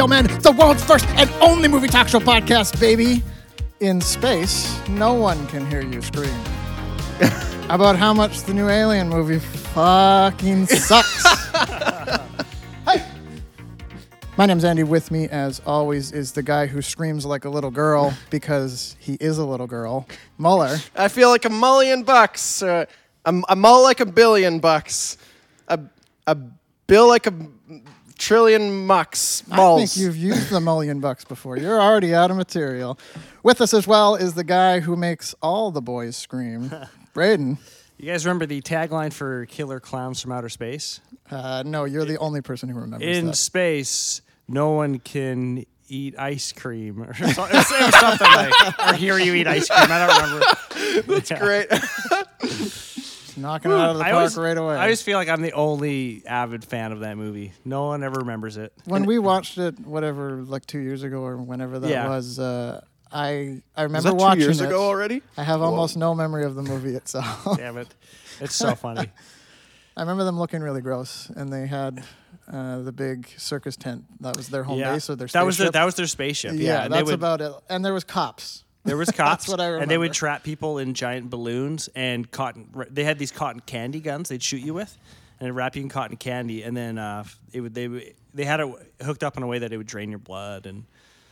Real Men, the world's first and only movie talk show podcast, baby. In space, no one can hear you scream about how much the new Alien movie fucking sucks. hey. My name's Andy. With me, as always, is the guy who screams like a little girl because he is a little girl, Muller. I feel like a million bucks. Uh, a, a mull like a billion bucks. A, a bill like a trillion mucks. I think you've used the million bucks before. You're already out of material. With us as well is the guy who makes all the boys scream, Braden. You guys remember the tagline for Killer Clowns from Outer Space? Uh, no, you're the only person who remembers In that. space, no one can eat ice cream or so- it was something like, or hear you eat ice cream. I don't remember. That's Great. Knocking it out of the I park always, right away. I always feel like I'm the only avid fan of that movie. No one ever remembers it. when we watched it, whatever, like two years ago or whenever that Yeah. was, uh, I I Was remember that two years it. ago already? I have almost no memory of the movie itself. Damn it. It's so funny. I remember them looking really gross, and they had uh, the big circus tent. That was their home yeah. base or their that was their, that was their spaceship. Yeah, yeah, that's would, about it. And there was cops. There was cops, and they would trap people in giant balloons and cotton. They had these cotton candy guns they'd shoot you with, and wrap you in cotton candy, and then uh, it would they they had it hooked up in a way that it would drain your blood. And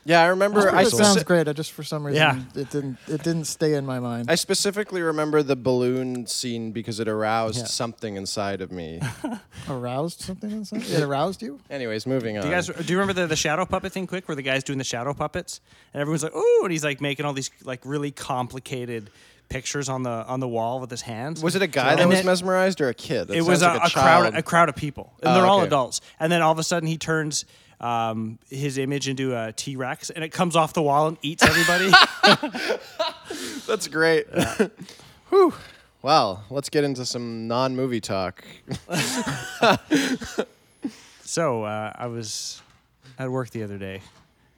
Yeah, I remember. I, it sounds speci- great. I just for some reason Yeah. it didn't it didn't stay in my mind. I specifically remember the balloon scene because it aroused Yeah. something inside of me. aroused something inside. It aroused you. Anyways, moving on. do you guys do you remember the, the shadow puppet thing? Quick, where the guy's doing the shadow puppets, and everyone's like, "Ooh!" and he's like making all these like really complicated pictures on the on the wall with his hands. was it a guy And that was then- mesmerized or a kid? That it was a, sounds like a, crowd child. a crowd of people and Oh, they're all okay. adults and then all of a sudden he turns um, his image into a t-rex and it comes off the wall and eats everybody That's great. Whew. Well, let's get into some non-movie talk. so uh, i was at work the other day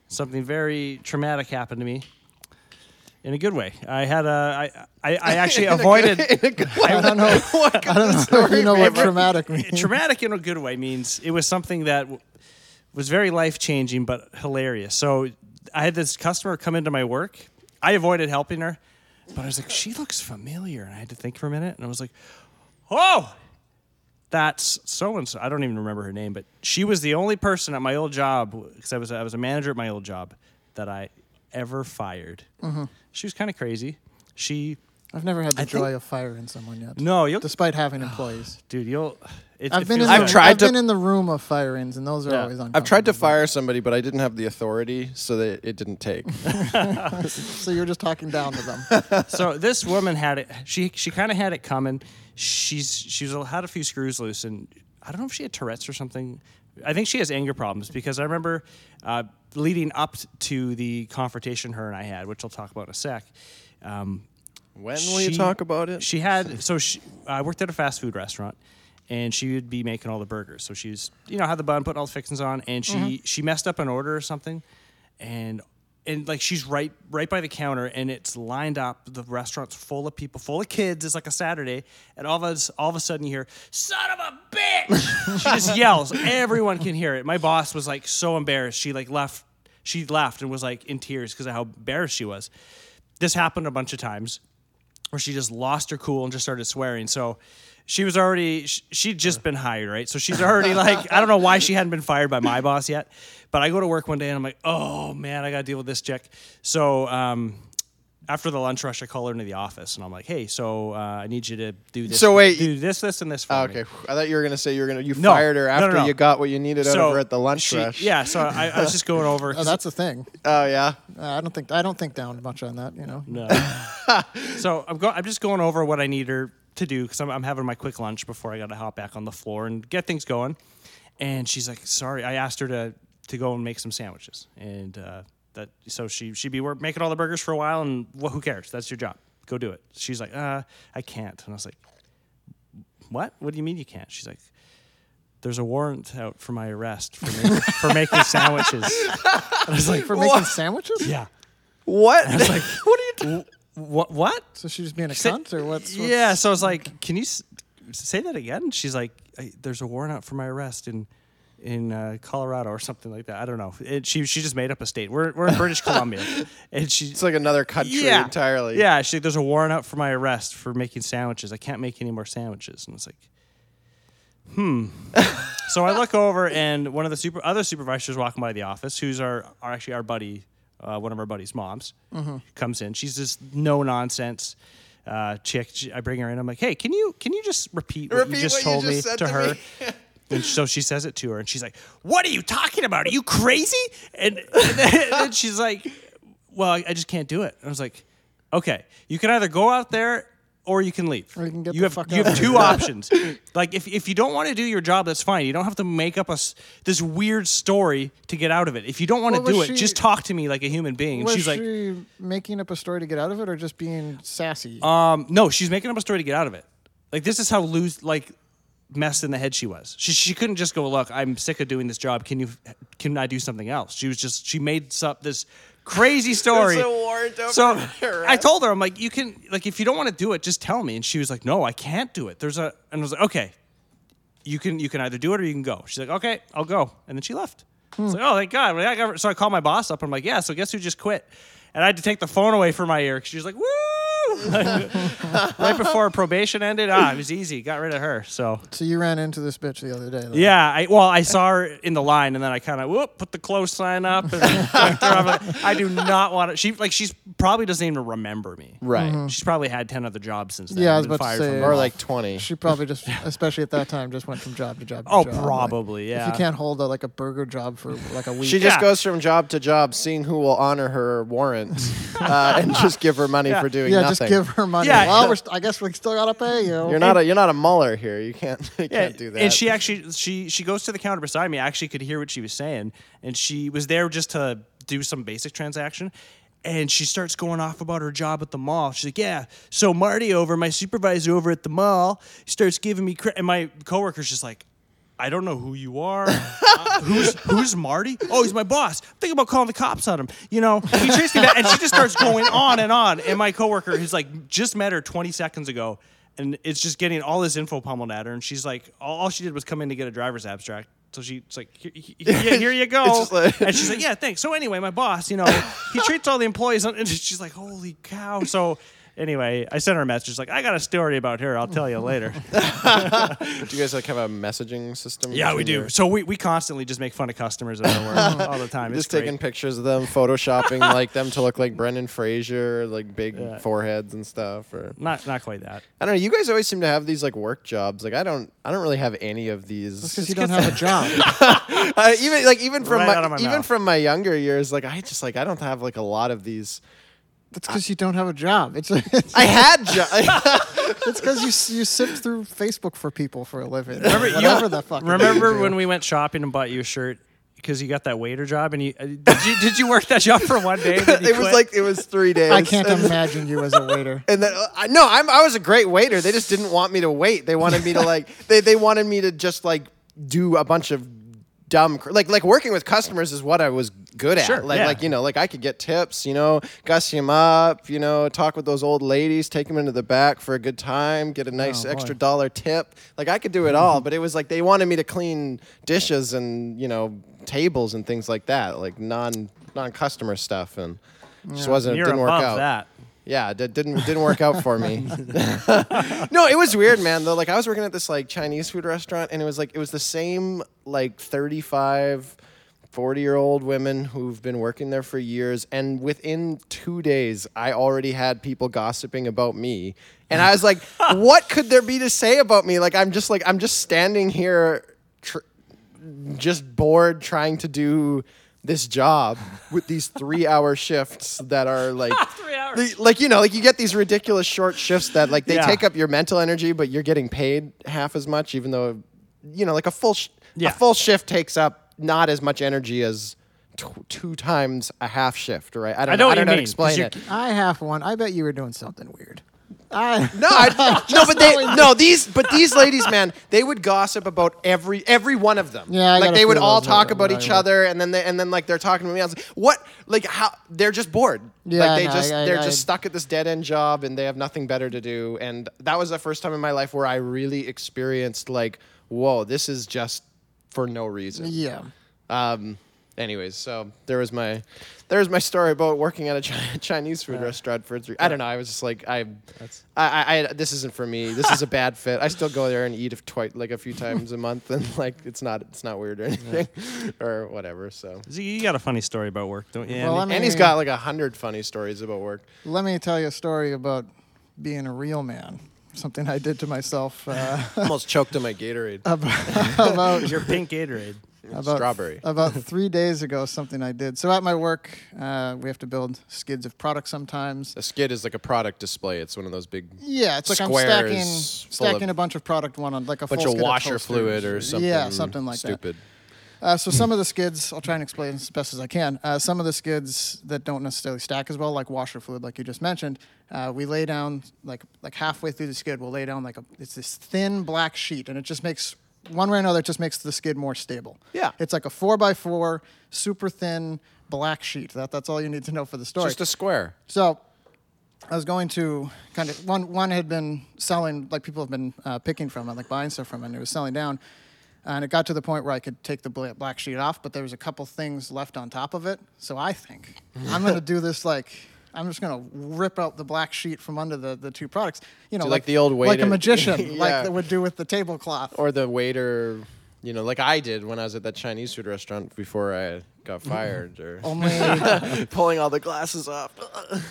something very traumatic happened to me in a good way i had a i, I, I actually avoided I don't know. I don't know if you know what traumatic means. traumatic in a good way means it was something that w- was very life changing but hilarious. So I had this customer come into my work. I avoided helping her, but I was like, she looks familiar, and I had to think for a minute, and I was like, oh. That's so and so. I don't even remember her name, but she was the only person at my old job because I was I was a manager at my old job that I ever fired. Mm-hmm. She was kind of crazy. She I've never had the I think- joy of firing someone yet. no, you'll Despite having employees. dude, you'll. It, I've it been in feels the, I've like- tried I've to- been in the room of firings, and those are Yeah. always uncomfortable. I've tried to fire somebody, but I didn't have the authority, so that it didn't take. So you're just talking down to them. so this woman had it. She she kind of had it coming. She's she's had a few screws loose, and I don't know if she had Tourette's or something. I think she has anger problems because I remember uh, leading up to the confrontation her and I had, which I'll talk about in a sec. Um, When will you she- talk about it? She had so she I worked at a fast food restaurant, and she would be making all the burgers. So she's you know had the bun, putting all the fixings on, and she mm-hmm. she messed up an order or something, and and like she's right right by the counter, and it's lined up. The restaurant's full of people, full of kids. It's like a Saturday, and all of us all of a sudden you hear "son of a bitch." she just yells. Everyone can hear it. My boss was like so embarrassed. She like left. She left and was like in tears because of how embarrassed she was. This happened a bunch of times where she just lost her cool and just started swearing. So she was already she'd just been hired, right? So she's already like I don't know why she hadn't been fired by my boss yet, but I go to work one day and I'm like, oh man, I got to deal with this chick. So um, after the lunch rush, I call her into the office and I'm like, hey, so uh, I need you to do this. So wait, do this, this, and this for Oh, me. okay, I thought you were gonna say you were gonna you No. fired her No, no, after no. you got what you needed out So of her at the lunch she- rush. Yeah, so I, I was just going over. Oh, that's a thing. Oh yeah. Uh, I don't think I don't think down much on that. You know. No. so I'm go- I'm just going over what I need her to do because I'm, I'm having my quick lunch before I got to hop back on the floor and get things going. And she's like, "Sorry," I asked her to to go and make some sandwiches, and uh, that so she she'd be work, making all the burgers for a while, and well, who cares? That's your job. Go do it. She's like, "Uh, I can't," and I was like, "What? What do you mean you can't?" She's like. There's a warrant out for my arrest for, ma- for making sandwiches. I was like, For making sandwiches? yeah. What? I was like, what are you? doing? What? What? So she's just being a Say- cunt, or what's? what's Yeah, so I was like, "Can you s- say that again?" She's like, I, "There's a warrant out for my arrest in in uh, Colorado or something like that. I don't know. It, she she just made up a state. We're we're in British Columbia, and she It's like another country yeah entirely. Yeah, she there's a warrant out for my arrest for making sandwiches. I can't make any more sandwiches, and it's like, hmm. so I look over, and one of the super other supervisors walking by the office, who's our, our actually our buddy, uh, one of our buddies' moms, comes in. She's this no nonsense. Uh, chick, I bring her in. I'm like, "Hey, can you can you just repeat what Repeat you just what you told just me to to her?" And so she says it to her, and she's like, "What are you talking about? Are you crazy?" And, and then and she's like, "Well, I I just can't do it." I was like, "Okay, you can either go out there or you can leave. Or you can get you the have fuck you out have two here." options. Like if if you don't want to do your job, that's fine. You don't have to make up a s- this weird story to get out of it. If you don't want to do it, she- just talk to me like a human being." And Was she's like, she making up a story to get out of it, or just being sassy? um, no, she's making up a story to get out of it. Like this is how loose, like messed in the head she was. She she couldn't just go, look, I'm sick of doing this job. Can you can I do something else? She was just she made up this crazy story. There's a warrant over so I told her, I'm like, you can like if you don't want to do it, just tell me. And she was like, no, I can't do it. There's a and I was like, okay, you can you can either do it or you can go. She's like, okay, I'll go. And then she left. I was like, oh, thank God. I So I called my boss up. I'm like, yeah. So guess who just quit? And I had to take the phone away from my ear. Because she was like, woo! right before probation ended, ah, it was easy. Got rid of her. So so you ran into this bitch the other day. though. yeah, I, well, I saw her in the line, and then I kind of whoop put the close sign up. And I'm like, I do not want to. She like she's probably doesn't even remember me. Right. She's probably had ten other jobs since then. Yeah, I was been about to fired say- from Or like 20. She probably just, especially at that time, just went from job to job. To Oh, job. Like, probably, If yeah. you can't hold a, like a burger job for like a week, She just Yeah. goes from job to job, seeing who will honor her warrant, uh, and just give her money Yeah. for doing yeah, nothing. Just give her money. Yeah. Well, we're st- I guess we still gotta pay you. You're not a you're not a Muller here. You can't you Yeah, can't do that. And she actually she she goes to the counter beside me. I actually could hear what she was saying, and she was there just to do some basic transaction. And she starts going off about her job at the mall. She's like, "Yeah, so Marty over, my supervisor over at the mall, starts giving me credit." And my coworker's just like, "I don't know who you are. Uh, who's who's Marty? Oh, he's my boss. I'm about calling the cops on him. You know, he traced me that." And she just starts going on and on. And my coworker, who's like just met her 20 seconds ago, and it's just getting all this info pummeled at her. And she's like, all, all she did was come in to get a driver's abstract. So she's like, here, here, here you go. Like- and she's like, yeah, thanks. So anyway, my boss, you know, he treats all the employees, and she's like, holy cow. So anyway, I sent her a message like, I got a story about her. I'll tell you later. do you guys like have a messaging system? yeah, we do. your- So we, we constantly just make fun of customers at our work all the time. It's just taking great. pictures of them, photoshopping like them to look like Brendan Fraser, like big foreheads and stuff. Or Not not quite that. I don't know. You guys always seem to have these like work jobs. Like I don't. I don't really have any of these. because you don't have a job. uh, even like even from Right my, my even mouth. from my younger years, like I just like I don't have like a lot of these. That's because you don't have a job. It's it's I had jo- because you s- you sift through Facebook for people for a living. Remember, you- Whatever the fuck. Remember when we went shopping and bought you a shirt because you got that waiter job and you uh, did you did you work that job for one day? then you it was like it was three days. I can't and, imagine you as a waiter. and then uh, I no, I'm I was a great waiter. They just didn't want me to wait. They wanted me to like they they wanted me to just like do a bunch of dumb cr- like like working with customers is what I was good at. Sure, like yeah. like you know like I could get tips. You know, gussy them up. You know, talk with those old ladies, take them into the back for a good time, get a nice Oh, extra dollar tip. Like I could do it all, but it was like they wanted me to clean dishes and you know tables and things like that, like non non customer stuff, and just wasn't You're didn't work out. that. Yeah, it didn't didn't work out for me. no, it was weird, man. Though, like I was working at this like Chinese food restaurant, and it was like it was the same like 35, 40 year old women who've been working there for years, and within two days, I already had people gossiping about me, and I was like, what could there be to say about me? Like I'm just like I'm just standing here, tr- just bored trying to do. This job with these three-hour shifts that are like Three hours. the- like you know like you get these ridiculous short shifts that like they Yeah. take up your mental energy but you're getting paid half as much even though you know like a full sh- Yeah. a full shift takes up not as much energy as t- two times a half shift right i don't I know, know I don't know how to mean, 'cause explain it I have one. I bet you were doing something weird. I, no, I, no, but they no these but these ladies, man, they would gossip about every every one of them. Yeah, I like they would all talk about each work. other, and then they, and then like they're talking to me. I was like, what? Like how? They're just bored. Yeah, like they no, just I- they're just stuck at this dead end job, and they have nothing better to do. And that was the first time in my life where I really experienced like, whoa, this is just for no reason. Yeah. Um, anyways, so there was my there was my story about working at a Chi- Chinese food restaurant for three. I don't know. I was just like, I, I, I, I, this isn't for me. This is a bad fit. I still go there and eat twice, like a few times a month, and like it's not it's not weird or anything, or whatever. So. So you got a funny story about work, don't you? Well, Andy? I And he's mean- got like a hundred funny stories about work. Let me tell you a story about being a real man. Something I did to myself uh, Almost choked on my Gatorade. about Your pink Gatorade. About Strawberry. about three days ago. Something I did. So at my work, uh, we have to build skids of products sometimes. A skid is like a product display. It's one of those big Yeah, it's like I'm stacking stacking a bunch of product one on like a bunch full of washer toasters. fluid or something. Yeah, something like stupid. that. Uh, so some of the skids, I'll try and explain as best as I can. Uh, some of the skids that don't necessarily stack as well, like washer fluid, like you just mentioned, uh, we lay down like like halfway through the skid, we'll lay down like a it's this thin black sheet, and it just makes one way or another, it just makes the skid more stable. Yeah. it's like a four by four, super thin black sheet. That that's all you need to know for the story. Just a square. So I was going to kind of one one had been selling like people have been uh, picking from it, like buying stuff from it, and it was selling down. And it got to the point where I could take the black sheet off, but there was a couple things left on top of it. So I think I'm going to do this like I'm just going to rip out the black sheet from under the, the two products. You know, Do like the old waiter, like a magician, Yeah. like that would do with the tablecloth. Or the waiter, you know, like I did when I was at that Chinese food restaurant before I got fired, or only pulling all the glasses off.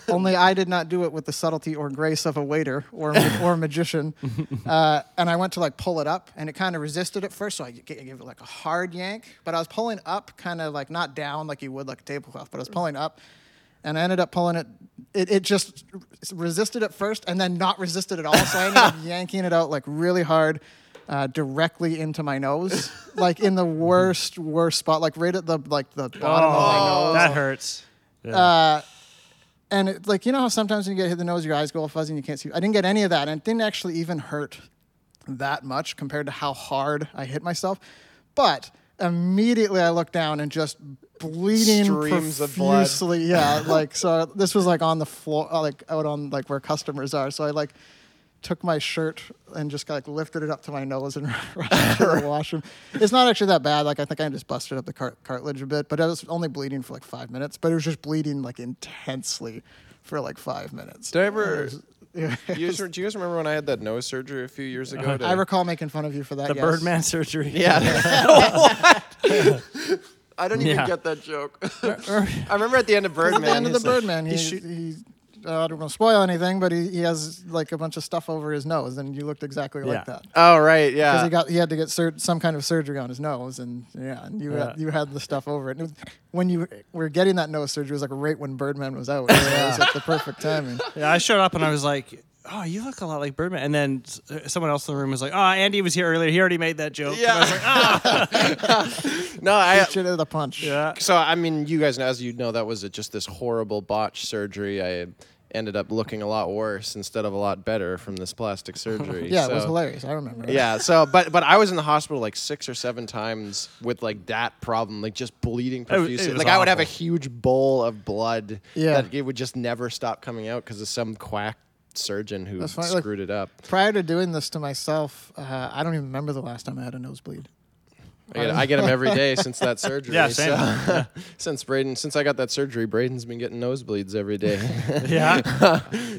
Only I did not do it with the subtlety or grace of a waiter or or magician. Uh, and I went to like pull it up, and it kind of resisted at first, so I gave it like a hard yank. But I was pulling up, kind of like not down like you would like a tablecloth, but I was pulling up, and I ended up pulling it. It, it just resisted at first, and then not resisted at all. So I ended up yanking it out like really hard. Uh, directly into my nose, like in the worst, worst spot, like right at the like the bottom of my nose. that hurts. Yeah. Uh, and it, like you know how sometimes when you get hit in the nose, your eyes go all fuzzy and you can't see. I didn't get any of that, and it didn't actually even hurt that much compared to how hard I hit myself. But immediately I looked down and just bleeding Streams of blood. profusely. Yeah, like so. This was like on the floor, uh, like out on like where customers are. So I like took my shirt and just like lifted it up to my nose and rushed to the washroom. It's not actually that bad. Like I think I just busted up the cart- cartilage a bit, but I was only bleeding for like five minutes. But it was just bleeding like intensely for like five minutes. Did I ever? Was- yeah. You guys, do you guys remember when I had that nose surgery a few years ago? to- I recall making fun of you for that. the yes. Birdman surgery. Yeah. what? I don't even Yeah. get that joke. I remember at the end of Birdman. At the end of the he's like- Birdman, he, he he, shoot- uh, I don't want to spoil anything, but he, he has like a bunch of stuff over his nose, and you looked exactly Yeah. like that. Oh right, yeah. because yeah. he got he had to get sur- some kind of surgery on his nose, and yeah, and you Yeah. had, you had the stuff over it. And it was, when you were getting that nose surgery, it was like right when Birdman was out. So it was like the perfect timing. Yeah, I showed up and I was like, "Oh, you look a lot like Birdman." And then uh, someone else in the room was like, "Oh, Andy was here earlier. He already made that joke." And I was like, "Ah." no, I. Shit at the punch. yeah. So I mean, you guys know, as you know, that was a, just this horrible botch surgery. I ended up looking a lot worse instead of a lot better from this plastic surgery. Yeah, it was hilarious. I remember. Yeah, so but but I was in the hospital like six or seven times with like that problem, like just bleeding was- it profusely. was like I would have a huge bowl of blood Yeah. that it would just never stop coming out because of some quack surgeon who That's funny, like- screwed it up. Prior to doing this to myself, uh, I don't even remember the last time I had a nosebleed. I get, I get them every day since that surgery. Yeah, same. so- since Braden, since I got that surgery, Braden's been getting nosebleeds every day. Yeah.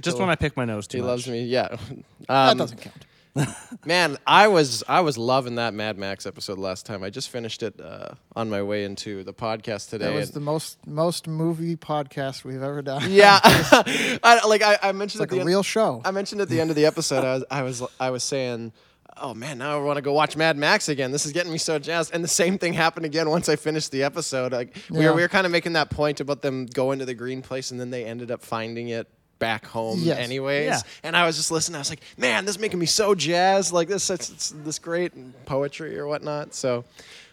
Just when I pick my nose too he much. loves me. Yeah. that Um, doesn't count. Man, I was I was loving that Mad Max episode last time. I just finished it uh, on my way into the podcast today. That was and- the most most movie podcast we've ever done. yeah, I, like I, I mentioned it's like at the a end, real show. I mentioned at the end of the episode, I was I was I was saying, oh man, now I want to go watch Mad Max again. This is getting me so jazzed. And the same thing happened again once I finished the episode. Like we were we were kind of making that point about them going to the green place, and then they ended up finding it back home Yes. anyways. Yeah. And I was just listening. I was like, man, this is making me so jazzed. Like this, it's, it's this great poetry or whatnot. So.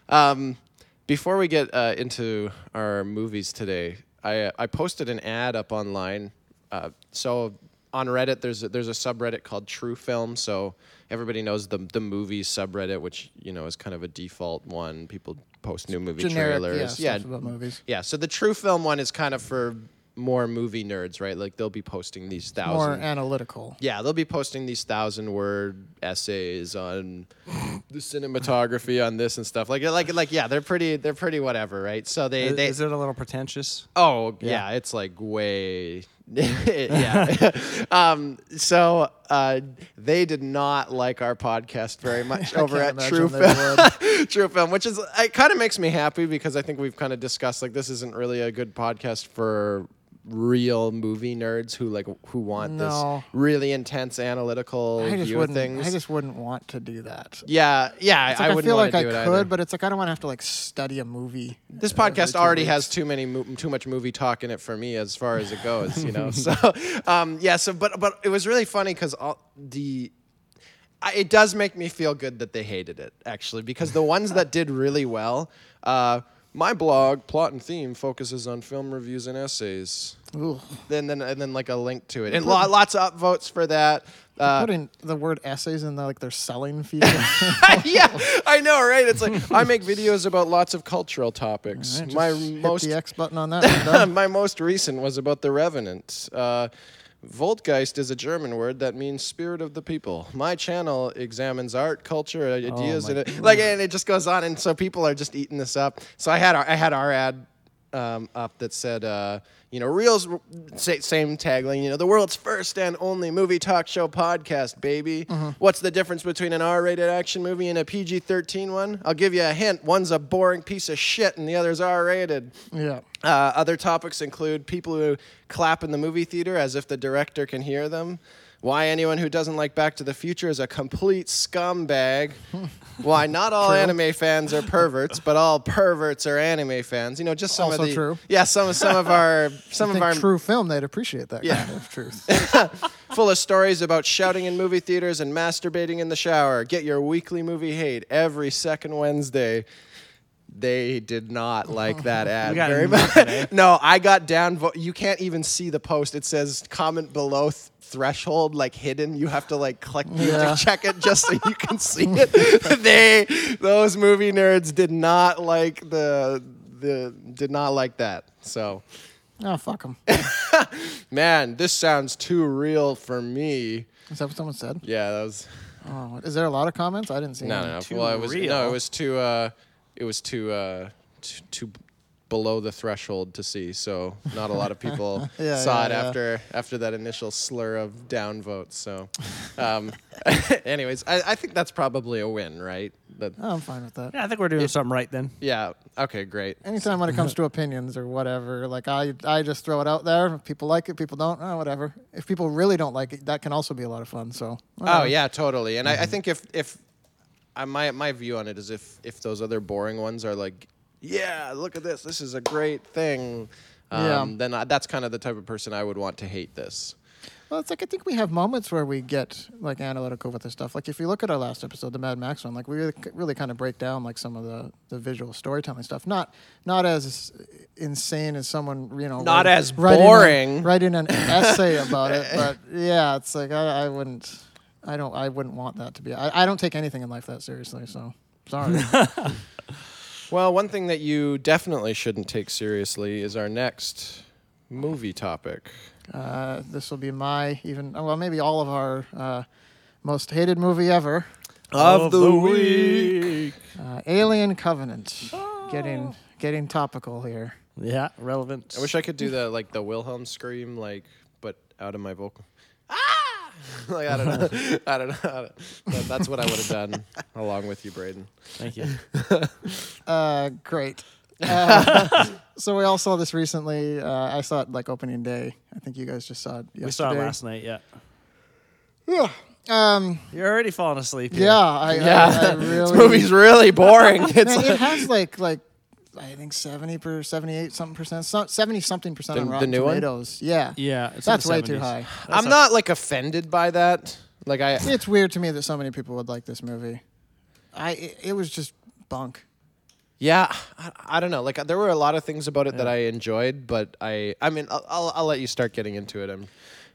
Um, before we get uh, into our movies today, I uh, I posted an ad up online. Uh, so on Reddit, there's a, there's a subreddit called True Film. So everybody knows the the movies subreddit, which you know is kind of a default one. People post new movie Generic, trailers. yeah, about movies. Yeah, so the True Film one is kind of for more movie nerds, right? Like they'll be posting these More thousand. analytical. yeah, they'll be posting these thousand word essays on the cinematography on this and stuff. Like, like, like, yeah, they're pretty, they're pretty whatever, right? So they, Is, they, is it a little pretentious? Oh yeah, it's like way yeah. um, so uh, they did not like our podcast very much over at True Film. True Film, which is it kind of makes me happy because I think we've kind of discussed like this isn't really a good podcast for real movie nerds who like who want No. this really intense analytical I just view of wouldn't. things. I just wouldn't want to do that. yeah, yeah, like I I, wouldn't feel like I could, either. but it's like I don't want to have to like study a movie. this podcast already weeks. has too many mo- too much movie talk in it for me as far as it goes you know so um yeah so but but it was really funny because all the I, it does make me feel good that they hated it actually because the ones that did really well uh my blog plot and theme focuses on film reviews and essays Ooh. then then and then like a link to it and lo- lots of upvotes for that uh, Putting the word essays in the, like their selling feature. yeah, I know, right? It's like I make videos about lots of cultural topics. Just My hit most the X button on that. my most recent was about the Revenant. Uh, Volksgeist is a German word that means spirit of the people. My channel examines art, culture, oh ideas, my and it, like, and it just goes on. And so people are just eating this up. So I had our, I had our ad um, up that said, uh, you know, reels, same tagline, you know, the world's first and only movie talk show podcast, baby. What's the difference between an R-rated action movie and a PG-13 one? I'll give you a hint. One's a boring piece of shit, and the other's R-rated. yeah. Uh, other topics include people who clap in the movie theater as if the director can hear them. Why anyone who doesn't like Back to the Future is a complete scumbag. Why not all anime fans are perverts, but all perverts are anime fans. You know, just some Also of the true. yeah, some some of our some of our true film, they'd appreciate that Yeah. kind of truth. full of stories about shouting in movie theaters and masturbating in the shower. Get your weekly movie hate every second Wednesday. They did not like that ad got very much. no, I got down. Vo- you can't even see the post. It says comment below th- threshold, like hidden. You have to like click Yeah. to check it just so you can see it. they, those movie nerds, did not like the the did not like that. So, oh, fuck them. man, this sounds too real for me. Is that what someone said? Yeah, that was. Oh, is there a lot of comments? I didn't see No, any. no, no. Too well, it was no, it was too. Uh, it was too. Uh, too, too below the threshold to see. So not a lot of people Yeah, saw yeah, it yeah. after after that initial slur of down votes. So, um, anyways, I, I think that's probably a win, right? That, Oh, I'm fine with that. Yeah, I think we're doing something right then. yeah. Okay. Great. Anytime when it comes to opinions or whatever, like I, I just throw it out there. If people like it, people don't. Oh, whatever. If people really don't like it, that can also be a lot of fun. So. Oh yeah, totally. And Mm-hmm. I, I think if if I, my my view on it is if if those other boring ones are like, yeah, look at this, this is a great thing. Um, Yeah. Then I, that's kind of the type of person I would want to hate this. Well, it's like I think we have moments where we get like analytical with this stuff. Like if you look at our last episode, the Mad Max one, like we really, really kind of break down like some of the, the visual storytelling stuff. Not not as insane as someone you know. Not write- as writing a- boring. writing an essay about it, but yeah, it's like I, I wouldn't. I don't. I wouldn't want that to be. I, I don't take anything in life that seriously. So sorry. Well, one thing that you definitely shouldn't take seriously is our next movie topic. uh, this will be my even. Well, maybe all of our uh, most hated movie ever. Of the week. Uh, Alien Covenant. Getting getting topical here. Yeah, relevant. I wish I could do the like the Wilhelm scream, like, but out of my vocal. Ah! like I don't know. I don't know. I that's what I would have done along with you, Braden. Thank you. Uh, great. Uh, so we all saw this recently. Uh, I saw it like opening day. I think you guys just saw it yesterday. We saw it last night. Yeah. Um, You're already falling asleep. here. yeah, I, Yeah, I, I this movie's really boring. It's Man, like, it has like like I think seventy per seventy eight something percent, seventy something percent The- on the Rotten new one? Tomatoes. Yeah, Yeah. it's that's the way too 70s. high. I'm not like offended by that. Like I, It's weird to me that so many people would like this movie. I it, it was just bunk. yeah, I, I don't know. Like there were a lot of things about it that I enjoyed, but I, I mean, I'll, I'll, I'll let you start getting into it. I'm,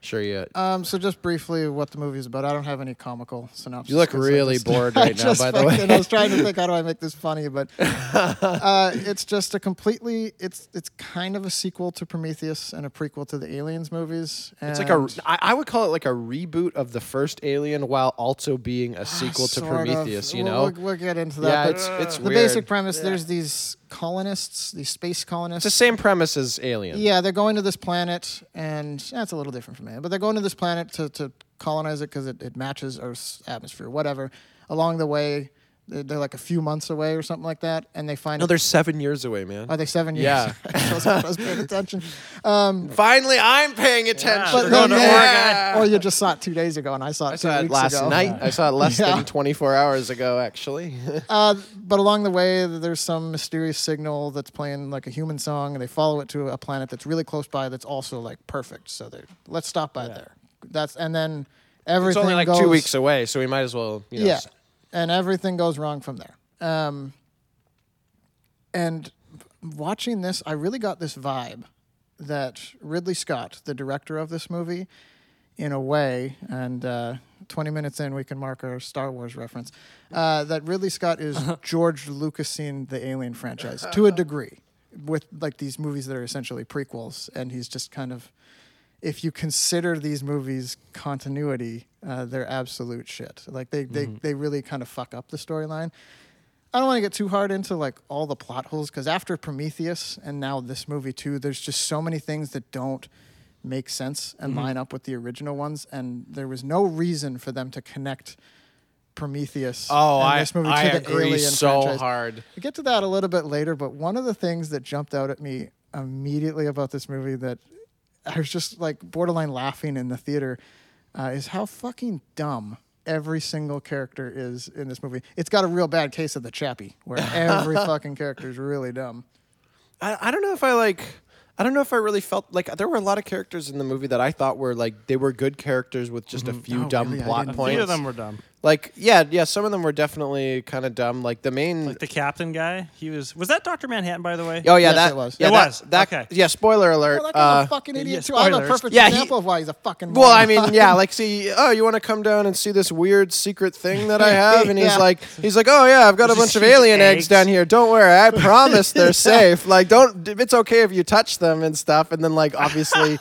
sure you. Um, so just briefly, what the movie is about. I don't have any comical synopsis. You look really just- bored right now, by the way. fucking- I was trying to think how do I make this funny, but uh, it's just a completely. It's it's kind of a sequel to Prometheus and a prequel to the Aliens movies. It's like a. and- I, I would call it like a reboot of the first Alien, while also being a sequel to Sort of. Prometheus. You We'll- know, we'll, we'll get into that. yeah, but it's it's the weird. basic premise: there's these colonists, these space colonists. It's the same premise as Alien. Yeah, they're going to this planet, and that's a little different from it. But they're going to this planet to, to colonize it because it, it matches Earth's atmosphere, whatever. Along the way, they're, they're like a few months away or something like that, and they find. No, they're seven years away, man. Are they seven years? Yeah. I wasn't- I was paying attention. Um, Finally, I'm paying attention. But but They're then, going to yeah, Oregon. or you just saw it two days ago, and I saw it I two saw it weeks last ago. night. I saw it less Yeah. than 24 hours ago, actually. Uh, but along the way, there's some mysterious signal that's playing like a human song, and they follow it to a planet that's really close by. That's also like perfect. So they let's stop by there. That's and then everything. it's only like goes, two weeks away, so we might as well. You know, yeah, s- and everything goes wrong from there. Um, and watching this, I really got this vibe that Ridley Scott, the director of this movie, in a way, and uh, 20 minutes in, we can mark our Star Wars reference, uh, that Ridley Scott is George Lucasing the Alien franchise to a degree with like these movies that are essentially prequels, and he's just kind of if you consider these movies continuity, uh, they're absolute shit. Like they, they, they really kind of fuck up the storyline. I don't want to get too hard into like all the plot holes because after Prometheus and now this movie too, there's just so many things that don't make sense and line up with the original ones, and there was no reason for them to connect Prometheus Oh, and I, this movie I to the agree Alien so franchise. hard. We'll get to that a little bit later, but one of the things that jumped out at me immediately about this movie that I was just like borderline laughing in the theater uh, is how fucking dumb every single character is in this movie. It's got a real bad case of the chappie, where every fucking character is really dumb. I, I don't know if I like. I don't know if I really felt like there were a lot of characters in the movie that I thought were like they were good characters with just a few Oh, dumb really? I plot didn't- A points. few of them were dumb. Like yeah, yeah, some of them were definitely kind of dumb. Like the main. Like the captain guy, he was. Was that Doctor Manhattan, by the way? oh yeah, Yes, that it was. Yeah, It that, was. That, Okay. Yeah, spoiler alert. Well, that guy's uh, a fucking idiot yeah, too. I have a perfect Yeah, he- example of why he's a fucking. well, I mean, yeah, like see, oh, you want to come down and see this weird secret thing that I have, and he's Yeah. like, he's like, oh yeah, I've got a bunch of alien eggs. eggs. down here. Don't worry, I promise they're safe. Like, don't. It's okay if you touch them and stuff. And then like, obviously,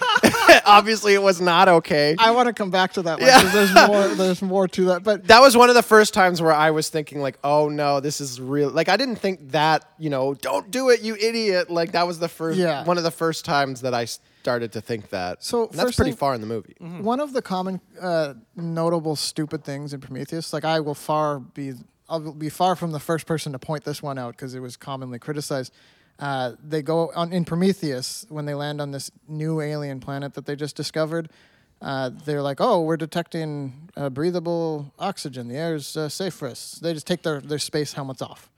obviously, it was not okay. I want to come back to that one 'cause there's more. There's more to that, but that was one of the first times where I was thinking like, oh no, this is real. Like I didn't think that, you know, don't do it, you idiot. Like that was the first Yeah. one of the first times that I started to think that. So, And that's pretty thing- far in the movie. One of the common uh, notable stupid things in Prometheus, like I will far be, I'll be far from the first person to point this one out because it was commonly criticized. Uh, they go on in Prometheus when they land on this new alien planet that they just discovered. Uh, they're like, "Oh, we're detecting uh, breathable oxygen. The air's uh, safe for us." They just take their, their space helmets off.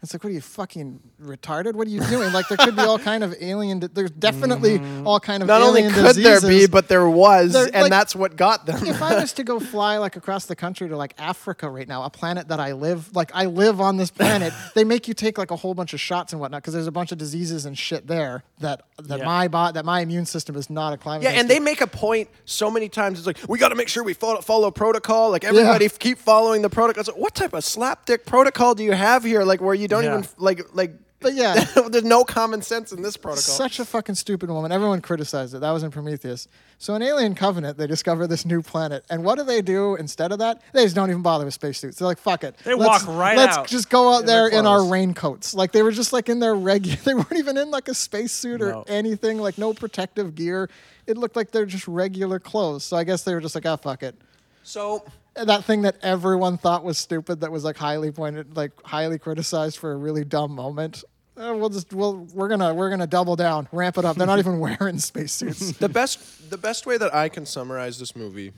It's like, what are you fucking retarded? What are you doing? Like, there could be all kind of alien. di- There's definitely mm-hmm. all kind of Not only could there be, but there was, They're, and like- that's what got them. if I was to go fly like across the country to like Africa right now, a planet that I live, like I live on this planet, they make you take like a whole bunch of shots and whatnot because there's a bunch of diseases and shit there that that Yeah. my bot that my immune system is not acclimated. Yeah, and they make a point so many times. It's like we got to make sure we follow, follow protocol. Like everybody, f- keep following the protocol. Like, what type of slapdick protocol do you have here? Like where you don't Yeah. even like like. But yeah. there's no common sense in this protocol. Such a fucking stupid woman. Everyone criticized it. That was in Prometheus. So in Alien Covenant, they discover this new planet, and what do they do instead of that? They just don't even bother with spacesuits. They're like, "Fuck it." They Let's- walk right Let's out just go out in there in our raincoats. Like they were just like in their regular. They weren't even in like a spacesuit or No. anything. Like no protective gear. It looked like they're just regular clothes. So I guess they were just like, "Ah, fuck it." so And that thing that everyone thought was stupid, that was like highly pointed, like highly criticized for a really dumb moment. Uh, we'll just we'll we're gonna we're gonna double down, ramp it up. They're not even wearing spacesuits. the best the best way that I can summarize this movie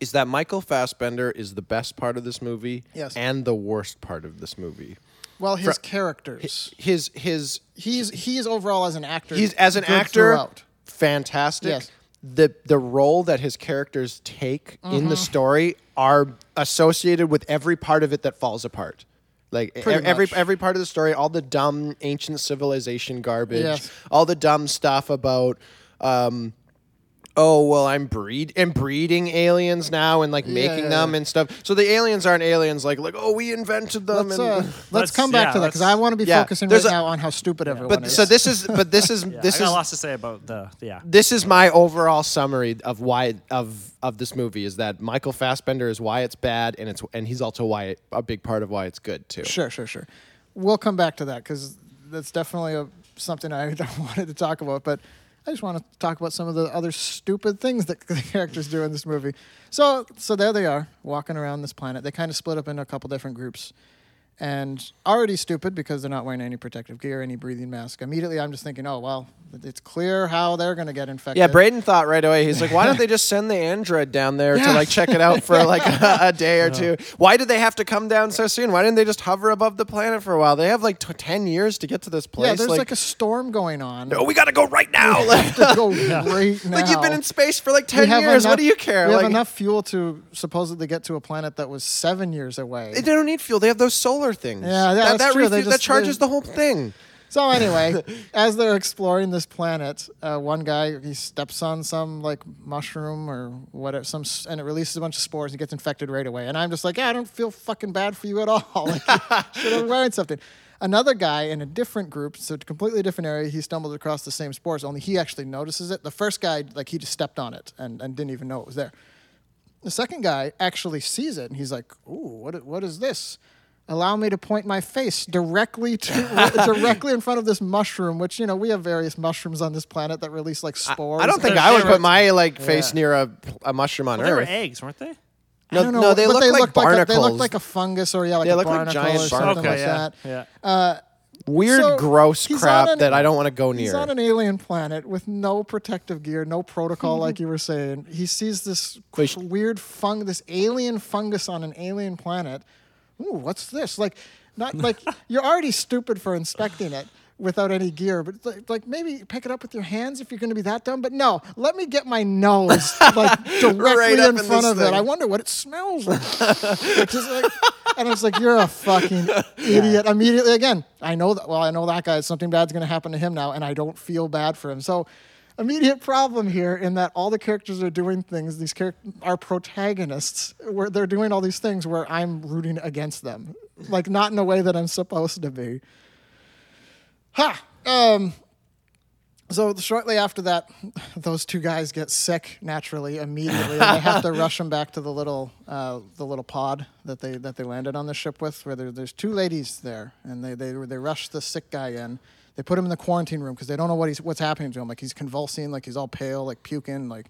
is that Michael Fassbender is the best part of this movie Yes. and the worst part of this movie. Well, his characters. His his his He's he's overall as an actor. he's as an actor throughout. fantastic. Yes. The the role that his characters take in Mm-hmm. the story are associated with every part of it that falls apart. Like Pretty every much. every part of the story, all the dumb ancient civilization garbage, Yes. all the dumb stuff about um, oh well i'm breed and breeding aliens now and like Yeah, making yeah, them and stuff so the aliens aren't aliens like like oh we invented them Let's, and uh, let's, Let's- come back yeah, to that because let's- I want to be Yeah, focusing there's right a- now on how stupid everyone but is. so this is but this is Yeah, this I got is lots to say about the yeah. this is my overall summary of why of of this movie is that Michael Fassbender is why it's bad and it's and he's also why it, a big part of why it's good too. Sure, sure, sure. We'll come back to that because that's definitely a, something I wanted to talk about. But I just want to talk about some of the other stupid things that the characters do in this movie. So, so there they are walking around this planet. They kind of split up into a couple different groups, and already stupid because they're not wearing any protective gear, any breathing mask. Immediately, I'm just thinking, oh well, it's clear how they're going to get infected. Yeah, Braden thought right away. He's like, "Why don't they just send the android down there to like check it out for like a, a day or two? Why did they have to come down so soon? Why didn't they just hover above the planet for a while? They have like t- ten years to get to this place. Yeah, there's like, a storm going on. no, we gotta go right now. have to go right now. like you've been in space for like ten years. enough- what do you care? We like, have enough fuel to supposedly get to a planet that was seven years away. They don't need fuel. They have those solar things. Yeah, that, that's that, true. Refu- that charges the whole thing. So anyway, as they're exploring this planet, uh, one guy he steps on some like mushroom or whatever, some and it releases a bunch of spores and gets infected right away. And I'm just like, yeah, I don't feel fucking bad for you at all. Like, should have wearing something. Another guy in a different group, so a completely different area, he stumbled across the same spores. Only he actually notices it. The first guy, like, he just stepped on it and, and didn't even know it was there. The second guy actually sees it and he's like, "Ooh, what? What is this?" Allow me to point my face directly to directly in front of this mushroom, which you know we have various mushrooms on this planet that release like spores. I don't think I would put my like face Yeah. near a, a mushroom on Well, they were eggs, weren't they? No, I no, they look they like looked like a, they barnacles. looked like a fungus or yeah, like They a look like barnacle giant or something barnacles. like yeah, that. yeah. Uh, weird, So, gross crap an- that I don't want to go near. He's on an alien planet with no protective gear, no protocol, like you were saying. He sees this Wait, weird fung, this alien fungus on an alien planet. Ooh, what's this? Like, not like you're already stupid for inspecting it without any gear, but like, like maybe pick it up with your hands if you're going to be that dumb. But no, let me get my nose like directly Right in in front this of it. I wonder what it smells like. Like, and I was like, "You're a fucking idiot!" Immediately, again, I know that. Well, I know that guy. Something bad's going to happen to him now, and I don't feel bad for him. So, immediate problem here in that all the characters are doing things. These characters are protagonists, where they're doing all these things where I'm rooting against them, like not in a way that I'm supposed to be. Ha! Um, so shortly after that, those two guys get sick naturally immediately, and they have to rush them back to the little uh, the little pod that they that they landed on the ship with. Where there, there's two ladies there, and they they they rush the sick guy in. They put him in the quarantine room because they don't know what he's what's happening to him. Like he's convulsing, like he's all pale, like puking, like.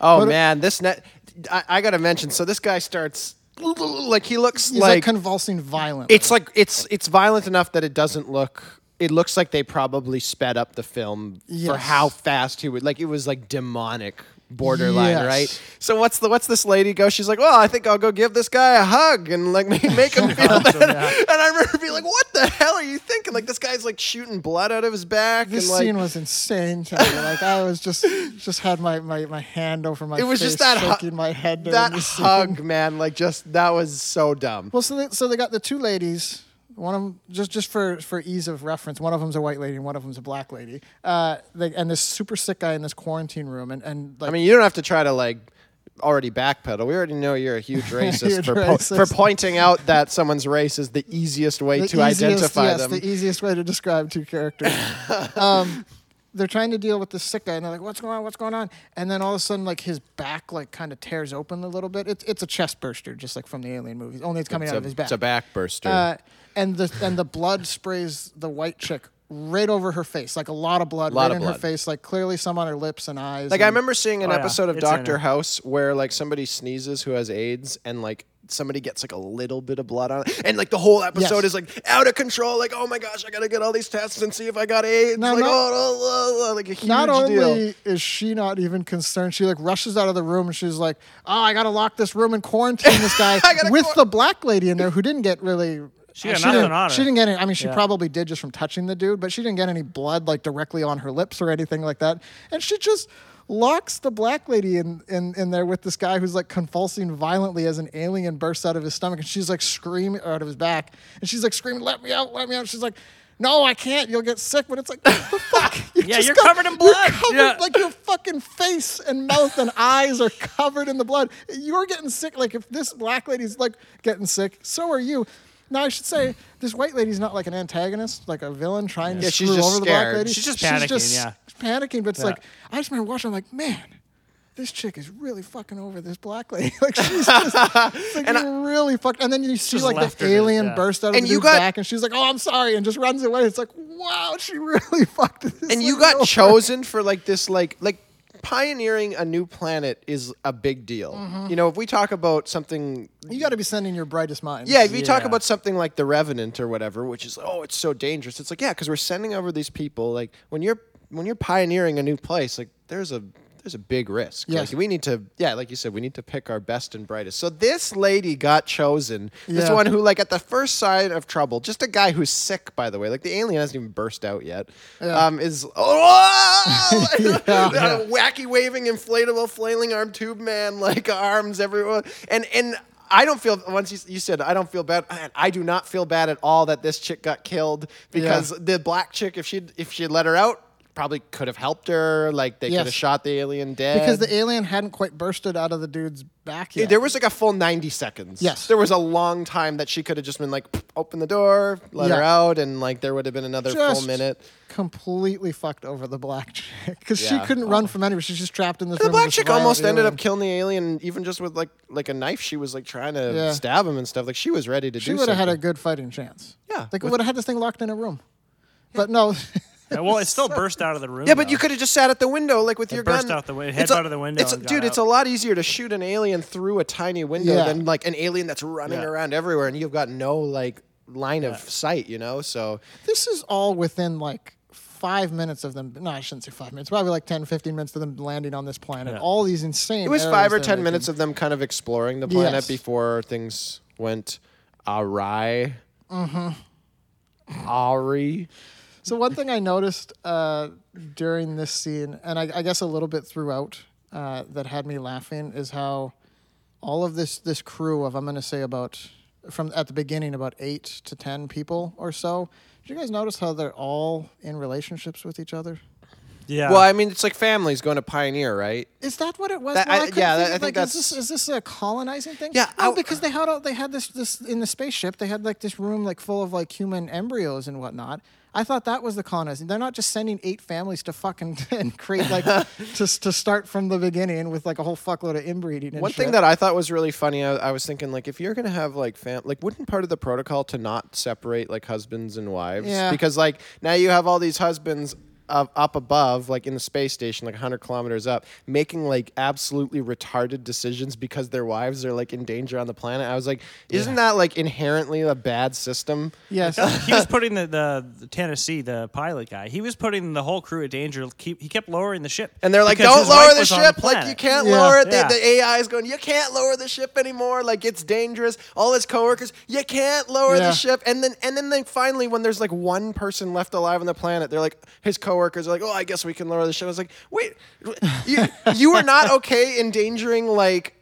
oh it- man, this net. I, I gotta mention. So this guy starts like he looks He's like, like convulsing violently. it's like it's it's violent enough that it doesn't look. It looks like they probably sped up the film for how fast he would. Like it was like demonic borderline, Yes. right? So what's the what's this lady go? She's like, well, I think I'll go give this guy a hug and like make make him feel better. And I remember being like, what the hell are you thinking? Like this guy's like shooting blood out of his back. This and, like, scene was insane to me. Like I was just just had my, my, my hand over my It was just that hu- shaking my head. that hug, man. Like just that was so dumb. Well, so they, so they got the two ladies. One of them, just just for for ease of reference, one of them's a white lady and one of them's a black lady. Uh, they, and this super sick guy in this quarantine room, and and like I mean, you don't have to try to like already backpedal. We already know you're a huge racist Huge for po- for pointing out that someone's race is the easiest way the to easiest, identify yes, them. the easiest way to describe two characters. um, they're trying to deal with this sick guy, and they're like, "What's going on? What's going on?" And then all of a sudden, like his back, like kind of tears open a little bit. It's it's a chest burster, just like from the Alien movies. Only it's coming it's, out a, of his back. it's a back burster. Uh, and the and the blood sprays the white chick right over her face, like a lot of blood Lot right of in her blood. face, like clearly some on her lips and eyes. like I and- remember seeing an Oh, yeah. episode of It's in Doctor there. House where like somebody sneezes who has AIDS and like somebody gets like a little bit of blood on it and like the whole episode Yes. is like out of control like oh my gosh I gotta get all these tests and see if I got AIDS Now, like not- oh, oh, oh, oh, like a huge Not only deal is she not even concerned, she like rushes out of the room and she's like, "Oh, I gotta lock this room and quarantine this guy gotta with quar- the black lady in there who didn't get really." She got she nothing didn't, on her. She didn't get any. I mean, she Yeah. probably did just from touching the dude, but she didn't get any blood like directly on her lips or anything like that. And she just locks the black lady in, in, in there with this guy who's like convulsing violently as an alien bursts out of his stomach and she's like screaming or out of his back and she's like screaming let me out let me out she's like no, I can't. You'll get sick. But it's like, what the fuck? You Yeah, just you're covered in you're blood. covered- Yeah. Like your fucking face and mouth and eyes are covered in the blood. You're getting sick. Like if this black lady's like getting sick, so are you. Now I should say this white lady's not like an antagonist, like a villain trying to Yeah, she's screw just over the black scared. lady. She's just panicking, yeah. panicking. But it's Yeah. like I just remember watching. I'm like, man, this chick is really fucking over this black lady. like she's just it's like really fucked. And then you see Just like left the to- alien yeah. burst out of And the you dude's got- back, and she's like, "Oh, I'm sorry," and just runs away. It's like, wow, she really fucked this. and you got chosen for like this like like pioneering a new planet is a big deal. Mm-hmm. You know, if we talk about something You got to be sending your brightest minds. Yeah, if you talk about something like the Revenant or whatever, which is oh, it's so dangerous. It's like yeah, because we're sending over these people. Like when you're when you're pioneering a new place, like there's a there's a big risk. Yes. Like, we need to yeah, like you said, we need to pick our best and brightest. So this lady got chosen. This Yeah. one who like at the first sign of trouble, just a guy who's sick, by the way. Like the alien hasn't even burst out yet. Um, is oh, Yeah. wacky waving inflatable flailing arm tube man like arms everywhere and and I don't feel once you, you said I don't feel bad. man, I do not feel bad at all that this chick got killed because Yeah. the black chick, if she if she let her out, probably could have helped her. Like they could Yes. have shot the alien dead because the alien hadn't quite bursted out of the dude's back yet. there was like a full 90 seconds. Yes. There was a long time that she could have just been like, open the door, let her Yeah. out, and like there would have been another full Just minute. completely fucked over the black chick because she couldn't run from anywhere. She's just trapped in this The room. black with this chick violent almost ended alien. up killing the alien, even just with like like a knife. She was like trying to Yeah. stab him and stuff. Like she was ready to do. She do would have had a something. good fighting chance. Yeah, like with- would have had this thing locked in a room. But no, Yeah, well, it still burst out of the room. Yeah, but though. you could have just sat at the window, like with your gun. burst gun. out the win- head It's a- out of the window It's a- and got dude, it's out. a lot easier to shoot an alien through a tiny window Yeah. than like an alien that's running Yeah. around everywhere, and you've got no like line of sight. You know, so this is all within like five minutes of them. No, I shouldn't say five minutes. Probably like 10, 15 minutes of them landing on this planet. Yeah. All these insane. it was five or ten making. minutes of them kind of exploring the planet Yes. before things went awry. Mm-hmm. Awry. So one thing I noticed uh, during this scene, and I, I guess a little bit throughout, uh, that had me laughing is how all of this this crew of I'm going to say about from at the beginning about eight to ten people or so. Did you guys notice how they're all in relationships with each other? Yeah. Well, I mean, it's like families going to Pioneer, right? Is that what it was? That- No, I- couldn't yeah, that- I think like, is this, is this a colonizing thing? Yeah, no, I- because they had all, they had this this in the spaceship. They had like this room like full of like human embryos and whatnot. I thought that was the colonizing. They're not just sending eight families to fucking and create like to to start from the beginning with like a whole fuckload of inbreeding. And One thing shit. that I thought was really funny, I, I was thinking like, if you're gonna have like fam, like, wouldn't part of the protocol to not separate like husbands and wives? Yeah. Because like now you have all these husbands up, up above, like in the space station, like 100 kilometers up, making like absolutely retarded decisions because their wives are like in danger on the planet. I was like, isn't that like inherently a bad system? yes, he was putting the, the, the Tennessee, the pilot guy. He was putting the whole crew at danger. Keep he kept lowering the ship, And they're like, because don't his lower wife the was on ship. like, planet. you can't Yeah. lower it. The, Yeah. the AI is going, you can't lower the ship anymore. Like, it's dangerous. All his coworkers, you can't lower Yeah. the ship. And then, and then they finally, when there's like one person left alive on the planet, they're like, his coworkers are like, oh, I guess we can lower the ship. I was like, wait, you, you are not okay endangering like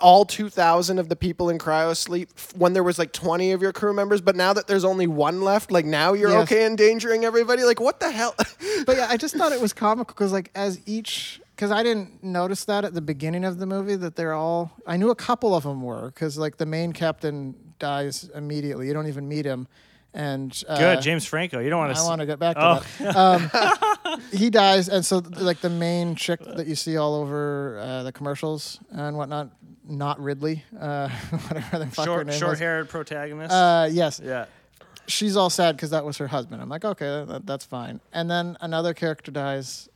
all 2000 of the people in cryo sleep when there was like 20 of your crew members but now that there's only one left like now you're Yes. okay endangering everybody like what the hell but yeah, I just thought it was comical because like as each because I didn't notice that at the beginning of the movie that they're all I knew a couple of them were because like the main captain dies immediately. You don't even meet him, and uh, Good, James Franco. You don't want to. I want to get back to Oh. that. Um, he dies, and so like the main chick that you see all over uh, the commercials and whatnot, not Ridley, uh, whatever the fuck her short, name is. short-haired protagonist. Uh, yes, yeah. she's all sad because that was her husband. I'm like, okay, that, that's fine. And then another character dies.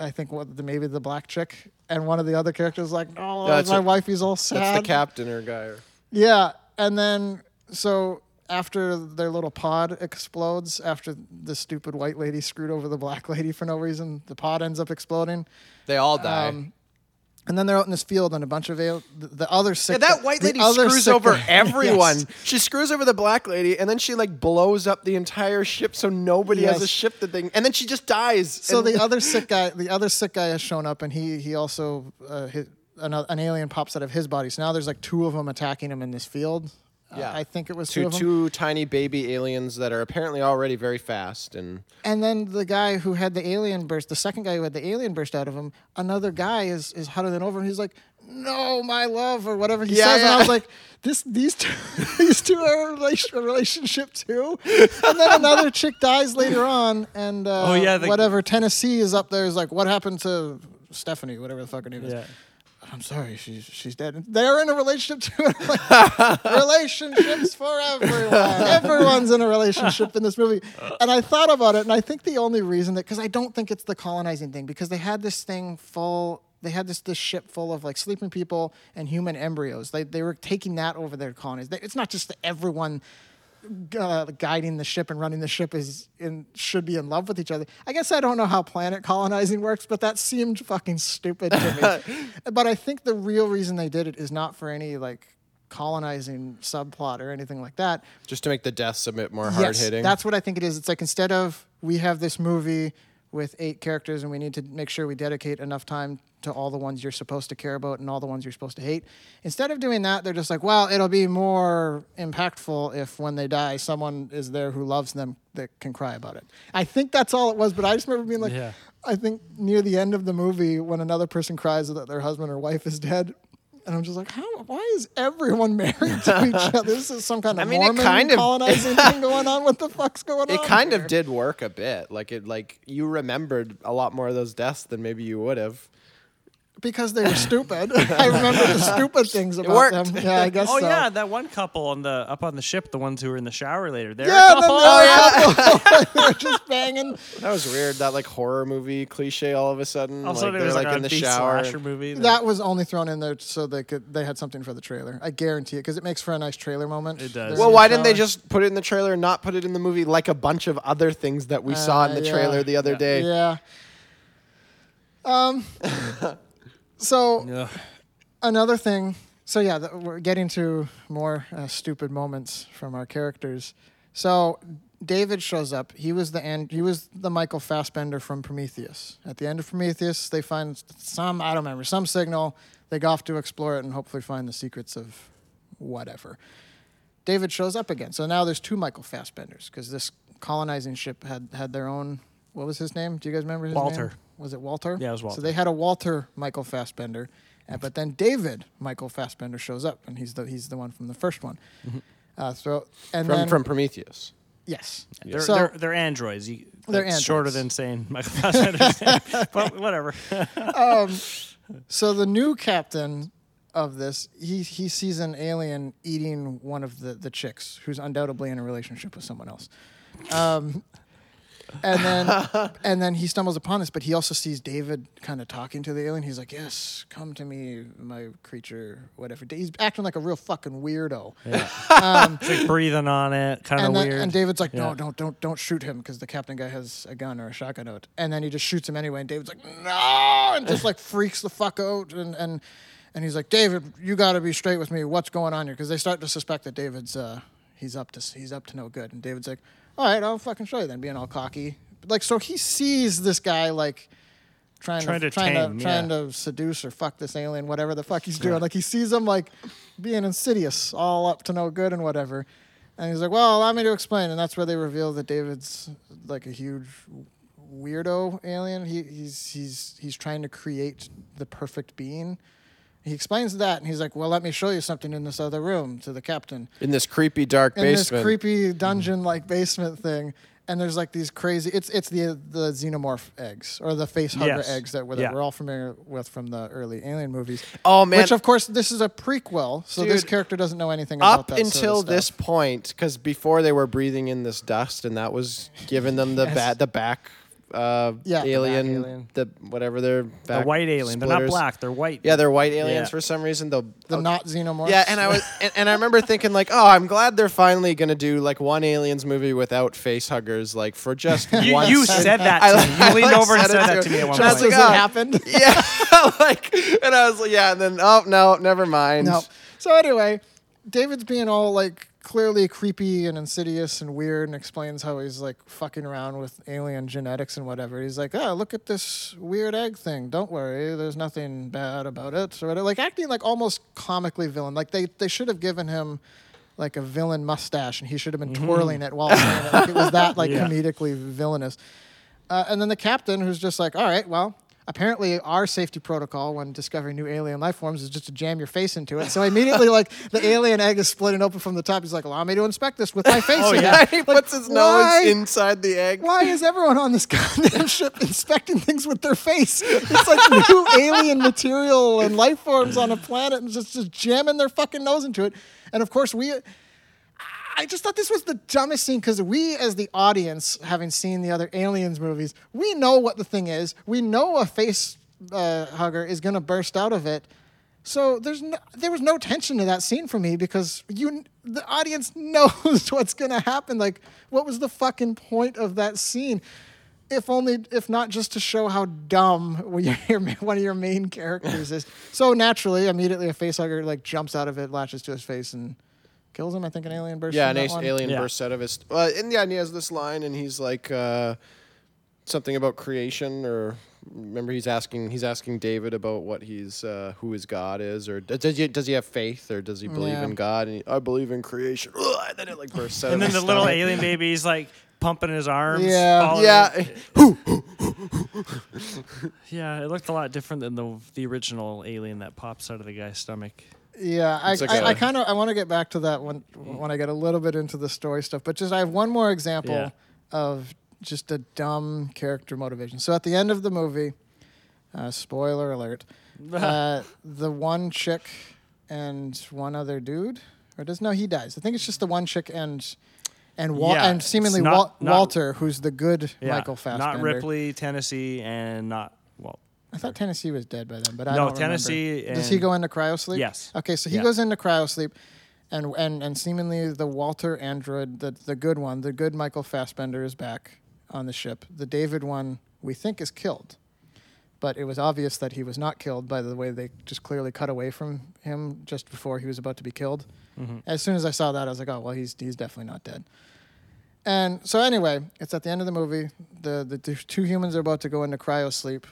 I think what the, maybe the black chick, and one of the other characters is like, oh, That's my a- wife is all sad. that's the captain or guy or Yeah, and then so after their little pod explodes, after the stupid white lady screwed over the black lady for no reason, the pod ends up exploding. they all die Um, and then they're out in this field, and a bunch of ale- the, the other Yeah, sick. that white lady screws over guy- everyone. Yes. She screws over the black lady, and then she like blows up the entire ship, so nobody has a ship that they. And then she just dies. So And- the other sick guy, the other sick guy has shown up, and he he also uh, his, an, an alien pops out of his body. So now there's like two of them attacking him in this field, Yeah. I think it was two, two of them. two tiny baby aliens that are apparently already very fast and And then the guy who had the alien burst, the second guy who had the alien burst out of him, another guy is is huddling over and he's like, "No, my love," or whatever he Yeah, says, and I was like, "This these two these two are a relation, a relationship too." And then another chick dies later on, and uh, Oh, yeah, the- whatever Tennessee is up there is like, "What happened to Stephanie? Whatever the fuck her name is." Yeah. I'm sorry, she's she's dead. They're in a relationship too. Relationships for everyone. Everyone's in a relationship in this movie. And I thought about it, and I think the only reason that because I don't think it's the colonizing thing because they had this thing full. They had this this ship full of like sleeping people and human embryos. They they were taking that over their colonies. They, it's not just that everyone uh, guiding the ship and running the ship is in should be in love with each other. I guess I don't know how planet colonizing works, but that seemed fucking stupid to me. but I think the real reason they did it is not for any like colonizing subplot or anything like that. just to make the deaths a bit more hard hitting. Yes, That's what I think it is. It's like instead of we have this movie with eight characters and we need to make sure we dedicate enough time to all the ones you're supposed to care about and all the ones you're supposed to hate. Instead of doing that, they're just like, well, it'll be more impactful if when they die, someone is there who loves them that can cry about it. I think that's all it was, but I just remember being like, Yeah. I think near the end of the movie when another person cries that their husband or wife is dead. And I'm just like, how? Why is everyone married to each other? This is some kind of I mean, Mormon kind of- colonizing thing going on. What the fuck's going it on? It kind here? of did work a bit. Like it like you remembered a lot more of those deaths than maybe you would have. Because they were stupid. I remember the stupid things about worked. them. Yeah, I guess Oh so. yeah, that one couple on the up on the ship, the ones who were in the shower later. They're Yeah, a and then couple. they were they were just banging. That was weird. That like horror movie cliche all of a sudden. Also, like it was like, like, in the shower. slasher movie. That was only thrown in there so they could they had something for the trailer. I guarantee it because it makes for a nice trailer moment. It does. They're in Well, the why didn't they just put it in the trailer and not put it in the movie like a bunch of other things that we saw in Uh, the yeah. trailer the other Yeah. day? Yeah. Um. So Ugh. another thing. So yeah, th- we're getting to more uh, stupid moments from our characters. So David shows up. He was the and he was the Michael Fassbender from Prometheus. At the end of Prometheus, they find some I don't remember some signal. They go off to explore it and hopefully find the secrets of whatever. David shows up again. So now there's two Michael Fassbenders because this colonizing ship had had their own. What was his name? Do you guys remember his Walter. name? Walter. Was it Walter? Yeah, it was Walter. So they had a Walter Michael Fassbender, uh, but then David Michael Fassbender shows up, and he's the he's the one from the first one. Uh, so and From then from Prometheus. yes, They're, so they're, they're androids. You, They're that's shorter than saying Michael Fassbender's name. But whatever. so the new captain of this he he sees an alien eating one of the the chicks who's undoubtedly in a relationship with someone else. Um, and then and then he stumbles upon this, but he also sees David kind of talking to the alien. He's like, "Yes, come to me, my creature, whatever." He's acting like a real fucking weirdo. It's like breathing on it, kind of weird. and David's like, no, Yeah. don't, don't, don't shoot him because the captain guy has a gun or a shotgun out. And then he just shoots him anyway. And David's like, no, and just like freaks the fuck out. And and and he's like, David, you got to be straight with me. What's going on here? Because they start to suspect that David's uh, he's up to he's up to no good. And David's like, all right, I'll fucking show you then, being all cocky. Like so, he sees this guy like. Trying, Trying to, to trying tame, to trying yeah. to seduce or fuck this alien, whatever the fuck he's doing. Like he sees him like being insidious, all up to no good and whatever. And he's like, "Well, allow me to explain." And that's where they reveal that David's like a huge weirdo alien. He, he's he's he's trying to create the perfect being. He explains that, and he's like, "Well, let me show you something in this other room." To the captain In this creepy dark in basement. this creepy dungeon-like basement thing. And there's like these crazy. It's it's the the xenomorph eggs or the face hugger Yes. eggs that, we're- that Yeah. we're all familiar with from the early Alien movies. Oh, man. Which of course this is a prequel, so this Dude, character doesn't know anything about up that sort of until stuff. this point, because before they were breathing in this dust, and that was giving them the Yes. ba- the back uh, Yeah. Alien, back alien. the whatever they're the white alien. They're not black. They're white. Yeah, they're white aliens Yeah. for some reason. The the not xenomorphs. yeah, and I was and, and I remember thinking like, oh, I'm glad they're finally gonna do like one aliens movie without face huggers, like for just You, once. you said that I to like- me. You I leaned like over and said said that to to me at one Just just point. as like, it ah. happened. yeah, like, and I was like, yeah, and then oh no, never mind. No. So anyway, David's being all like clearly creepy and insidious and weird and explains how he's like fucking around with alien genetics and whatever. He's like, oh, look at this weird egg thing. Don't worry, there's nothing bad about it. Or whatever. like acting like almost comically villain. Like they, they should have given him like a villain mustache, and he should have been twirling it while saying it. Like it was that like Yeah. comedically villainous. Uh, and then the captain, who's just like, all right, well, apparently our safety protocol when discovering new alien life forms is just to jam your face into it. So immediately, like the alien egg is splitting open from the top. He's like, allow me to inspect this with my face. Oh, in yeah. it." he Like, puts his why- nose inside the egg. Why is everyone on this goddamn ship inspecting things with their face? It's like new alien material and life forms on a planet and just, just jamming their fucking nose into it. And of course, we. I just thought this was the dumbest scene because we, as the audience, having seen the other Aliens movies, we know what the thing is. We know a face uh, hugger is going to burst out of it. So there's no, there was no tension to that scene for me because you the audience knows what's going to happen. Like, what was the fucking point of that scene? If only, if not just to show how dumb one of your, one of your main characters is. So naturally, immediately a face hugger like jumps out of it, latches to his face, and kills him. I think an alien bursts. Yeah, in an that a- one. alien Yeah. bursts out of his. Uh, and yeah, and he has this line, and he's like uh, something about creation, or remember he's asking he's asking David about what he's uh, who his God is, or does, does he does he have faith, or does he believe Yeah. in God? And he, I believe in creation. Ugh, and then it like bursts out. And then the his little stomach. alien baby's like pumping his arms. Yeah. Yeah, Yeah, it looked a lot different than the the original alien that pops out of the guy's stomach. Yeah, I, It's like I, a- I kind of I want to get back to that when when I get a little bit into the story stuff. But just I have one more example Yeah. of just a dumb character motivation. So at the end of the movie, uh, spoiler alert, uh, the one chick and one other dude, or does no he dies. I think it's just the one chick and and Wal- Yeah, and seemingly not- Wal- not- Walter, who's the good Yeah, Michael Fassbender. Not Ripley, Tennessee, and not well. I thought Tennessee was dead by then, but I No, don't remember. Tennessee Does he go into cryosleep? Yes. Okay, so he Yeah. goes into cryosleep, and and and seemingly the Walter android, the the good one, the good Michael Fassbender is back on the ship. The David one we think is killed, but it was obvious that he was not killed by the way they just clearly cut away from him just before he was about to be killed. Mm-hmm. As soon as I saw that, I was like, oh well, he's he's definitely not dead. And so anyway, it's at the end of the movie. The the, the two humans are about to go into cryosleep,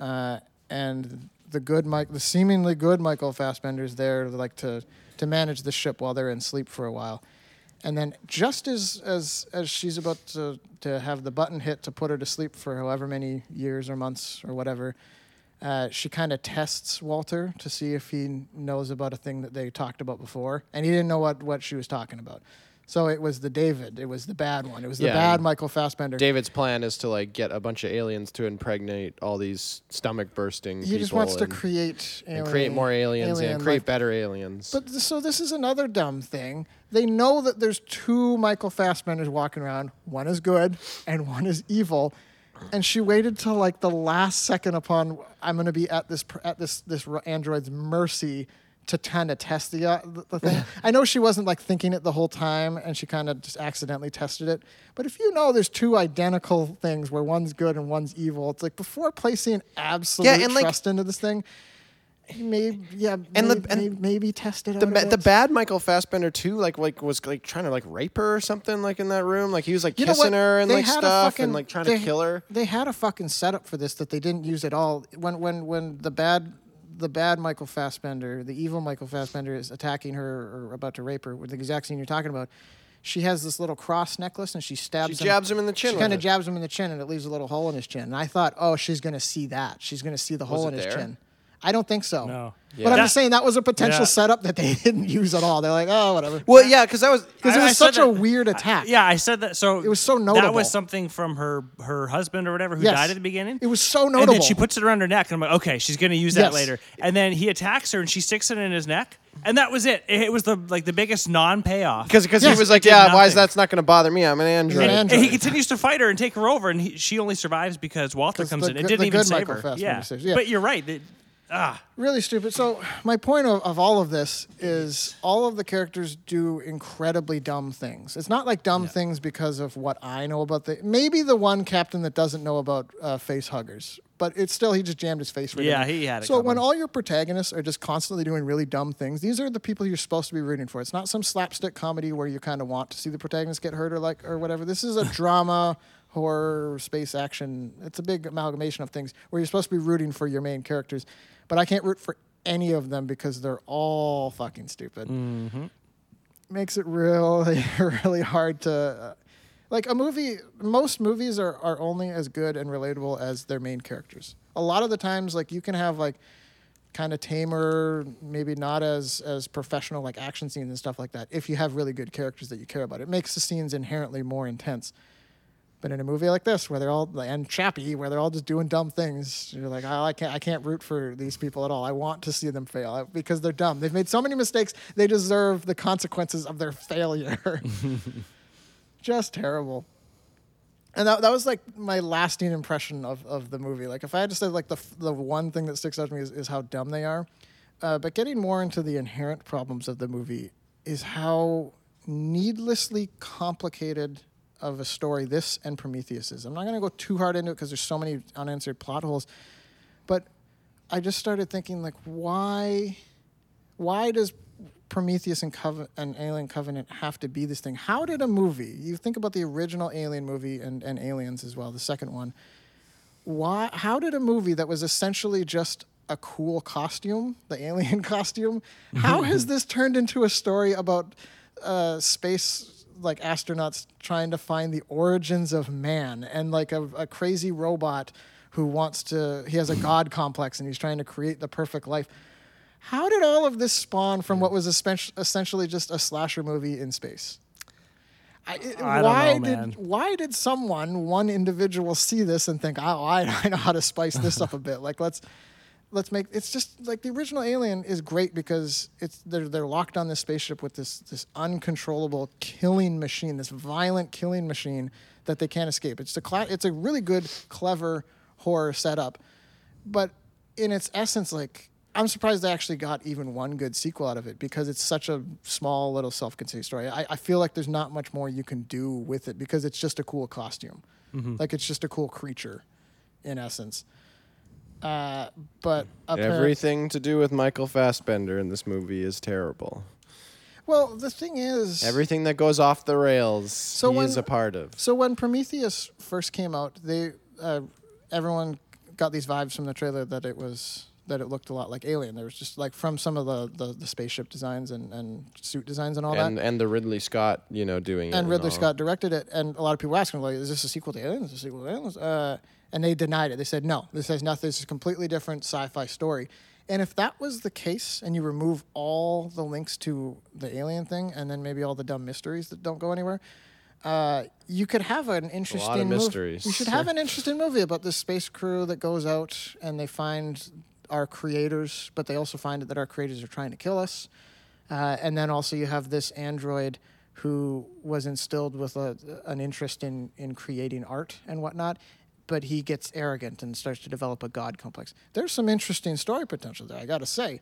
uh, and the good Mike, the seemingly good Michael Fassbender's there, like to to manage the ship while they're in sleep for a while. And then just as as as she's about to to have the button hit to put her to sleep for however many years or months or whatever, uh, she kind of tests Walter to see if he knows about a thing that they talked about before, and he didn't know what what she was talking about. So it was the David. It was the bad one. It was the Yeah, bad and Michael Fassbender. David's plan is to like get a bunch of aliens to impregnate all these stomach bursting. he just wants to and- create and alien, create more aliens alien and create life- better aliens. But th- so this is another dumb thing. They know that there's two Michael Fassbenders walking around. One is good and one is evil. And she waited till like the last second upon I'm going to be at this pr- at this this ro- android's mercy to kind of test the uh, the, the thing. I know she wasn't like thinking it the whole time and she kind of just accidentally tested it. But if you know there's two identical things where one's good and one's evil, it's like before placing absolute and, like- trust into this thing, maybe yeah, And the- maybe, and maybe, maybe test it the ba- the bad Michael Fassbender too, like like was like trying to like rape her or something like in that room. Like he was like You kissing her and They like stuff fucking- and like trying they- to kill her. They had a fucking setup for this that they didn't use at all. When when when the bad the bad Michael Fassbender, the evil Michael Fassbender is attacking her or about to rape her with the exact scene you're talking about. She has this little cross necklace and she stabs She jabs him in the chin She kind of jabs him in the chin and it leaves a little hole in his chin. And I thought, oh, she's going to see that. She's going to see the hole it in his there? chin. I don't think so. No. But I'm Yeah. just saying that was a potential Yeah. setup that they didn't use at all. They're like, oh, whatever. Well, yeah, because that was Because it I- was I said such a that- weird attack. Yeah, I said that. So It was so notable. That notable. was something from her her husband or whatever who Yes. died at the beginning. It was so And notable. then she puts it around her neck, and I'm like, okay, she's gonna use that Yes. later. And then he attacks her, and she sticks it in his neck, and that was it. It, it was the like the biggest non payoff. because because Yes, he was like, did yeah, why is nothing. that's not going to bother me? I'm an android. an And android. he continues to fight her and take her over, and he, she only survives because Walter 'Cause comes the in. It good- didn't the even good save Michael her. Fassbender Yeah. saves- yeah. but you're right. It- ah, really stupid. So my point of, of all of this is all of the characters do incredibly dumb things. It's not like dumb things because of what I know about the maybe the one captain that doesn't know about uh, face huggers, but it's still he just jammed his face. Right Yeah, in he had it So when coming. all your protagonists are just constantly doing really dumb things, these are the people you're supposed to be rooting for. It's not some slapstick comedy where you kind of want to see the protagonist get hurt or like or whatever. This is a drama. Horror, space action. It's a big amalgamation of things where you're supposed to be rooting for your main characters, but I can't root for any of them because they're all fucking stupid. makes it really really hard to uh, like a movie most movies are, are only as good and relatable as their main characters. A lot of the times like you can have like kind of tamer maybe not as as professional like action scenes and stuff like that if you have really good characters that you care about. It makes the scenes inherently more intense but in a movie like this where they're all and chappie where they're all just doing dumb things. You're like oh, i can't i can't root for these people at all. I want to see them fail uh, because they're dumb. They've made so many mistakes they deserve the consequences of their failure. Just terrible. And that, that was like my lasting impression of, of the movie. Like if I had to say like the the one thing that sticks out to me is, is how dumb they are. Uh, but getting more into the inherent problems of the movie is how needlessly complicated of a story this and Prometheus is. I'm not going to go too hard into it because there's so many unanswered plot holes. But I just started thinking like why why does Prometheus and, Coven- and Alien Covenant have to be this thing? How did a movie, you think about the original Alien movie and, and Aliens as well, the second one, why, how did a movie that was essentially just a cool costume, the alien costume, how has this turned into a story about uh, space like astronauts trying to find the origins of man and like a, a crazy robot who wants to, he has a god complex and he's trying to create the perfect life how did all of this spawn from what was essentially just a slasher movie in space? I, it, I why know, did why did someone one individual see this and think, oh, I, I know how to spice this up a bit. Like let's let's make it's just like the original Alien is great because it's they're they're locked on this spaceship with this this uncontrollable killing machine, this violent killing machine that they can't escape. It's a cla- it's a really good, clever horror setup, but in its essence, like I'm surprised they actually got even one good sequel out of it because it's such a small little self-contained story. I, I feel like there's not much more you can do with it because it's just a cool costume, mm-hmm. like it's just a cool creature, in essence. Uh, but Everything to do with Michael Fassbender in this movie is terrible. Well, the thing is, Everything that goes off the rails, So he when- is a part of. So when Prometheus first came out, they uh, everyone got these vibes from the trailer that it was that it looked a lot like Alien. There was just like from some of the, the, the spaceship designs and, and suit designs and all And that. and the Ridley Scott, you know, doing it. And Ridley. Scott directed it, and a lot of people were asking, like, is this a sequel to Aliens? Is this a sequel to Aliens? Uh, and they denied it. They said, no, this has nothing. This is a completely different sci-fi story. And if that was the case, and you remove all the links to the alien thing, and then maybe all the dumb mysteries that don't go anywhere, uh, you could have an interesting mov- mysteries. You should have an interesting movie about this space crew that goes out and they find our creators, but they also find that our creators are trying to kill us. Uh, and then also you have this android who was instilled with a, an interest in, in creating art and whatnot, but he gets arrogant and starts to develop a god complex. There's some interesting story potential there, I gotta say.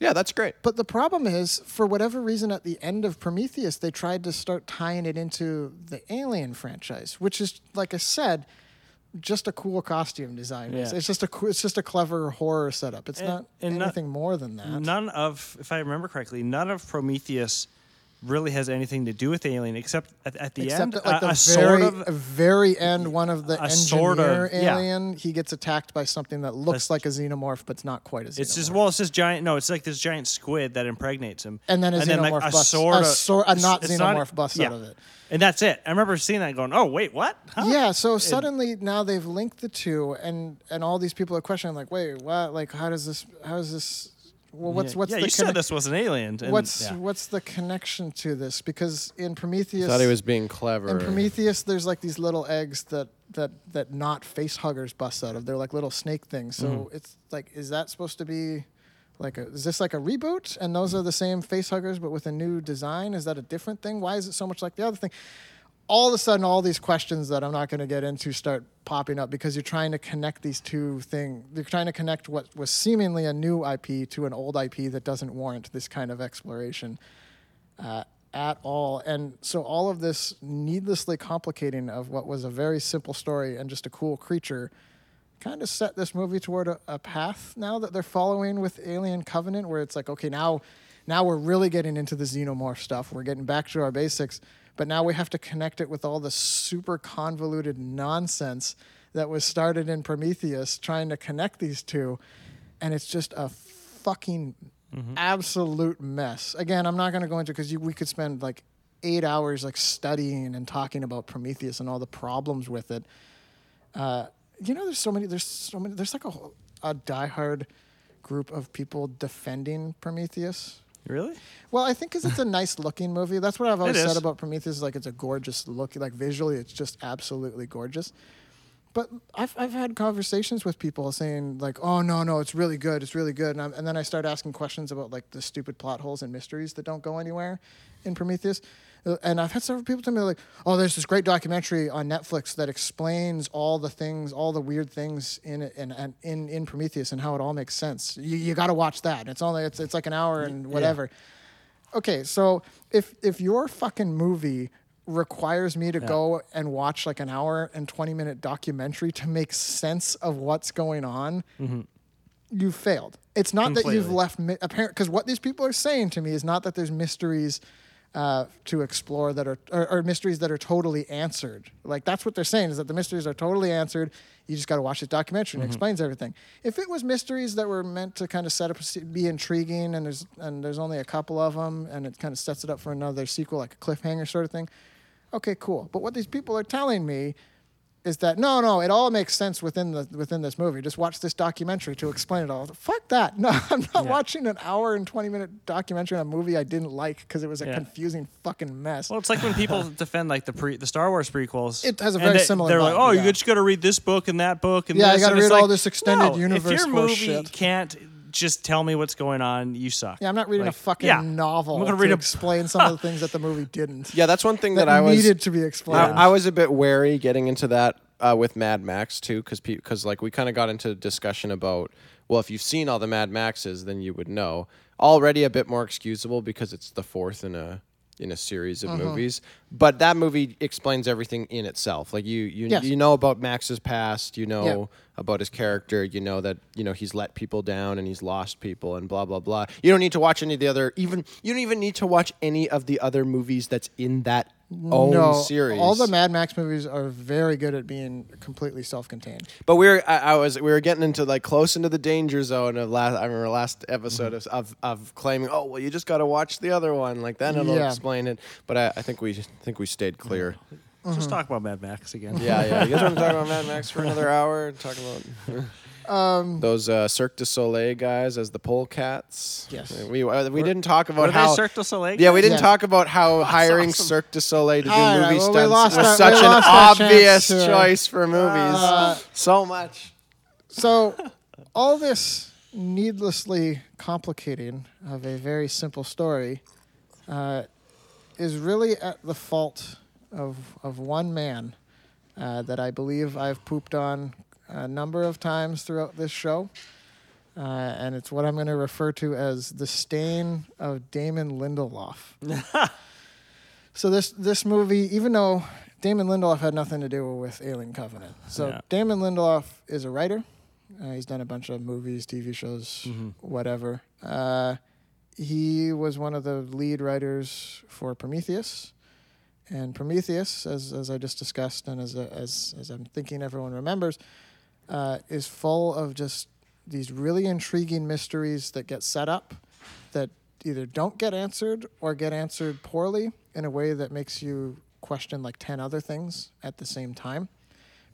Yeah, that's great. But the problem is, for whatever reason, at the end of Prometheus, they tried to start tying it into the Alien franchise, which is, like I said, just a cool costume design. It's, Yeah. it's just a it's just a clever horror setup. It's And- not and not- anything more than that. None of, if I remember correctly, none of Prometheus really has anything to do with Alien, except at, at the Except end, at like a, the a very, sort of. a very end, one of the engineer sort of- yeah. alien, he gets attacked by something that looks That's- like a xenomorph, but it's not quite a xenomorph. It's just well, it's this giant. No, it's like this giant squid that impregnates him, And then a xenomorph like, busts- sort a of, sor- a not xenomorph busts yeah. out of it. and that's it. I remember seeing that, going, "Oh wait, what?" Huh? Yeah, so suddenly now they've linked the two, and and all these people are questioning, like, wait, what? Like, how does this? How is this? Well, what's yeah, what's yeah, the you said this was an alien. And, what's yeah. what's the connection to this? Because in Prometheus, Thought he was being clever. in Prometheus, there's like these little eggs that that that not face huggers bust out of. They're like little snake things. So Mm-hmm. it's like, is that supposed to be? Like a, is this like a reboot? And those are the same face huggers, but with a new design? Is that a different thing? Why is it so much like the other thing? All of a sudden all these questions that I'm not going to get into start popping up because you're trying to connect these two things. You're trying to connect what was seemingly a new IP to an old IP that doesn't warrant this kind of exploration uh, at all. And so all of this needlessly complicating of what was a very simple story and just a cool creature kind of set this movie toward a, a path now that they're following with Alien Covenant, where it's like, okay, now, now we're really getting into the xenomorph stuff. We're getting back to our basics, but now we have to connect it with all the super convoluted nonsense that was started in Prometheus, trying to connect these two, and it's just a fucking absolute mess. Again, I'm not going to go into because we could spend like eight hours like studying and talking about Prometheus and all the problems with it. Uh, you know, there's so many. There's so many. There's like a, whole- a diehard group of people defending Prometheus. Really? Well, I think because it's a nice looking movie. That's what I've always said about Prometheus. Is like it's a gorgeous look. Like visually, it's just absolutely gorgeous. But I've I've had conversations with people saying like, oh no no, it's really good, it's really good, and, I'm, and then I start asking questions about like the stupid plot holes and mysteries that don't go anywhere in Prometheus. And I've had several people tell me like, oh, there's this great documentary on Netflix that explains all the things, all the weird things in it and, and in in Prometheus and how it all makes sense. You you got to watch that. It's only it's it's like an hour and whatever. Okay, so if if your fucking movie requires me to go and watch like an hour and 20 minute documentary to make sense of what's going on, mm-hmm. you failed. It's not that you've left mi- apparent because what these people are saying to me is not that there's mysteries uh, to explore that are or, or mysteries that are totally answered. Like that's what they're saying is that the mysteries are totally answered. You just got to watch this documentary and it explains everything. If it was mysteries that were meant to kind of set up be intriguing and there's and there's only a couple of them and it kind of sets it up for another sequel like a cliffhanger sort of thing. Okay, cool. But what these people are telling me is that no, no, it all makes sense within the within this movie. Just watch this documentary to explain it all. Fuck that. No, I'm not watching an hour and twenty minute documentary on a movie I didn't like because it was a Yeah. confusing fucking mess. Well, it's like when people defend like the pre the Star Wars prequels. It has a very they, similar They're like, oh, yeah. you just got to read this book and that book and Yeah, you this. gotta read all like, this extended no, universe If your movie shit. can't just tell me what's going on, you suck. yeah, I'm not reading Like, a fucking yeah. novel I'm gonna to read a- explain some of the things that the movie didn't. Yeah, that's one thing that, that, I was needed to be explained. I, I was a bit wary getting into that uh, with Mad Max too, because because like we kind of got into discussion about well, if you've seen all the Mad Maxes, then you would know. Already a bit more excusable because it's the fourth in a in a series of mm-hmm. movies, but that movie explains everything in itself. Like you you Yes. you know about Max's past, you know Yeah. about his character, you know that you know he's let people down and he's lost people and blah blah blah. You don't need to watch any of the other even you don't even need to watch any of the other movies that's in that own no, series. all the Mad Max movies are very good at being completely self-contained. But we were, I, I was, we were getting into like close into the danger zone of last. I remember last episode of, of of claiming, oh well, you just got to watch the other one, like then it'll Yeah. explain it. But I, I think we, I think we stayed clear. Mm-hmm. Just talk about Mad Max again. Yeah, yeah. You guys want to talk about Mad Max for another hour? Talk about Um, those uh, Cirque du Soleil guys as the pole cats. Yes. we uh, we didn't talk Were about they how. Cirque du Soleil? yeah, we didn't Yeah. talk about how hiring awesome. Cirque du Soleil to do All right, movie well, we stunts lost was our- such we an lost our chance obvious to- choice for movies. Uh, so much. So, all this needlessly complicating of a very simple story uh, is really at the fault of, of one man uh, that I believe I've pooped on a number of times throughout this show. Uh, and it's what I'm going to refer to as the stain of Damon Lindelof. so this this movie, even though Damon Lindelof had nothing to do with Alien Covenant, so Yeah. Damon Lindelof is a writer. Uh, he's done a bunch of movies, TV shows, whatever. Uh, he was one of the lead writers for Prometheus, and Prometheus, as as I just discussed, and as as as I'm thinking everyone remembers, uh, is full of just these really intriguing mysteries that get set up that either don't get answered or get answered poorly in a way that makes you question like 10 other things at the same time.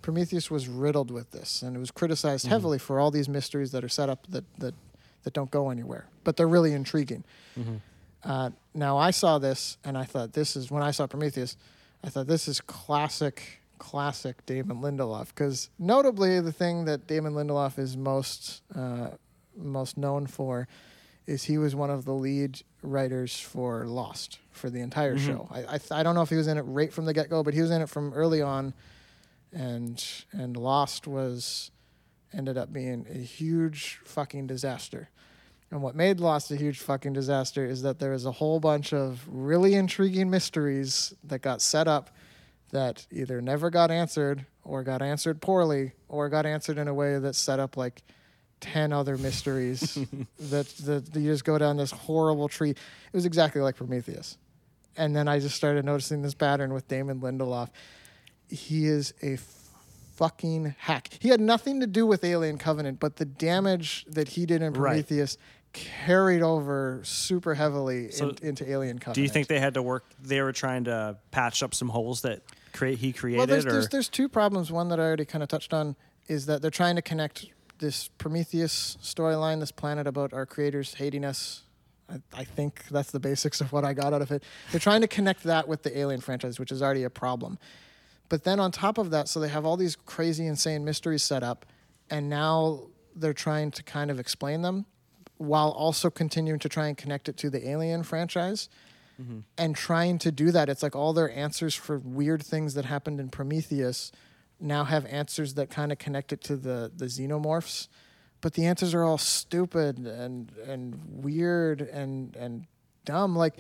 Prometheus was riddled with this and it was criticized heavily for all these mysteries that are set up that, that, that don't go anywhere, but they're really intriguing. Uh, now, I saw this and I thought this is, when I saw Prometheus, I thought this is classic, classic Damon Lindelof. Because notably, the thing that Damon Lindelof is most, uh, most known for is he was one of the lead writers for Lost for the entire show. I, I, th- I don't know if he was in it right from the get go, but he was in it from early on. And, and Lost was, ended up being a huge fucking disaster. And what made Lost a huge fucking disaster is that there was a whole bunch of really intriguing mysteries that got set up that either never got answered or got answered poorly or got answered in a way that set up like 10 other mysteries that, that you just go down this horrible tree. It was exactly like Prometheus. And then I just started noticing this pattern with Damon Lindelof. He is a fucking hack. He had nothing to do with Alien Covenant, but the damage that he did in Right. Prometheus carried over super heavily So in, into Alien Covenant. Do you think they had to work? They were trying to patch up some holes that create he created, Well, there's, or there's there's two problems. One that I already kind of touched on is that they're trying to connect this Prometheus storyline, this planet about our creators hating us. I, I think that's the basics of what I got out of it. They're trying to connect that with the Alien franchise, which is already a problem. But then on top of that, so they have all these crazy, insane mysteries set up, and now they're trying to kind of explain them while also continuing to try and connect it to the Alien franchise. And trying to do that, it's like all their answers for weird things that happened in Prometheus now have answers that kind of connect it to the, the xenomorphs. But the answers are all stupid and and weird and and dumb. Like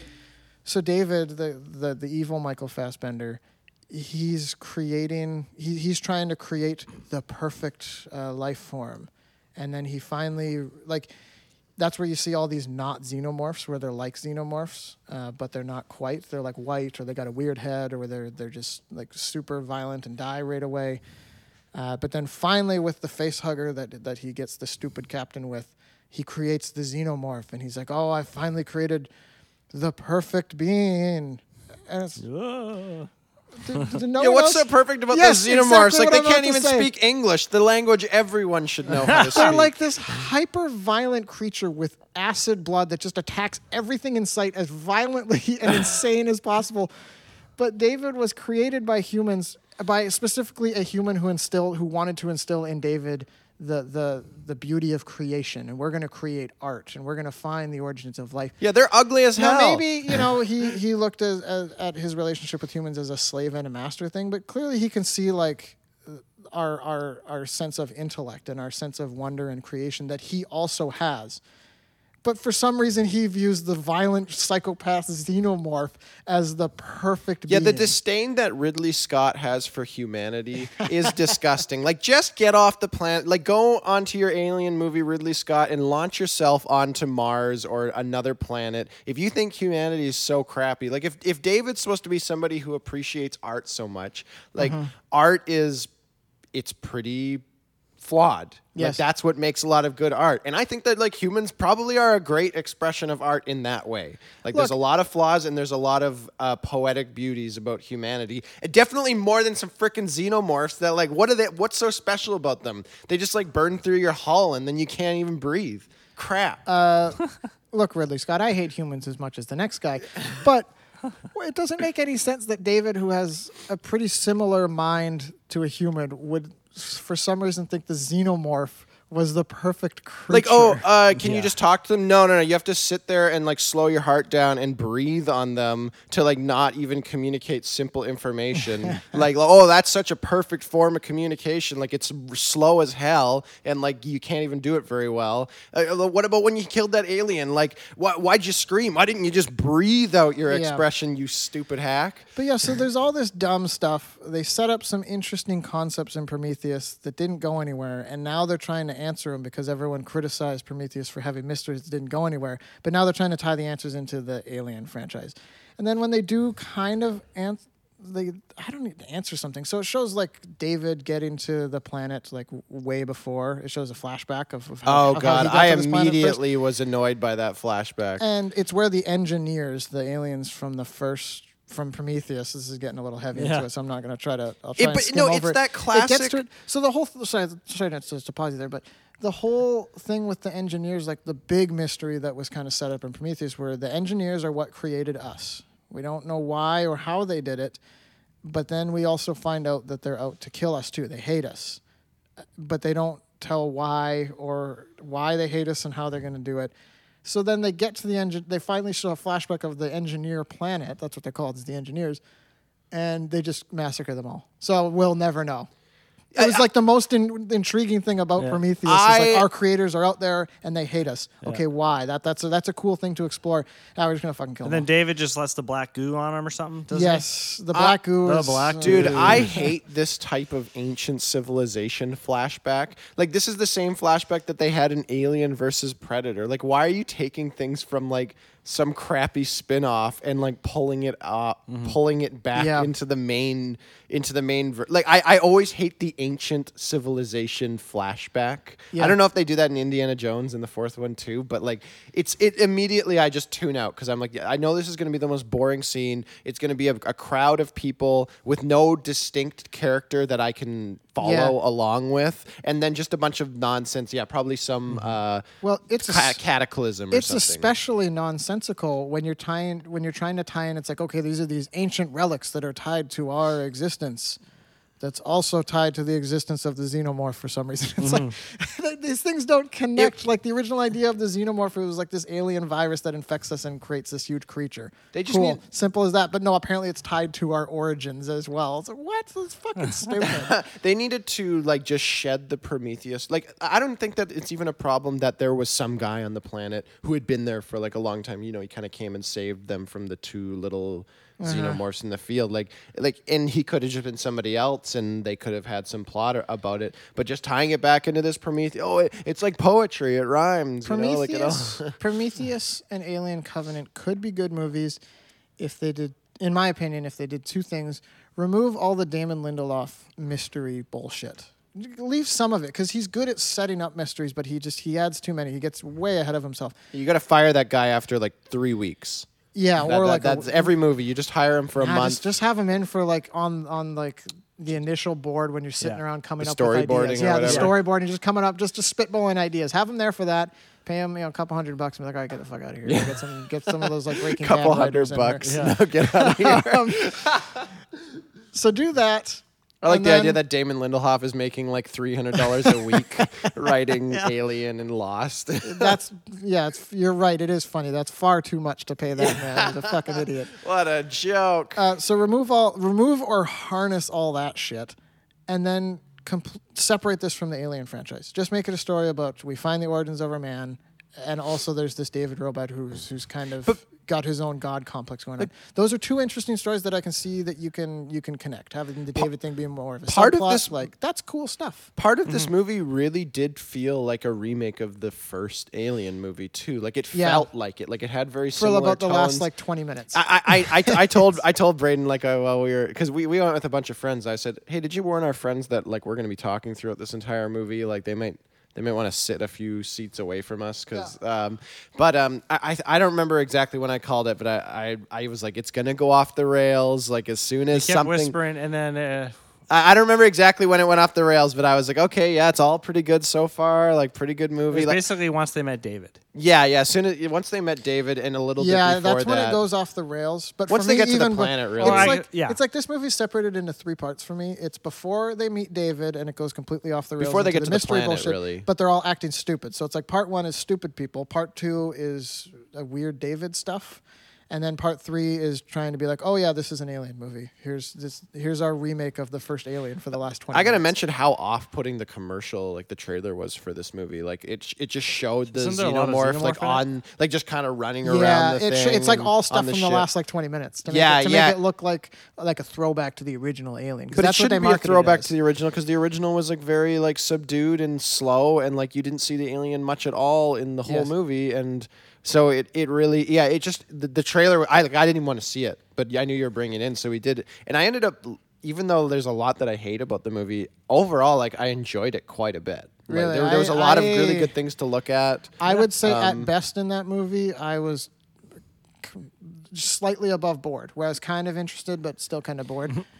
so David, the the, the evil Michael Fassbender, he's creating he, he's trying to create the perfect uh, life form and then he finally like that's where you see all these not xenomorphs where they're like xenomorphs uh, but they're not quite. They're like white or they got a weird head or they're they're just like super violent and die right away. Uh, but then finally with the face hugger that that he gets the stupid captain with he creates the xenomorph and he's like oh i finally created the perfect being. And it's. no yeah, what's else- so perfect about Yes, those xenomorphs? exactly like they I'm can't even speak English, the language everyone should know how to speak. They're like this hyper violent creature with acid blood that just attacks everything in sight as violently and insane as possible. But David was created by humans, by specifically a human who instilled, who wanted to instill in David the the the beauty of creation, and we're going to create art, and we're going to find the origins of life. yeah, they're ugly as hell. Now maybe you know he he looked as, as, at his relationship with humans as a slave and a master thing, but clearly he can see like our our our sense of intellect and our sense of wonder and creation that he also has. But for some reason, he views the violent psychopath xenomorph as the perfect. Yeah, the disdain that Ridley Scott has for humanity is disgusting. Like, just get off the planet. Like, go onto your alien movie, Ridley Scott, and launch yourself onto Mars or another planet. If you think humanity is so crappy, like, if, if David's supposed to be somebody who appreciates art so much, like, Mm-hmm. art is, it's pretty flawed. Like, that's what makes a lot of good art. And I think that, like, humans probably are a great expression of art in that way. Like, there's a lot of flaws and there's a lot of uh, poetic beauties about humanity. And definitely more than some freaking xenomorphs that like what are they what's so special about them? They just like burn through your hull and then you can't even breathe. Crap. Uh, look, Ridley Scott, I hate humans as much as the next guy, but it doesn't make any sense that David, who has a pretty similar mind to a human, would, for some reason, think the xenomorph was the perfect creature. like, oh, uh, can you just talk to them? No, no, no. You have to sit there and like slow your heart down and breathe on them to like not even communicate simple information. like, oh, that's such a perfect form of communication. Like, it's slow as hell, and like you can't even do it very well. Uh, what about when you killed that alien? Like, why, why'd you scream? Why didn't you just breathe out your Yeah. expression, you stupid hack? But yeah, so there's all this dumb stuff. They set up some interesting concepts in Prometheus that didn't go anywhere, and now they're trying to answer them because everyone criticized Prometheus for having mysteries that didn't go anywhere. But now they're trying to tie the answers into the Alien franchise. And then when they do kind of answer, they I don't need to answer something. So it shows like David getting to the planet like way before. It shows a flashback of, of how, Oh of god, I immediately was annoyed by that flashback. And it's where the engineers, the aliens from the first from Prometheus. This is getting a little heavy Yeah. into it, so I'm not going to try to. I'll try It- but no, it's it. that It classic- to. So the whole th- sorry, sorry not to, to pause you there, but the whole thing with the engineers, like the big mystery that was kind of set up in Prometheus, where the engineers are what created us. We don't know why or how they did it, but then we also find out that they're out to kill us too. They hate us but they don't tell why or why they hate us and how they're going to do it. So then they get to the engine. They finally show a flashback of the engineer planet. That's what they're called, is the engineers, and they just massacre them all. So we'll never know. It was like the most in, intriguing thing about Yeah. Prometheus. is like our creators are out there and they hate us. Okay, why? That that's a, that's a cool thing to explore. Now we're just gonna fucking kill And them. then David just lets the black goo on him or something. all. Doesn't yes, the black goo. the is, black uh, Dude, Ooh. I hate this type of ancient civilization flashback. Like this is the same flashback that they had in Alien versus Predator. Like why are you taking things from like some crappy spin-off and like pulling it up mm-hmm. pulling it back Yeah. into the main into the main ver- like I, I always hate the ancient civilization flashback Yeah. i don't know if they do that in indiana jones in the fourth one too but like it's it immediately i just tune out because i'm like yeah, i know this is going to be the most boring scene it's going to be a, a crowd of people with no distinct character that i can follow Yeah. along with and then just a bunch of nonsense yeah probably some uh Well, it's a ca- s- cataclysm or it's especially nonsensical when you're tying when you're trying to tie in. It's like okay, these are these ancient relics that are tied to our existence. That's also tied to the existence of the xenomorph for some reason. It's Mm-hmm. like these things don't connect. like the original idea of the xenomorph, it was like this alien virus that infects us and creates this huge creature. They just cool, need- simple as that. But no, apparently it's tied to our origins as well. It's like what? That's fucking stupid. they needed to like just shed the Prometheus. Like I don't think that it's even a problem that there was some guy on the planet who had been there for like a long time. You know, he kind of came and saved them from the two little Uh-huh. xenomorphs in the field. Like like and he could have just been somebody else and they could have had some plot about it. But just tying it back into this Prometheus, oh, it, it's like poetry. It rhymes. You know, like it all. Prometheus, Prometheus and Alien Covenant could be good movies if they did, in my opinion, if they did two things: remove all the Damon Lindelof mystery bullshit. Leave some of it because he's good at setting up mysteries, but he just he adds too many. He gets way ahead of himself. You got to fire that guy after like three weeks. Yeah, That- or that- like a- that's every movie. You just hire him for a month. Just, just have him in for like on on like the initial board when you're sitting Yeah. around coming The up with storyboarding ideas. or Yeah, the whatever. storyboarding, just coming up, just just spitballing ideas. Have him there for that. Pay him, you know, a couple hundred bucks and be like, all right, get the fuck out of here. Get some, get some of those like Breaking couple hundred writers in there. bucks. No, get out of here. So do that. I like and the idea that Damon Lindelof is making like three hundred dollars a week writing Alien and Lost. That's yeah, it's, you're right. It is funny. That's far too much to pay that man. He's a fucking idiot. what a joke! Uh, so remove all, remove or harness all that shit, and then compl- separate this from the Alien franchise. Just make it a story about we find the origins of our man, and also there's this David Robot who's who's kind of got his own god complex going on. Those are two interesting stories that I can see that you can you can connect. Having the David thing being more of a part of subplot, this- like that's cool stuff. Part of Mm-hmm. this movie really did feel like a remake of the first Alien movie too. Like it Yeah. felt like it. Like it had very For similar about the last like 20 minutes. I, I, I, I told I told Braden like uh, while we were because we, we went with a bunch of friends. I said, hey, did you warn our friends that like we're going to be talking throughout this entire movie? Like they might they might want to sit a few seats away from us because. Um, but um, I I I don't remember exactly when I called it, but I I, I was like, it's going to go off the rails. Like as soon as Kept something. whispering, and then uh, I, I don't remember exactly when it went off the rails, but I was like, okay, yeah, it's all pretty good so far. Like pretty good movie. was Like, basically once they met David. yeah, yeah. As soon as once they met David and a little yeah, bit before that's when that, it goes off the rails. But Once for they me, get to the even be- planet, really. it's Well, I- like yeah. it's like this movie's separated into three parts for me. It's before they meet David, and it goes completely off the rails. Before they into get to the mystery planet, bullshit, really. But they're all acting stupid. So it's like part one is stupid people. Part two is a weird David stuff. And then part three is trying to be like, oh yeah, this is an alien movie. Here's this. Here's our remake of the first Alien for the last twenty. I gotta minutes. mention how off-putting the commercial, like the trailer, was for this movie. Like it, it just showed the Isn't there a xenomorph, like xenomorph it? on, like just kind of running Yeah, around Yeah, it's thing. it's like all on stuff from the last like twenty minutes. To make Yeah, it, to yeah. make it look like like a throwback to the original Alien. 'cause But it that's what they shouldn't be a throwback to the original because the original was like very like subdued and slow, and like you didn't see the alien much at all in the whole Yes. movie, and so it, it really yeah it just the, the trailer I like I didn't even want to see it, but I knew you were bringing it in, so we did, it. and I ended up even though there's a lot that I hate about the movie, overall like I enjoyed it quite a bit. Like, Really? there, there was I- a lot of really good things to look at. I would say Um, at best in that movie, I was c- slightly above board, where I was kind of interested but still kind of bored.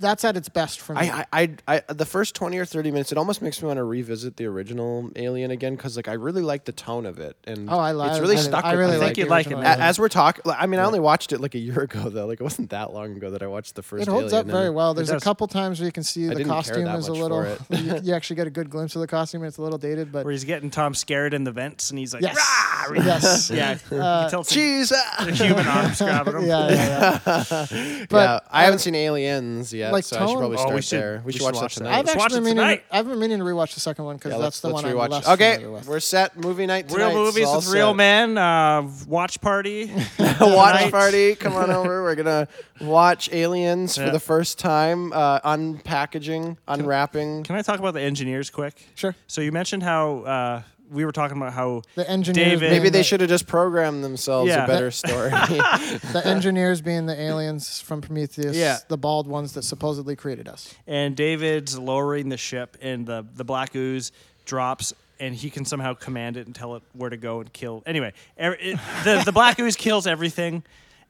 That's at its best for me. I, I, I, I, the first twenty or thirty minutes, it almost makes me want to revisit the original Alien again because, like, I really like the tone of it, and oh, I like. it's really I, stuck. I with really me. I like. think you'd like it, original man. A- Alien. As we're talking, I mean, I only watched it like a year ago, though. Like, it wasn't that long ago that I watched the first. It holds Alien, up very well. There's a couple times where you can see the didn't care costume that is a much little. for you, you actually get a good glimpse of the costume. and It's a little dated, but Where he's getting Tom scared in the vents, and he's like, yes, "Rah!" yes, yeah, Uh, you tell the Jesus. human arms grabbing him. yeah, yeah, yeah. yeah, But, I haven't seen Aliens yet, like so I should tone- probably Oh, we should- there. We, we should should watch watch that that. tonight. I've watch actually been meaning. tonight. I've been meaning to rewatch the second one because Yeah, that's the let's one I'm rewatch. less okay, with. we're set. Movie night tonight. Real movies It's all with real men. Uh, watch party. watch party. Come on over. We're gonna watch Aliens for the first time. Uh, unpackaging, unwrapping. Can I talk about the engineers quick? Sure. So you mentioned how uh, we were talking about how The engineers David Maybe they the- should have just programmed themselves Yeah. a better story. the engineers being the aliens from Prometheus, Yeah. the bald ones that supposedly created us. and David's lowering the ship, and the the black ooze drops, and he can somehow command it and tell it where to go and kill. Anyway, er- it, the the black ooze kills everything,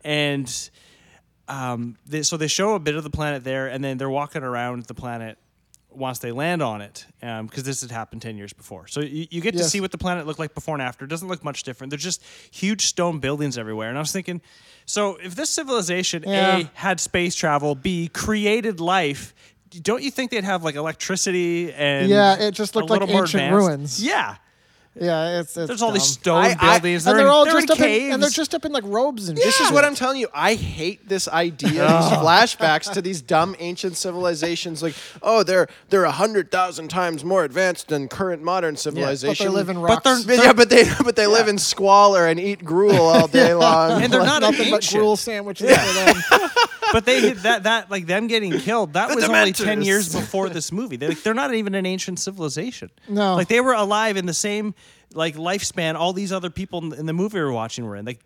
and um, they, so they show a bit of the planet there, and then they're walking around the planet once they land on it, um, because this had happened ten years before. So you, you get to see what the planet looked like before and after. It doesn't look much different. There's just huge stone buildings everywhere, and I was thinking, so if this civilization Yeah. a had space travel, b created life. Don't you think they'd have like electricity and Yeah, it just a looked like ancient advanced? ruins. Yeah, Yeah, it's, it's there's all these stone I- I- buildings. and they're, they're all in, just they're up in in, caves. and they're just up in like robes and This is shit. what I'm telling you. I hate this idea, these flashbacks to these dumb ancient civilizations. Like, oh, they're they're a hundred thousand times more advanced than current modern civilization. But civilization. they live in But rocks. they're- But yeah, but they but they live in squalor and eat gruel all day long. and they're not nothing but ancient. gruel sandwiches for them. but they that that like them getting killed. That was only ten Dementors. years before this movie. They like, they're not even an ancient civilization. No. like they were alive in the same like lifespan all these other people in, in the movie we were watching were in. Like,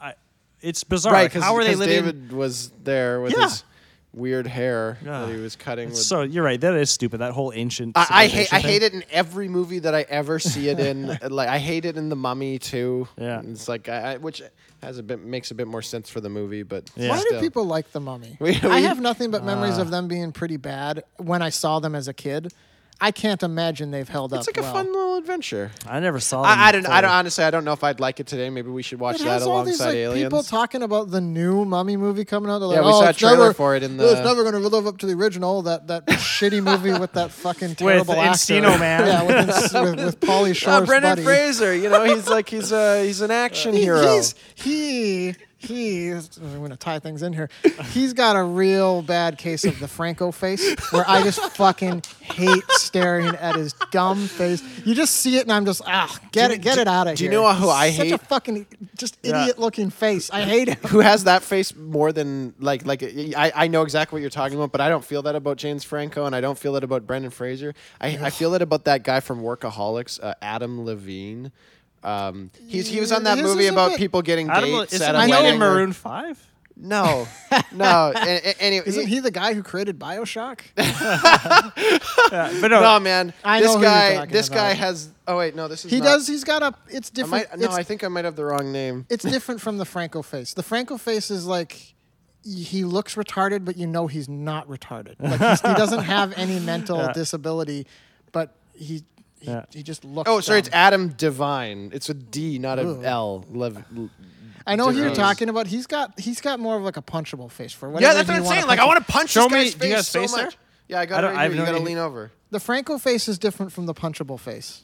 I, it's bizarre. right? Like, Because how are they living? David was there with Yeah. his weird hair Yeah. that he was cutting. With. So you're right. That is stupid. That whole ancient. I, I hate I hate it in every movie that I ever see it in. Uh, like I hate it in The Mummy too. Yeah. it's like I, I, which has a bit makes a bit more sense for the movie, but Yeah. Why still. do people like the mummy? We- I we- have nothing but memories ah. of them being pretty bad when I saw them as a kid. I can't imagine they've held It's up It's like a well. fun little adventure. I never saw. Them I, I don't. I don't honestly. I don't know if I'd like it today. Maybe we should watch It that has all these alongside like Aliens. people talking about the new Mummy movie coming out. They're like, Yeah, we oh, saw a it's trailer never, for it in the. It's never going to live up to the original. That that shitty movie with that fucking terrible actor. Encino Man. Yeah, with, Enc- with, with Pauly uh, Shore's Oh, Brendan buddy. Fraser. You know, he's like he's a he's an uh, action He- hero. He's he he. I'm going to tie things in here. He's got a real bad case of the Franco face, where I just fucking hate staring at his dumb face. You just see it, and I'm just ah, get Do- it, get do- it out of here. do you know who I hate Such a fucking just idiot looking face. I hate him. who has that face more than like like I, I know exactly what you're talking about, but I don't feel that about James Franco, and I don't feel that about Brendan Fraser. I, I feel it about that guy from Workaholics, uh, Adam Levine. Um, he's he was on that His movie is a about bit- people getting Adam, dates isn't at a he know- in wedding. Maroon Five? No, no. a- a- anyway, Isn't he the guy who created Bioshock? Yeah, but no, No, man. I this know who you're guy. talking This guy about. has. Oh wait, no. This is. He not- does. He's got a. It's I different. might, no, it's, I think I might have the wrong name. it's different from the Franco face. The Franco face is like y- he looks retarded, but you know he's not retarded. Like he's, he doesn't have any mental Yeah. disability, but he he, Yeah. he just looks. Oh, sorry, dumb. it's Adam Devine. It's a D, not a Ugh. L. Lev- I know who you're Devine. talking about. He's got he's got more of like a punchable face for whatever. Yeah, that's reason what I'm you saying. Like, I punch want to punch Show this me- guy's do you got face so space there? much. Yeah, I I got it don't- right I have here. no You got to idea. lean over. The Franco face is different from the punchable face.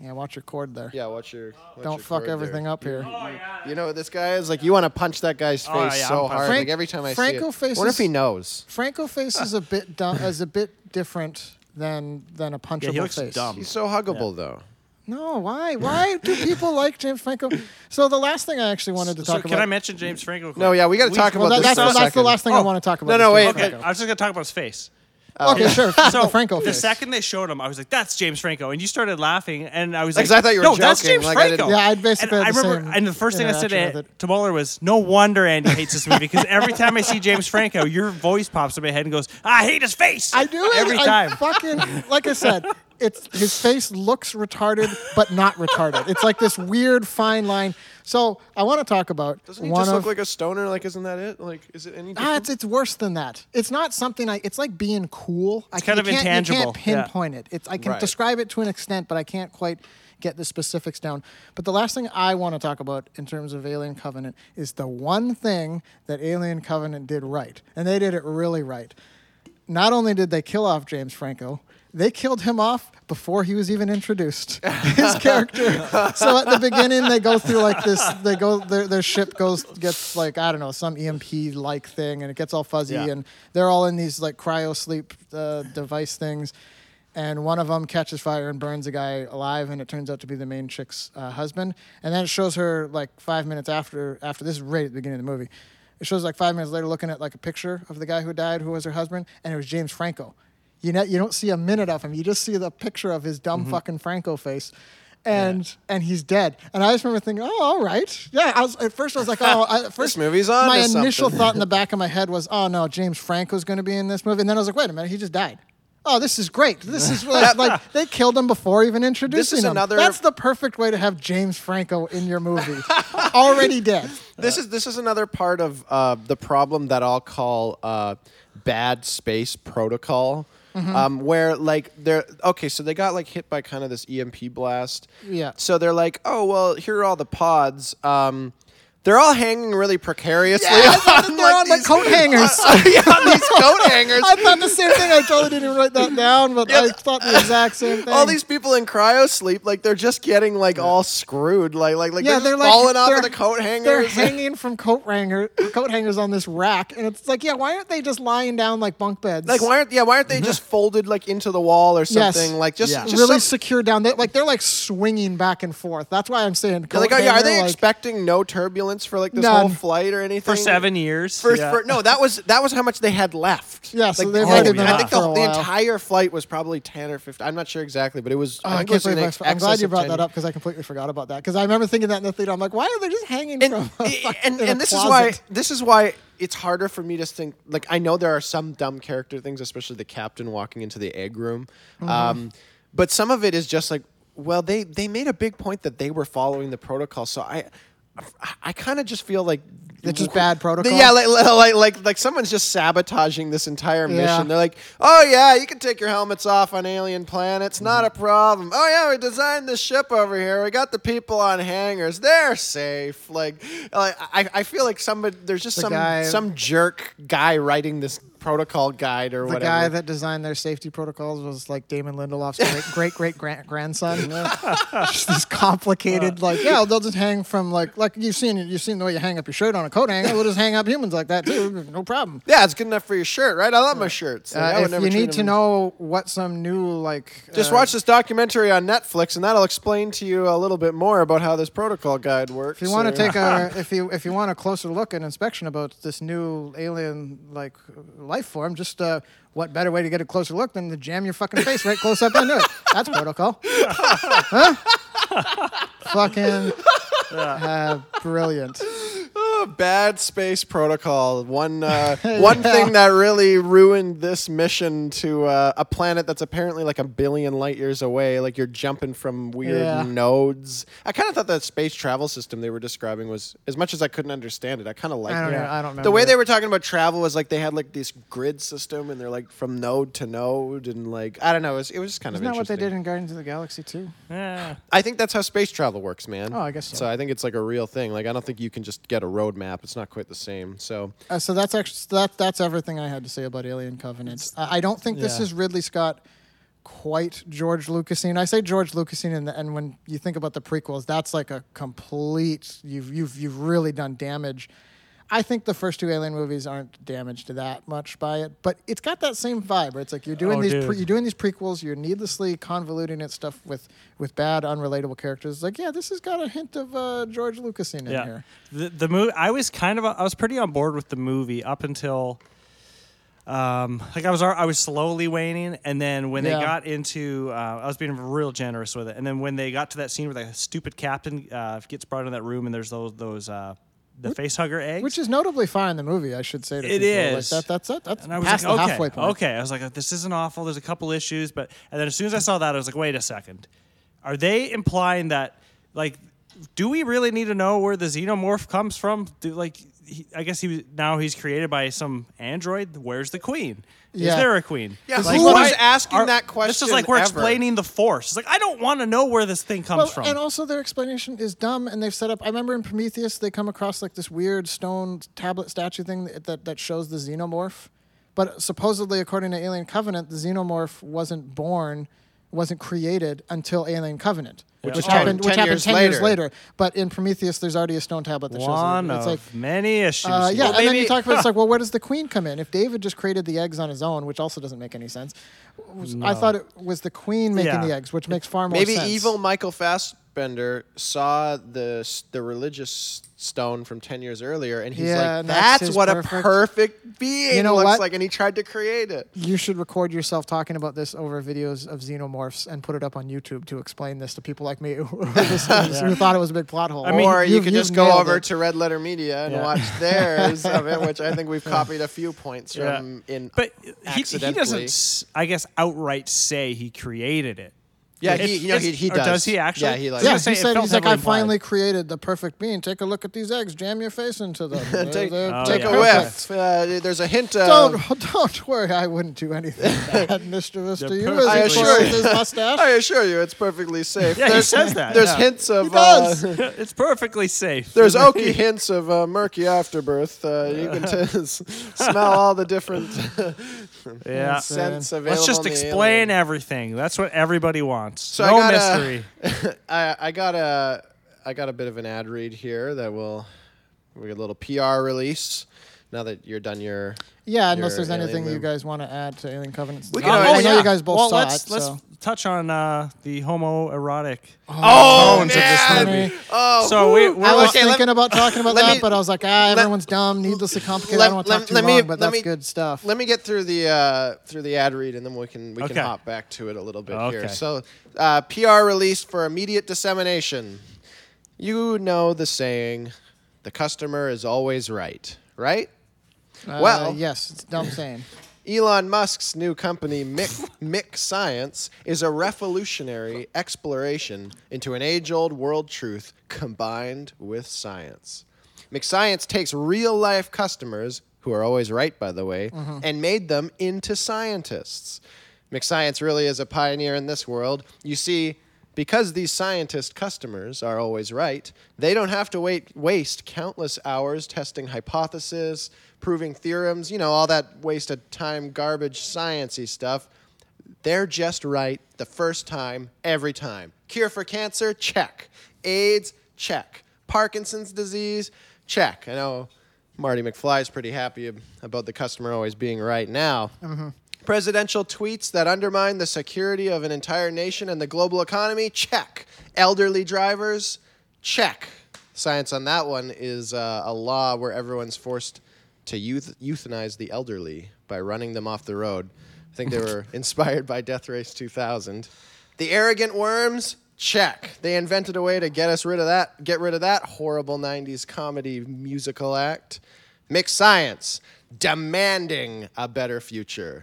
Yeah, watch your cord there. Yeah, watch your. watch Don't your fuck cord everything there. up here. Oh, you know what this guy is like? You want to punch that guy's oh, face Oh, yeah, so I'm hard. Frank- like every time I Franco see it. face I wonder is- if he knows. Franco face is a bit dumb, is a bit different than than a punchable Yeah, he looks face. dumb. He's so huggable though. No, why? Why do people like James Franco? So the last thing I actually wanted to So talk can about. I mention James Franco? quick? No, yeah, we got to talk well, about that, this that's, for a the, that's the last thing I Oh, want to talk about. no, no, wait. Okay, I was just gonna talk about his face. Oh, okay, sure. So the Franco the face. second they showed him, I was like, "That's James Franco," and you started laughing, and I was Like, Because I thought you were "No, that's joking, James like, I Franco." didn't- Yeah, I'd basically And I had the remember, same and the first thing I said interaction to, with to Mueller was, "No wonder Andy hates this movie because every time I see James Franco, your voice pops in my head and goes, I hate his face.' I do it every I time." fucking like I said, it's his face looks retarded, but not retarded. It's like this weird fine line. So I want to talk about Doesn't he one just of look like a stoner? Like, isn't that it? Like, is it any? Ah, it's it's worse than that. It's not something I. It's like being cool. I kind you of can't, intangible, You yeah. can't pinpoint it. It's I can Right. describe it to an extent, but I can't quite get the specifics down. But the last thing I want to talk about in terms of Alien Covenant is the one thing that Alien Covenant did right, and they did it really right. Not only did they kill off James Franco, they killed him off before he was even introduced. His character. So at the beginning, they go through like this. They go their their ship goes gets like I don't know some EMP like thing, and it gets all fuzzy, Yeah. and they're all in these like cryo sleep uh, device things. And one of them catches fire and burns a guy alive, and it turns out to be the main chick's uh, husband. And then it shows her like five minutes after after this is right at the beginning of the movie. It shows like five minutes later looking at like a picture of the guy who died, who was her husband, and it was James Franco. You know, you don't see a minute of him. You just see the picture of his dumb fucking Franco face. And and he's dead. And I just remember thinking, oh, all right, yeah. I was at first I was like, oh, I, first movie's on My initial something. thought in the back of my head was, oh no, James Franco's going to be in this movie. And then I was like, wait a minute, he just died. Oh, this is great. This is like, like they killed him before even introducing is him. another- That's the perfect way to have James Franco in your movie, already dead. This is this is another part of uh, the problem that I'll call uh, bad space protocol. Mm-hmm. Um, where like they're okay, so they got like hit by kind of this EMP blast. Yeah. So they're like, oh well, here are all the pods. Um, they're all hanging really precariously Yeah, I thought on, that they're on the these- coat hangers. Uh, yeah, on these coat hangers. I thought the same thing. I totally didn't write that down, but I thought the exact same thing. all these people in cryo sleep, like they're just getting like all screwed, like like like yeah, they're, they're just like falling off they're- of the coat hangers. They're hanging from coat hanger coat hangers on this rack, and it's like, yeah, why aren't they just lying down like bunk beds? like why aren't yeah why aren't they just folded like into the wall or Yes. something like just, Yeah. just really some- secure down. They, like they're like swinging back and forth. That's why I'm saying. You're like, coat oh, are they like- expecting no turbulence for like this None. whole flight or anything? for seven years. For, yeah. for- no, that was that was how much they had left. Yeah, so Like, they've I already think- been I think the, the entire flight was probably ten or fifteen. I'm not sure exactly, but it was. Oh, I I think it can't was in believe I, ex- I'm glad you brought that up because I completely forgot about that. Because I remember thinking that in the theater. I'm like, why are they just hanging and, from? a fucking- and, in a and this is why this is why it's harder for me to think like I know there are some dumb character things, especially the captain walking into the egg room. Mm-hmm. Um, but some of it is just like, well, they they made a big point that they were following the protocol, so I I, I kind of just feel like It's just bad protocol? Yeah, like like like like someone's just sabotaging this entire Yeah. mission. They're like, oh yeah, you can take your helmets off on alien planets, not a problem. Oh yeah, we designed this ship over here. We got the people on hangars. They're safe. Like, like I, I feel like somebody there's just The some guy- some jerk guy writing this protocol guide or the whatever. guy that designed their safety protocols was like Damon Lindelof's great great great gran- grandson. just this complicated, like yeah, they'll just hang from like like you've seen you've seen the way you hang up your shirt on a coat hanger. We'll just hang up humans like that too, no problem. yeah, it's good enough for your shirt, right? I love my shirts. Like, I Uh, if you need to know what some new like Just uh, watch this documentary on Netflix, and that'll explain to you a little bit more about how this protocol guide works. If you want to take a, if you if you want a closer look and inspection about this new alien like life form, just uh, what better way to get a closer look than to jam your fucking face right close up into it? That's protocol. huh? Fucking uh, brilliant. Oh, bad space protocol. One uh, one thing that really ruined this mission to uh, a planet that's apparently like a billion light years away. Like you're jumping from weird Yeah. nodes. I kind of thought that space travel system they were describing was as much as I couldn't understand it. I kind of liked I don't it. know. I don't remember. The way they were talking about travel was like they had like this grid system and they're like from node to node and like I don't know. It was, it was just kind Isn't of that what they did in Guardians of the Galaxy too? Yeah. I think that's how space travel works, man. Oh, I guess so. So I think it's like a real thing. Like I don't think you can just get a road map. It's not quite the same. So Uh, so that's actually that that's everything I had to say about Alien Covenant. I, I don't think this Yeah. is Ridley Scott quite George Lucasine. I say George Lucasine, and, and when you think about the prequels, that's like a complete. You've you've you've really done damage. I think the first two Alien movies aren't damaged that much by it, but it's got that same vibe. Where it's like you're doing Oh, these pre, you're doing these prequels, you're needlessly convoluting it stuff with with bad, unrelatable characters. Like, yeah, this has got a hint of uh, George Lucas in Yeah. here. The the movie. I was kind of. I was pretty on board with the movie up until. Um, like I was, I was slowly waning, and then when Yeah. they got into, uh, I was being real generous with it, and then when they got to that scene where the stupid captain uh, gets brought in that room, and there's those those uh, the face hugger eggs, Which is notably fine in the movie, I should say. To It people. is. Like that, that's it. That's And I was past like, the okay, halfway point. okay. I was like, this isn't awful. There's a couple issues, but and then as soon as I saw that, I was like, wait a second. Are they implying that, like, do we really need to know where the xenomorph comes from? Do, like, he, I guess he was now he's created by some android. Where's the queen? Yeah. Is there a queen? Yeah, who Like, was why- asking that question? This question is like we're ever? explaining the force. It's like I don't want to know where this thing comes Well, from. and also their explanation is dumb, and they've set up. I remember in Prometheus, they come across like this weird stone tablet statue thing that that, that shows the xenomorph, but supposedly, according to Alien Covenant, the xenomorph wasn't born, wasn't created until Alien Covenant, which is happened 10 which happened years ten years later. later. But in Prometheus, there's already a stone tablet that One shows it. It's of like many issues. Uh, here. yeah, Well, and then you talk about it's like, well, where does the queen come in? If David just created the eggs on his own, which also doesn't make any sense, was- I thought it was the queen making Yeah. the eggs, which makes far more Maybe sense. Maybe evil Michael Fass Fassbender saw the the religious stone from ten years earlier, and he's Yeah, like, and that's "That's, his what perfect- a perfect being You know looks what? like," and he tried to create it. You should record yourself talking about this over videos of xenomorphs and put it up on YouTube to explain this to people like me who, who thought it was a big plot hole. I mean, or you You've- could just you've go nailed over it. to Red Letter Media and Yeah. watch theirs of it, which I think we've copied a few points Yeah. from in. But he, he accidentally. doesn't, s- I guess, outright say he created it. Yeah, he, you know, he, he does. does he actually? Yeah, he like. Yeah, was he say, it said he's like, I finally created the perfect being. Take a look at these eggs. Jam your face into them. They're- take they're- Oh, take yeah. a whiff. Uh, there's a hint of. Don't don't worry. I wouldn't do anything bad, mischievous to you. I assure you. his mustache. I assure you, it's perfectly safe. Yeah, he there's, says that, There's yeah. hints of. does. Uh, it's perfectly safe. there's oaky hints of uh, murky afterbirth. Uh, you can t- s- smell all the different yeah. scents available. Let's just explain everything. That's what everybody wants. So I gotta- mystery. I, I got a I got a bit of an ad read here that will we get a little PR release. Now that you're done your Yeah, unless your there's alien anything you movie. guys want to add to Alien Covenants. We I can know- always- I know yeah. you guys both well, saw let's it. let's so. touch on uh, the homoerotic Oh, tones of this man! movie. Oh, So we, woo. we're I was Okay, let- thinking about talking about let that, me- but I was like, ah, let- everyone's dumb, needlessly complicated. let- I don't want to talk too let long, but that's me- good stuff. Let me get through the uh, through the ad read, and then we can we can hop back to it a little bit here. Okay. So, uh, PR release for immediate dissemination. You know the saying, "The customer is always right." Right? Uh, well- yes, it's a dumb saying. Elon Musk's new company, Mick, Mick Science, is a revolutionary exploration into an age old world truth combined with science. Mick Science takes real life customers, who are always right, by the way, and made them into scientists. Mick Science really is a pioneer in this world. You see, because these scientist customers are always right, they don't have to wait, waste countless hours testing hypotheses, proving theorems, you know, all that waste of time, garbage, sciency stuff. They're just right the first time, every time. Cure for cancer? Check. AIDS? Check. Parkinson's disease? Check. I know Marty McFly's pretty happy about the customer always being right now. Mm-hmm. Presidential tweets that undermine the security of an entire nation and the global economy? Check. Elderly drivers? Check. Science on that one is uh, a law where everyone's forced to euth- euthanize the elderly by running them off the road. I think they were inspired by Death Race 2000. The arrogant worms? Check. They invented a way to get us rid of that, get rid of that horrible 90s comedy musical act. Mixed science, demanding a better future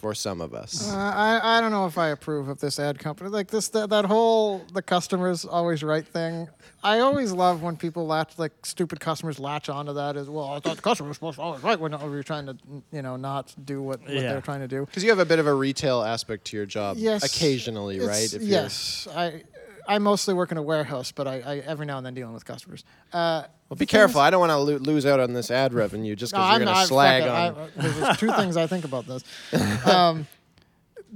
for some of us. Uh, I, I don't know if I approve of this ad company. Like this that, that whole the customer's always right thing. I always love when people latch like stupid customers latch onto that as well. I thought the customer was supposed to always right when we're trying to you know not do what, what Yeah. they're trying to do. Because you have a bit of a retail aspect to your job Yes, occasionally, right? If you're- yes, I I mostly work in a warehouse, but I, I every now and then dealing with customers. Uh, Well, be careful. I don't want to lo- lose out on this ad revenue just because I'm you're going to slag on. I, there's there's two things I think about this. Um,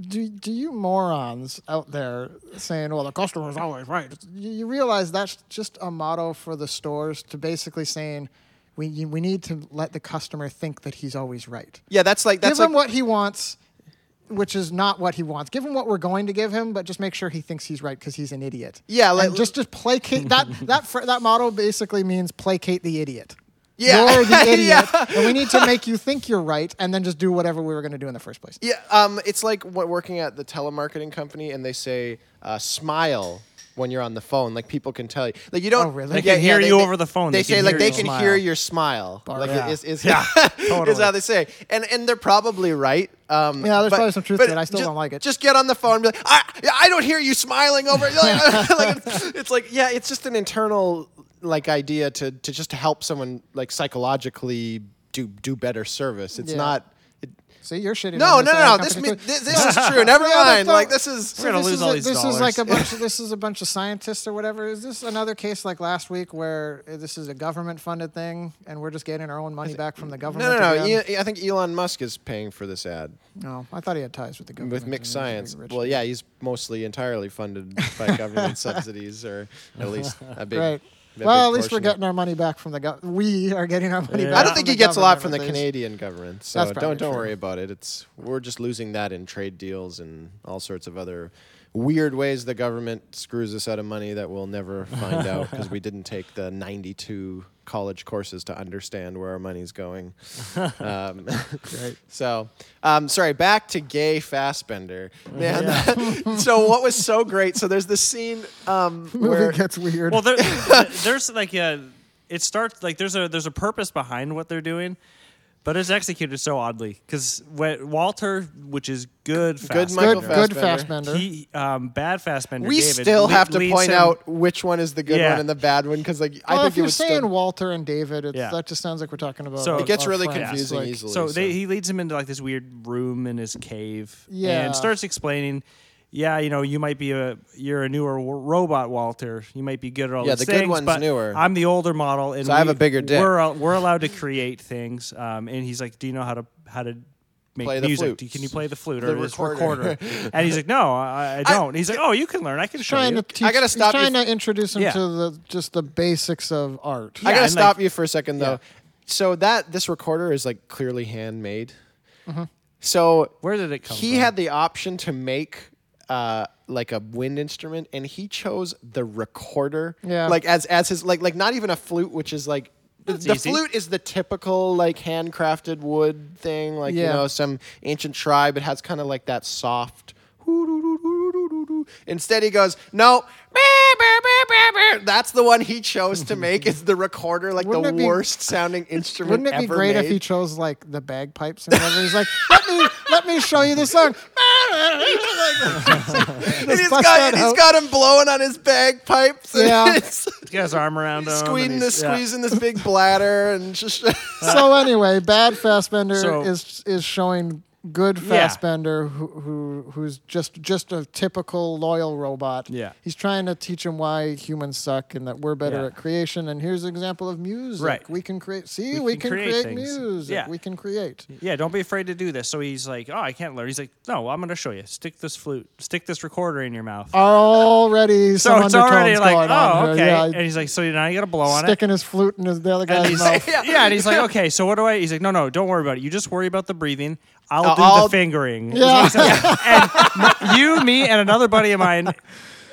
do, do you morons out there saying, well, the customer's always right? You, you realize that's just a motto for the stores to basically saying, we, you- we need to let the customer think that he's always right. yeah, that's like that's give him what he wants, which is not what he wants. Give him what we're going to give him, but just make sure he thinks he's right because he's an idiot. Yeah, And like- just just placate that that fr- that motto basically means placate the idiot. Yeah. You're the idiot, Yeah. and we need to make you think you're right, and then just do whatever we were going to do in the first place. Yeah, um, it's like what, working at the telemarketing company, and they say uh, smile when you're on the phone. Like people can tell you, like you don't. Oh, really? They can hear you over the phone. They, They say like they can smile. hear your smile. Like yeah. is is, Yeah, is how they say, and and they're probably right. Um, Yeah, there's but- probably some truth but to it. I still just- don't like it. Just get on the phone and be like, I, I don't hear you smiling over. Like, like, it's, it's like yeah, it's just an internal like idea to to just help someone like psychologically do do better service. It's Yeah. not. See, you're shitting. no, no, no, no. This, company me, too. this, this is true. Never mind. Like this is. We're gonna this lose is all a- these This is like a bunch. Of, this is a bunch of scientists or whatever. Is this another case like last week where this is a government-funded thing and we're just getting our own money back from the government? No, no, no. E- I think Elon Musk is paying for this ad No, I thought he had ties with the government. with mixed he was a big science. Well, yeah, he's mostly entirely funded by government subsidies, or at least a big. Right. A Well, at least we're getting our money back from the government. We are getting our money Yeah. back. I don't think the he gets a lot from the. Canadian government, so don't don't true. worry about it. It's we're just losing that in trade deals and all sorts of other weird ways the government screws us out of money that we'll never find out because we didn't take the 92 college courses to understand where our money's going. Um, Right. so, um, sorry, back to gay Fassbender. Man, so what was so great? So there's this scene um, where Movie gets weird. Well, there, there's like a. It starts like there's a there's a purpose behind what they're doing, but it's executed so oddly because Walter, which is good, Good Fassbender, Michael good, good Fassbender. Fassbender. He um, bad Fassbender. we David, still le- have to point him- out which one is the good Yeah. one and the bad one because like I think if it you're was saying still, Walter and David, it's, Yeah. that just sounds like we're talking about. So- our- It gets really friends, confusing like- easily. So they, he leads him into like this weird room in his cave, Yeah. and starts explaining. Yeah, you know, you might be a you're a newer w- robot, Walter. You might be good at all Yeah, these the good one's but newer. I'm the older model, and So I have a bigger dick. We're al- we're allowed to create things. Um, and he's like, "Do you know how to how to make Play music? flute. Do- Can you play the flute The or this recorder. recorder?" and he's like, "No, I, I don't." he's like, "Oh, you can learn. I can show Trying you." to teach, I gotta stop He's you trying to introduce him Yeah. to the just the basics of art. I gotta stop like- you for a second though. So that this recorder is like clearly handmade. So Where did it come he from? had the option to make uh, like a wind instrument, and he chose the recorder. Yeah. Like as as his like like not even a flute, which is like. The, That's the easy. flute is the typical like handcrafted wood thing, like you Yeah. know some ancient tribe. It has kind of like that soft. Instead, he goes, no. That's the one he chose to make. Is the recorder like Wouldn't the be- worst sounding instrument Wouldn't it be ever great made? if he chose like the bagpipes and whatever? He's like, let me let me show you the song. and he's bust got that and he's out. got him blowing on his bagpipes. and Yeah. He's got his arm around him. squeezing this, he's- yeah. squeezing this big bladder, and just so anyway, bad Fassbender So- is is showing good Yeah. Fassbender who, who who's just just a typical loyal robot. Yeah. He's trying to teach him why humans suck and that we're better Yeah. at creation. And here's an example of music. Right. We can create. See, We we, can can, create create, music. Yeah. We can create. Yeah, don't be afraid to do this. So he's like, "Oh, I can't learn." He's like, "No, I'm going to show you. Stick this flute, stick this recorder in your mouth." Already so it's already like, "Oh, okay." Yeah, and he's like, "So now you got to blow on it." sticking his flute in his, the other guy's mouth. yeah. and he's like, "Okay, so what do I?" He's like, "No, no, don't worry about it. You just worry about the breathing. I'll Uh, do I'll- the fingering." Yeah. what he says. and m- you, me, and another buddy of mine.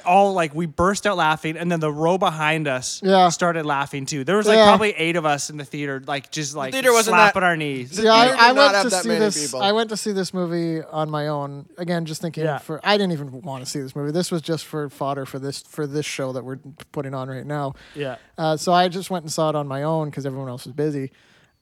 All like we burst out laughing, and then the row behind us Yeah. started laughing too. There was like Yeah. probably eight of us in the theater, like just like theater wasn't slapping that- our knees. The Yeah, I, I went to see this. people. I went to see this movie on my own. Again, just thinking Yeah. for. I didn't even want to see this movie. This was just for fodder for this for this show that we're putting on right now. Yeah. Uh, so I just went and saw it on my own because everyone else was busy.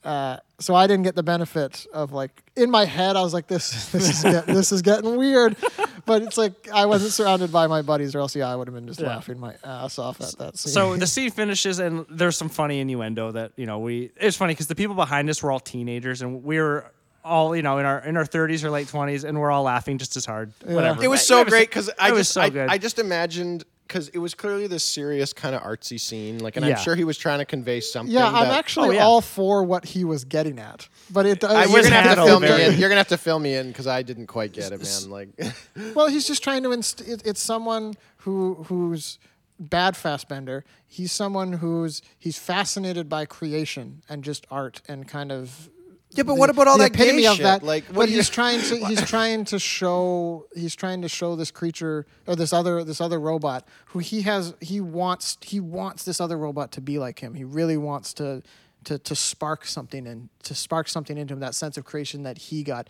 Uh, so I didn't get the benefit of like in my head. I was like, this this is get, this is getting weird, but it's like I wasn't surrounded by my buddies, or else yeah, I would have been just Yeah. laughing my ass off at that scene. So the scene finishes, and there's some funny innuendo that you know we. It's funny because the people behind us were all teenagers, and we were all you know in our in our 30s or late 20s, and we're all laughing just as hard. Whatever. It was so great because I it was just so I, good. I just imagined because it was clearly this serious kind of artsy scene, like, and Yeah. I'm sure he was trying to convey something. yeah, I'm that- actually Oh, yeah. all for what he was getting at, but it does. I, was you're gonna have to handled fill me in. You're gonna have to fill me in because I didn't quite get it, man. Like, Well, he's just trying to. Inst- it, it's someone who who's bad Fassbender. He's someone who's he's fascinated by creation and just art and kind of. Yeah, but what about all that epitome of shit? that? Like, what but he's trying to he's trying to show he's trying to show this creature or this other this other robot who he has he wants he wants this other robot to be like him. He really wants to to to spark something and to spark something into him that sense of creation that he got.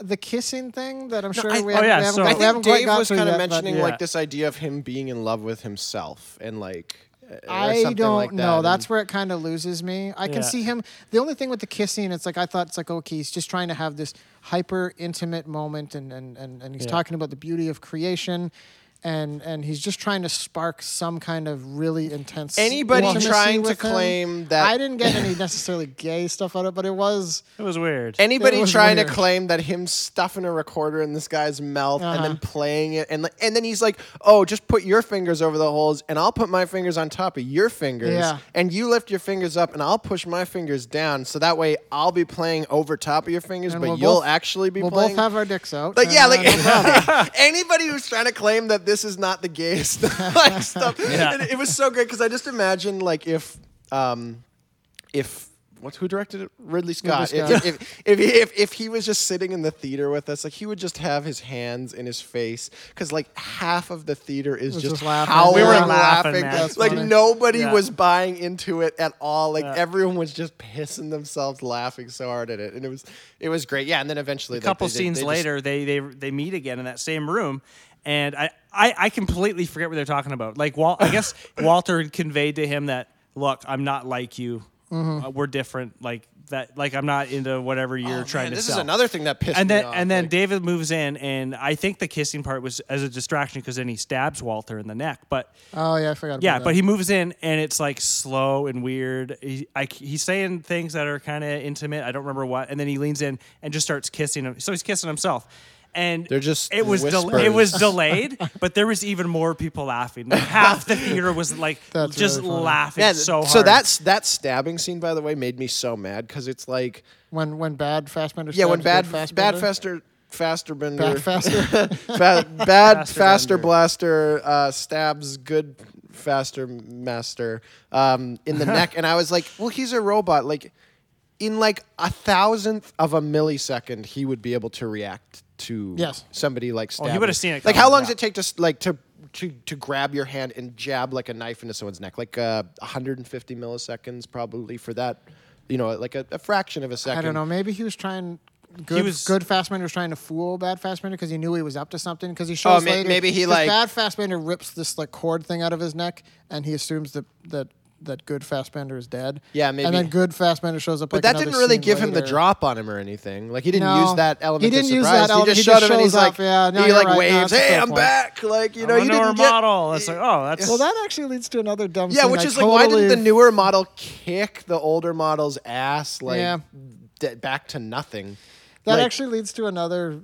The kissing thing that I'm sure I- we oh, haven't, yeah, we haven't, so- I we think haven't Dave was kind of yet, but- mentioning yeah. like this idea of him being in love with himself and like. I don't like that. know. And- That's where it kind of loses me. I can Yeah. see him. The only thing with the kissing, it's like I thought it's like okay, he's just trying to have this hyper intimate moment, and and and, and he's Yeah. talking about the beauty of creation. And and he's just trying to spark some kind of really intense. Anybody trying to with him. claim that- I didn't get any necessarily gay stuff out of it, but it was it was weird. Anybody was trying weird. to claim that him stuffing a recorder in this guy's mouth and then Uh-huh. playing it and like- and then he's like, "Oh, just put your fingers over the holes and I'll put my fingers on top of your fingers Yeah. and you lift your fingers up and I'll push my fingers down so that way I'll be playing over top of your fingers and but we'll you'll both- actually be playing. We'll playing both have our dicks out. like yeah, like no anybody who's trying to claim that this is not the gayest like stuff. Yeah. And it was so great because I just imagine like if um if What's who directed it? Ridley Scott. Scott. If, if, if, he, if if he was just sitting in the theater with us, like he would just have his hands in his face because like half of the theater is just, just laughing. howling, We were laughing, man. Like funny. nobody Yeah. was buying into it at all. Like Yeah. everyone was just pissing themselves laughing so hard at it, and it was it was great. Yeah, and then eventually a couple they, they, scenes they just- later, they they they meet again in that same room, and I, I I completely forget what they're talking about. Like Wal, I guess Walter conveyed to him that look, I'm not like you. Mm-hmm. Uh, we're different. Like that. Like I'm not into whatever you're Oh, trying man, to this sell. is another thing that pissed and me off. and then like- David moves in, and I think the kissing part was as a distraction because then he stabs Walter in the neck. But Oh yeah, I forgot. About yeah, that. but he moves in, and it's like slow and weird. He, I, he's saying things that are kind of intimate. I don't remember what, and then he leans in and just starts kissing him. So he's kissing himself. And They're just it was del- it was delayed, but there was even more people laughing. Like, half the theater was like That's just really funny. laughing Yeah, so hard. so that's that stabbing scene, by the way, made me so mad because it's like when when bad Fassbender. yeah, when bad good bad faster faster bender bad faster. Fa- bad Faster faster Bender. blaster uh, stabs good faster master um, in the neck, and I was like, well, he's a robot. Like in like a thousandth of a millisecond, he would be able to react to Yes. somebody like Oh, stabbing. he would've seen it Like how long yeah. does it take to like to to to grab your hand and jab like a knife into someone's neck? Like uh, 150 milliseconds probably for that. You know, like a, a fraction of a second. I don't know. Maybe he was trying. Good, was- good Fassbender was trying to fool Bad Fassbender because he knew he was up to something. Because he shows Oh, may- later, maybe he, 'cause like- Bad Fassbender rips this like cord thing out of his neck, and he assumes that that that Good Fassbender is dead. Yeah, maybe. And then Good Fassbender shows up. But like, that didn't really scene give him the drop on him or anything. Like he didn't No. use that element. He didn't of use that element. He He just showed just him and he's shows like. Yeah, no, he you're like right. Waves. that's a hey, I'm point. back. Like you know, I'm a you newer didn't get. model. It's like oh, that's Well, that actually leads to another dumb. Yeah, scene. which I is like, why didn't the newer model kick the older model's ass like Yeah. d- back to nothing? That Like- actually leads to another,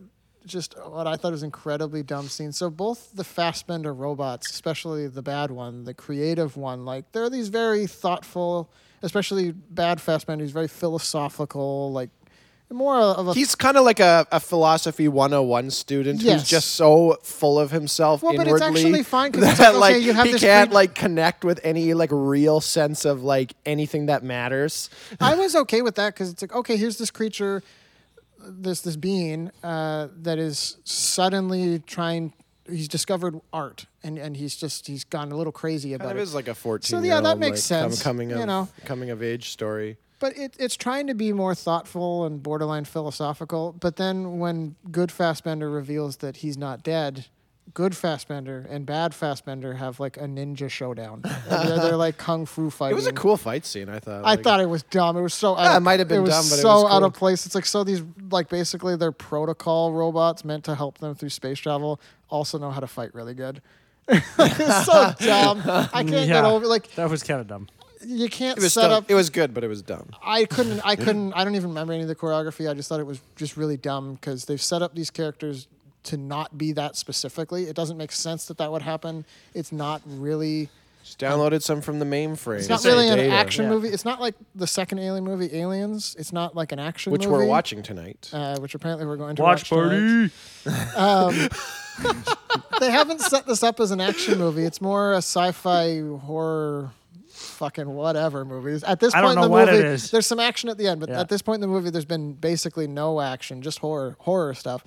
just what I thought was incredibly dumb scene. So both the Fassbender robots, especially the bad one, the creative one, like they're these very thoughtful, especially bad Fassbender, He's very philosophical, like more of a. He's kind of like a, a philosophy 101 student Yes. who's just so full of himself Well, but it's actually fine 'cause it's that like, okay, you have he this can't like connect with any like real sense of like anything that matters. I was okay with that because it's like, okay, here's this creature, this this being uh, that is suddenly trying. He's discovered art, and and he's just he's gone a little crazy about Kind it. of is like a 14 So, yeah, that makes like, sense, coming of, you of know. coming of age story. but it, it's trying to be more thoughtful and borderline philosophical. But then when good Fassbender reveals that he's not dead, good Fassbender and bad Fassbender have like a ninja showdown. They're, they're like kung fu fighting. It was a cool fight scene. I thought. I thought it was dumb. It was so. Out Yeah, of, it might have been was dumb, but it so was out of place. It's like so these like basically they're protocol robots meant to help them through space travel. Also know how to fight really good. it's so dumb. I can't get over. Like that was kind of dumb. you can't it was set dumb. up. It was good, but it was dumb. I couldn't. I couldn't. I don't even remember any of the choreography. I just thought it was just really dumb because they've set up these characters to not be that specifically. It doesn't make sense that that would happen. It's not really. Just downloaded some from the mainframe. It's not Some really an data, action Yeah. movie. It's not like the second Alien movie, Aliens. It's not like an action which movie. Which we're watching tonight. uh, which apparently we're going to Watch watch, tonight. party. They haven't set this up as an action movie. It's more a sci-fi horror, fucking whatever movies. At this I don't point in know the what it movie, is. there's some action at the end, but Yeah. at this point in the movie, there's been basically no action, just horror, horror stuff.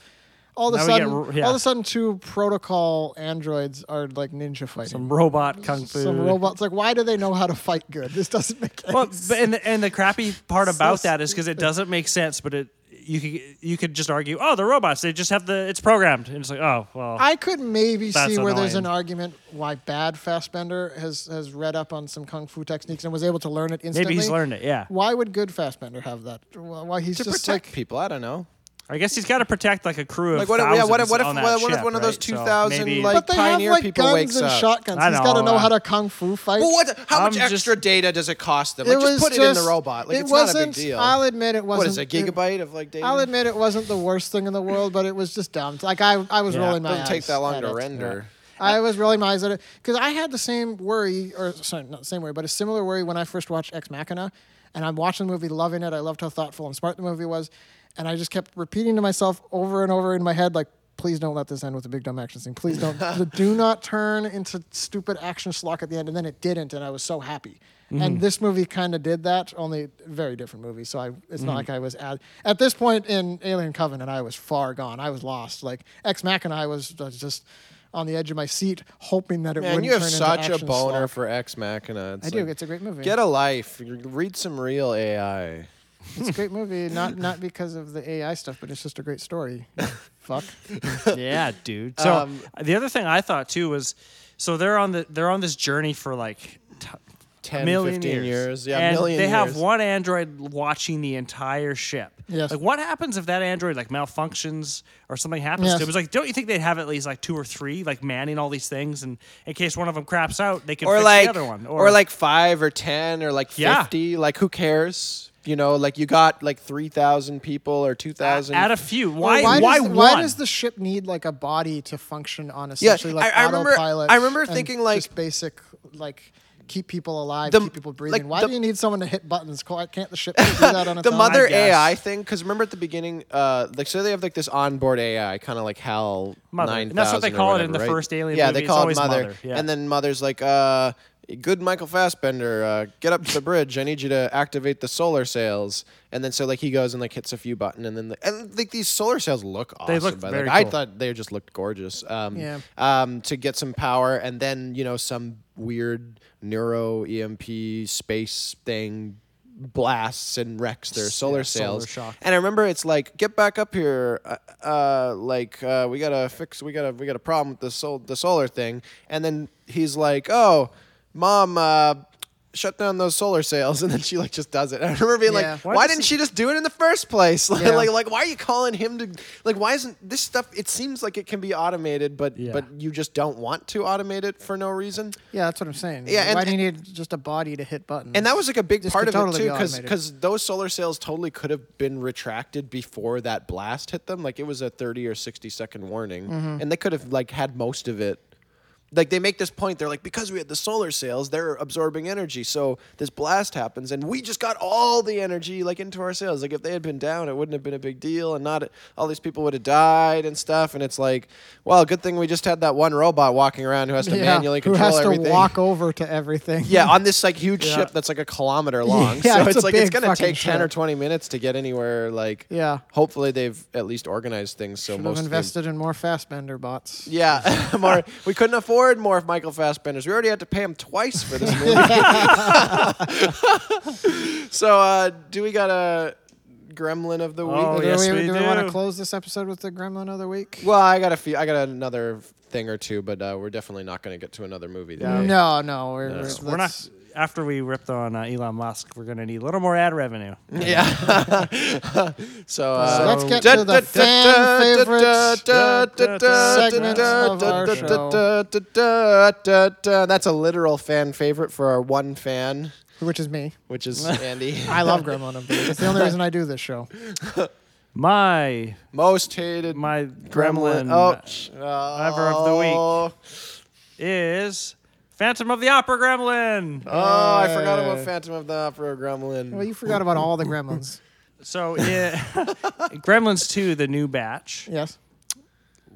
All of a Now we get sudden, yeah. all of a sudden, two protocol androids are like ninja fighting. Some robot kung fu. Some robots. Like, why do they know how to fight good? This doesn't make any Well, sense. but and the, and the crappy part So about that is because it doesn't make sense, but it you could you could just argue, oh, the robots they just have the it's programmed, and it's like, oh, well, I could maybe That's see where there's an argument why bad Fassbender has has read up on some kung fu techniques and was able to learn it instantly. maybe he's learned it. Yeah, Why would good Fassbender have that? Why why he's to just protect like people. I don't know. I guess he's got to protect like a crew of Like what if- yeah, what if- thousands what if- on that what if ship, one of those right? So 2000, maybe- like- but they have like people guns wakes and up. shotguns. I He's got to know, know uh, how to kung fu fight. Well, what? How much I'm extra just- data does it cost them? Like, just was put it in the robot. Like it it's not a wasn't. big deal. I'll admit it wasn't. what is it? it- Gigabyte of like data? I'll admit it wasn't the worst thing in the world, but it was just dumb. Like I, I was Yeah. rolling my doesn't take that long to render. I was rolling my eyes at it because I had the same worry, or sorry, not the same worry, but a similar worry when I first watched Ex Machina, and I'm watching the movie, loving it. I loved how thoughtful and smart the movie was, and I just kept repeating to myself over and over in my head, like, please don't let this end with a big dumb action scene. Please don't. do not turn into stupid action schlock at the end. And then it didn't, and I was so happy. Mm-hmm. And this movie kind of did that, only very different movie. So I, it's Mm-hmm. not like I was at at this point in Alien Covenant. I was far gone. I was lost. Like Ex and I was just on the edge of my seat, hoping that it Man, wouldn't be a good movie. And you have turn such into a boner slog. for Ex Machina. It's I do. It's a great movie. Get a life. Read some real AI. It's a great movie, not not because of the AI stuff, but it's just a great story. Fuck. yeah, dude. So Um, the other thing I thought too was, so they're on the they're on this journey for like t- 10, million 15 years. years. Yeah, and million they have years. one android watching the entire ship. Yes. Like, what happens if that android like malfunctions or something happens Yes. to it? It was like, don't you think they'd have at least like two or three like manning all these things, and in case one of them craps out, they can or fix like, the other one, or, like five or ten or like Yeah. fifty. Like who cares? You know, like you got like three thousand people or two thousand. add a few. Why? why, Why, does, why does the ship need like a body to function on Yeah, essentially like I- I remember- autopilot? I remember thinking, like- just basic like keep people alive, The- keep people breathing. like, why the- do you need someone to hit buttons? Can't the ship do that on its the own? mother. AI thing, because remember at the beginning, uh, like so they have like this onboard AI, kind of like HAL Mother. nine that's what they call or it in the right? first Alien Yeah, movie. they It's call it mother, Mother, yeah. and then mother's like, uh, "Good Michael Fassbender, uh, get up to the bridge. I need you to activate the solar sails." And then so like he goes and like hits a few button, and then the, and like these solar sails look awesome. They look by the very way. I thought they just looked gorgeous. Um, Yeah. Um, to get some power, and then you know some weird neuro EMP space thing blasts and wrecks their solar yeah, solar sails. shock. And I remember it's like, get back up here. Uh, uh, like uh, we gotta fix. We gotta. We got a problem with the sol- the solar thing. And then he's like, oh, mom. Uh, Shut down those solar sails, and then she like just does it. And I remember being Yeah. like, Why "Why, didn't he- she just do it in the first place? Like, Yeah. like, like, why are you calling him to? Like, why isn't this stuff? It seems like it can be automated, but Yeah. but you just don't want to automate it for no reason. Yeah, that's what I'm saying. Yeah, why and- do you need just a body to hit buttons? And that was like a big This part of totally it too, because automated. those solar sails totally could have been retracted before that blast hit them. Like it was a thirty or sixty second warning, Mm-hmm. and they could have like had most of it. Like they make this point, they're like because we had the solar sails, they're absorbing energy, so this blast happens, and we just got all the energy like into our sails. Like if they had been down, it wouldn't have been a big deal, and not all these people would have died and stuff. And it's like, well, good thing we just had that one robot walking around who has to yeah, manually who control has to walk over to everything. Yeah, on this like huge Yeah. ship that's like a kilometer long. Yeah, so it's it's, like it's gonna take ten or twenty minutes to get anywhere. Like, Yeah. hopefully they've at least organized things so Should most invested in more Fassbender bots. Yeah, more. We couldn't afford more of Michael Fassbenders. We already had to pay him twice for this movie. so, uh, do we got a Gremlin of the week? Oh, do yes, we, we do we want to close this episode with the Gremlin of the week? Well, I got a few. I got another thing or two, but uh, we're definitely not going to get to another movie today. No, no, we're, we're, We're not. Let's- After we ripped on uh, Elon Musk, we're going to need a little more ad revenue. Yeah. so, uh, So let's get to the fan favorite segments of our show. That's a literal fan favorite for our one fan, which is me. which is Andy. I love Gremlin of the. It's the only reason I do this show. My Most hated my gremlin Oh, sh- oh. ever of the week is Phantom of the Opera Gremlin. Oh, I forgot about Phantom of the Opera Gremlin. Well, you forgot about all the Gremlins. So yeah, Gremlins 2, the new batch. Yes.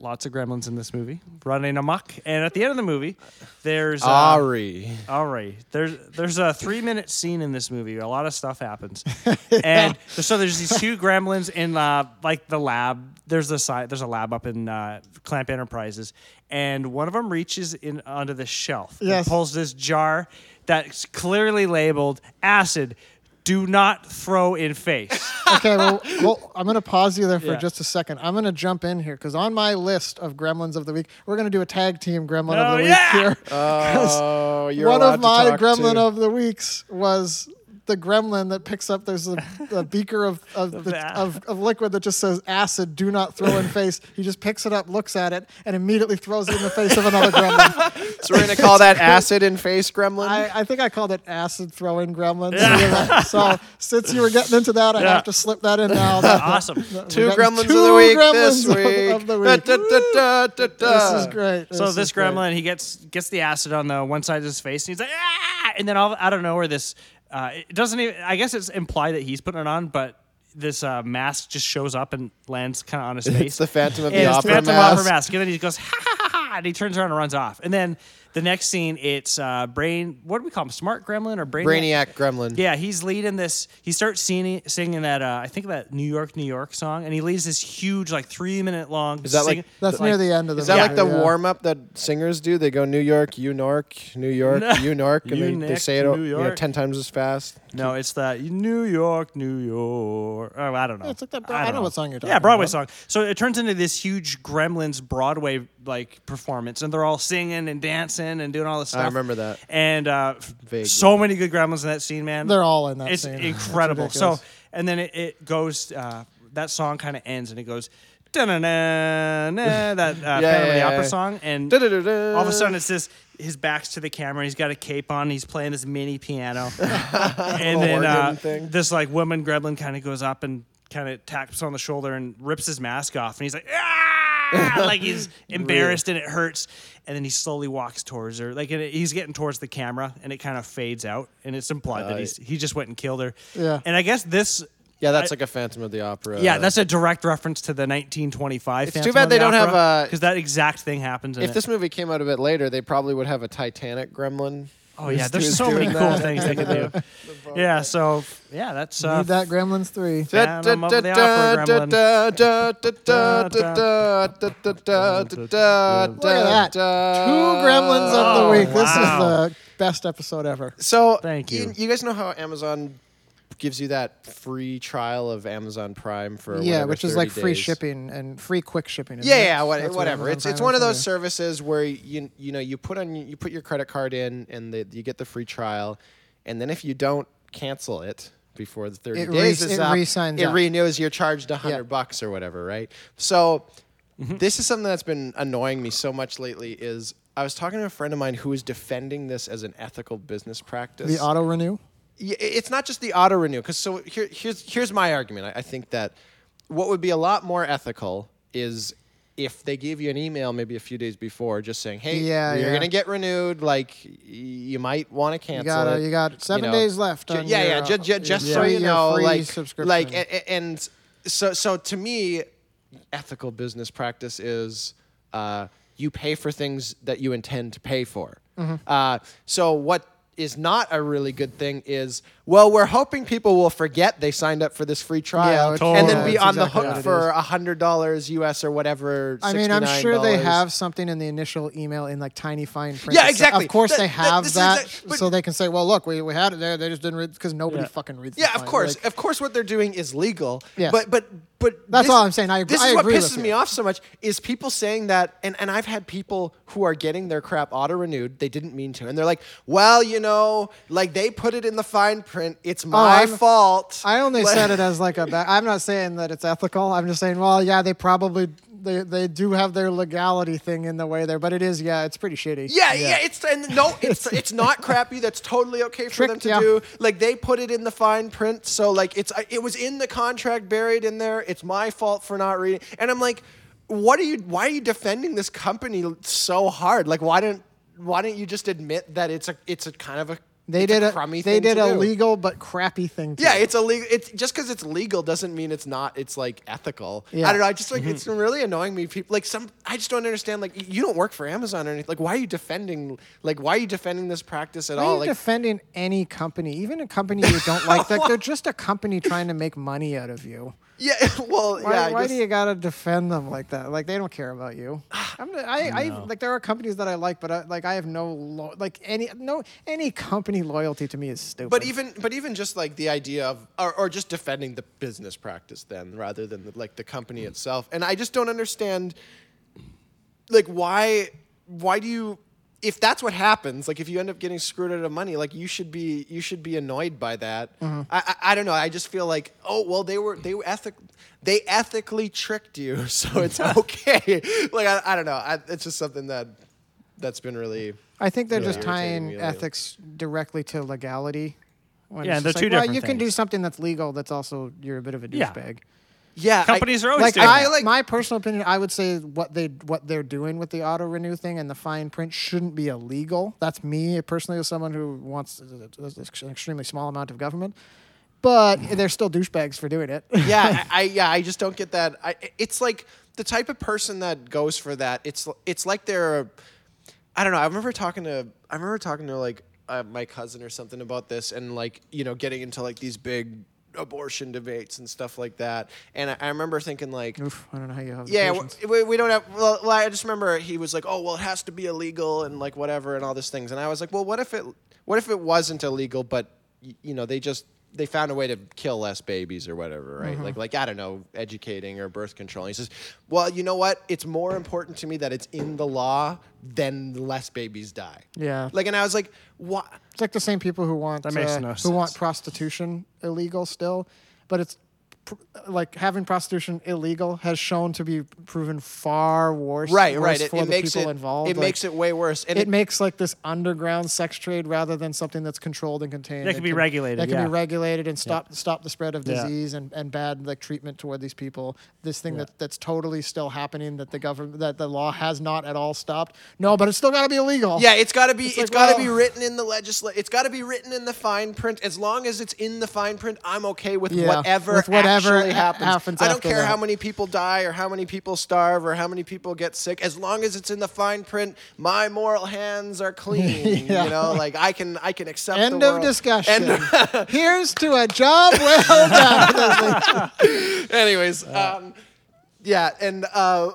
Lots of gremlins in this movie, running amok. And at the end of the movie, there's uh, Ari. All right. There's there's a three minute scene in this movie. A lot of stuff happens, and so there's these two gremlins in uh, like the lab. There's a side. There's a lab up in uh, Clamp Enterprises, and one of them reaches in onto the shelf. and pulls this jar that's clearly labeled acid. Do not throw in face. Okay, well, well I'm going to pause you there for Yeah. just a second. I'm going to jump in here because on my list of Gremlins of the week, we're going to do a tag team Gremlin Oh, of the yeah! week here. Oh, you're One allowed of my talk Gremlin too. of the weeks was the gremlin that picks up there's a, a beaker of of, the, of of liquid that just says acid do not throw in face he just picks it up looks at it and immediately throws it in the face of another gremlin So we're gonna call that acid in face gremlin. I, I think I called it acid throwing gremlins so since you were getting into that I Yeah. have to slip that in now That- awesome. Two gremlins two of the week this gremlins of- week. of the week. Da, da, da, da, da. this is great So This this is great. gremlin, he gets gets the acid on the one side of his face, and he's like, ah! And then all out of nowhere, this uh, it doesn't even. I guess it's implied that he's putting it on, but this uh, mask just shows up and lands kind of on his face. It's the Phantom of the it's Opera Phantom mask. Opera mask. And then he goes, ha ha ha ha, and he turns around and runs off. And then the next scene, it's uh, Brain, what do we call him? Smart Gremlin or Brainiac? Brainiac Gremlin. Yeah, he's leading this. He starts singing, singing that, uh, I think that New York, New York song, and he leads this huge, like three minute long. Is that like- sing- That's near the end of the Is that movie, like the yeah. warm up that singers do? They go New York, you Nork, New York, you Nork, and they, they You-Nick, say it you know, ten times as fast. No, it's that New York, New York. Oh, I don't know. it's like that- I don't know what song you're talking. Yeah, Broadway about. song. So it turns into this huge Gremlins Broadway like performance, and they're all singing and dancing and doing all this stuff. I remember that. And uh, Vaguely. so many good Gremlins in that scene, man. They're all in that it's scene. incredible. It's so and then it, it goes. Uh, that song kind of ends, and it goes. "Da-na-na-na," That uh, Phantom of the yeah, Opera yeah. song, and Da-da-da-da. all of a sudden it's this. His back's to the camera. He's got a cape on. He's playing this mini piano, and then uh, this like woman gremlin kind of goes up and kind of taps on the shoulder and rips his mask off, and he's like, ah! like he's embarrassed and it hurts, and then he slowly walks towards her, like and he's getting towards the camera, and it kind of fades out, and it's implied that he's uh, he just went and killed her. Yeah. and I guess this. Yeah, that's I- like a Phantom of the Opera. Yeah, that's a direct reference to the 1925. It's too bad they don't have a- because that exact thing happens. In If it. this movie came out a bit later, they probably would have a Titanic Gremlin. Oh yeah, who's- there's who's so many doing cool that. things they could do. yeah, so yeah, that's uh, Need that Gremlins 3. Phantom of the Opera Gremlin. Look Look at that. Two Gremlins of the Oh, week. This wow. is the best episode ever. So, Thank you. You guys know how Amazon gives you that free trial of Amazon Prime for yeah, whatever, which is 30 like free days? shipping and free quick shipping. isn't Yeah, it? yeah, what, That's whatever. Amazon It's it's one of those services where you you know you put on you put your credit card in and the, you get the free trial, and then if you don't cancel it before the thirty It days re- is it up, re-signs it up. renews. You're charged a hundred Yeah. bucks or whatever, right? So Mm-hmm. this is something that's been annoying me so much lately. Is I was talking to a friend of mine who was defending this as an ethical business practice. The auto renew. It's not just the auto renew. Because so here, here's here's my argument. I, I think that what would be a lot more ethical is if they gave you an email maybe a few days before, just saying, "Hey, Yeah, you're yeah. gonna get renewed. Like, y- you might want to You cancel got it. you got seven know. days left. Ju- yeah, your, yeah. Just, just so you know, like, like, a- a- and so, so to me, ethical business practice is uh, you pay for things that you intend to pay for. Mm-hmm. Uh, so what is not a really good thing is well we're hoping people will forget they signed up for this free trial which- and then be that's on the hook for a hundred dollars us or whatever I mean, I'm sure they have something in the initial email in like tiny fine print. Yeah, exactly. Of course, That- they have that, exact- so they can say, "Well, look, we, we had it there. They just didn't read because nobody Yeah. fucking reads." Yeah, of fine." course, Like, of course. What they're doing is legal. Yeah, But but but That's this- all I'm saying. I agree- This I is what pisses me off so much is people saying that, and and I've had people who are getting their crap auto renewed. They didn't mean to, and they're like, well, you know, like they put it in the fine print. It's oh, my Oh, I'm- fault. I only Like- said it as like a. Ba- I'm not saying that it's ethical. I'm just saying, well, yeah, they probably they they do have their legality thing in the way there, but it is, yeah, it's pretty shitty. Yeah, yeah, it's and no, it's it's not crappy. That's totally okay for them to ya. do. Like they put it in the fine print, so like it's it was in the contract buried in there. It's my fault for not reading. And I'm like, what are you? Why are you defending this company so hard? Like, why didn't why don't you just admit that it's a it's a kind of a They it's did a crummy they thing did to a do. legal but crappy thing. Too. Yeah, it's illegal. It's just because it's legal doesn't mean it's not. It's like ethical. Yeah. I don't know. I just like it's mm-hmm. really annoying me. People like some. I just don't understand. Like you don't work for Amazon or anything. Like why are you defending? Like why are you defending this practice at Why are all? you Like defending any company, even a company you don't like? Like they're just a company trying to make money out of you. Yeah. Well, Why, yeah. Why guess- do you gotta defend them like that? Like they don't care about you. I'm, I, I, like there are companies that I like, but I, like I have no lo- like any no any company loyalty to me is stupid. But even but even just like the idea of or, or just defending the business practice then rather than the, like the company itself. And I just don't understand like why why do you if that's what happens like if you end up getting screwed out of money like you should be you should be annoyed by that Mm-hmm. I, I i don't know i just feel like oh well they were they were ethic they ethically tricked you so it's okay like i, I don't know I, it's just something that that's been really I think they're Yeah. just tying me ethics directly to legality. When Yeah, it's they're just two like, well, different you can do something that's legal. That's also you're a bit of a douchebag. yeah I- Companies are always Like doing I, that. like- my personal opinion, I would say what they what they're doing with the auto renew thing and the fine print shouldn't be illegal. That's me personally, as someone who wants uh, uh, uh, an extremely small amount of government. but they're still douchebags for doing it. yeah, I, I yeah, I just don't get that. I, it's like the type of person that goes for that. It's it's like they're, I don't know. I remember talking to I remember talking to like uh, my cousin or something about this, and like you know getting into like these big abortion debates and stuff like that. And I, I remember thinking like, Oof, I don't know how you have. yeah, we, we don't have. Well, I just remember he was like, "Oh, well, it has to be illegal and like whatever and all these things." And I was like, "Well, what if it? What if it wasn't illegal, but you know they just they found a way to kill less babies or whatever, right? Mm-hmm. Like like I don't know, educating or birth control." He says, "Well, you know what? It's more important to me that it's in the law than less babies die." Yeah. Like, and I was like, "What?" It's like the same people who want That makes uh, no who want prostitution illegal still, but it's pr- like having prostitution illegal has shown to be proven far worse. Right, worse right. It, For it the makes people it involved. it Like, makes it way worse. And it, makes like this underground sex trade rather than something that's controlled and contained. That can be regulated, That can yeah. be regulated and stop stop the spread of Yeah. disease and, and bad like treatment toward these people. This thing that, that's totally still happening that the government that the law has not at all stopped. No, but it's still got to be illegal. Yeah, it's got to be. It's it's like, got to well- be written in the legislation. It's got to be written in the fine print. As long as it's in the fine print, I'm okay with Yeah, whatever, with whatever actually happens. happens I don't care how many people die or how many people starve or how many people get sick. As long as it's in the fine print, my moral hands are clean. Yeah. You know, like I can I can accept. End of discussion. Here's to a job well done. Anyways, um, yeah, and uh,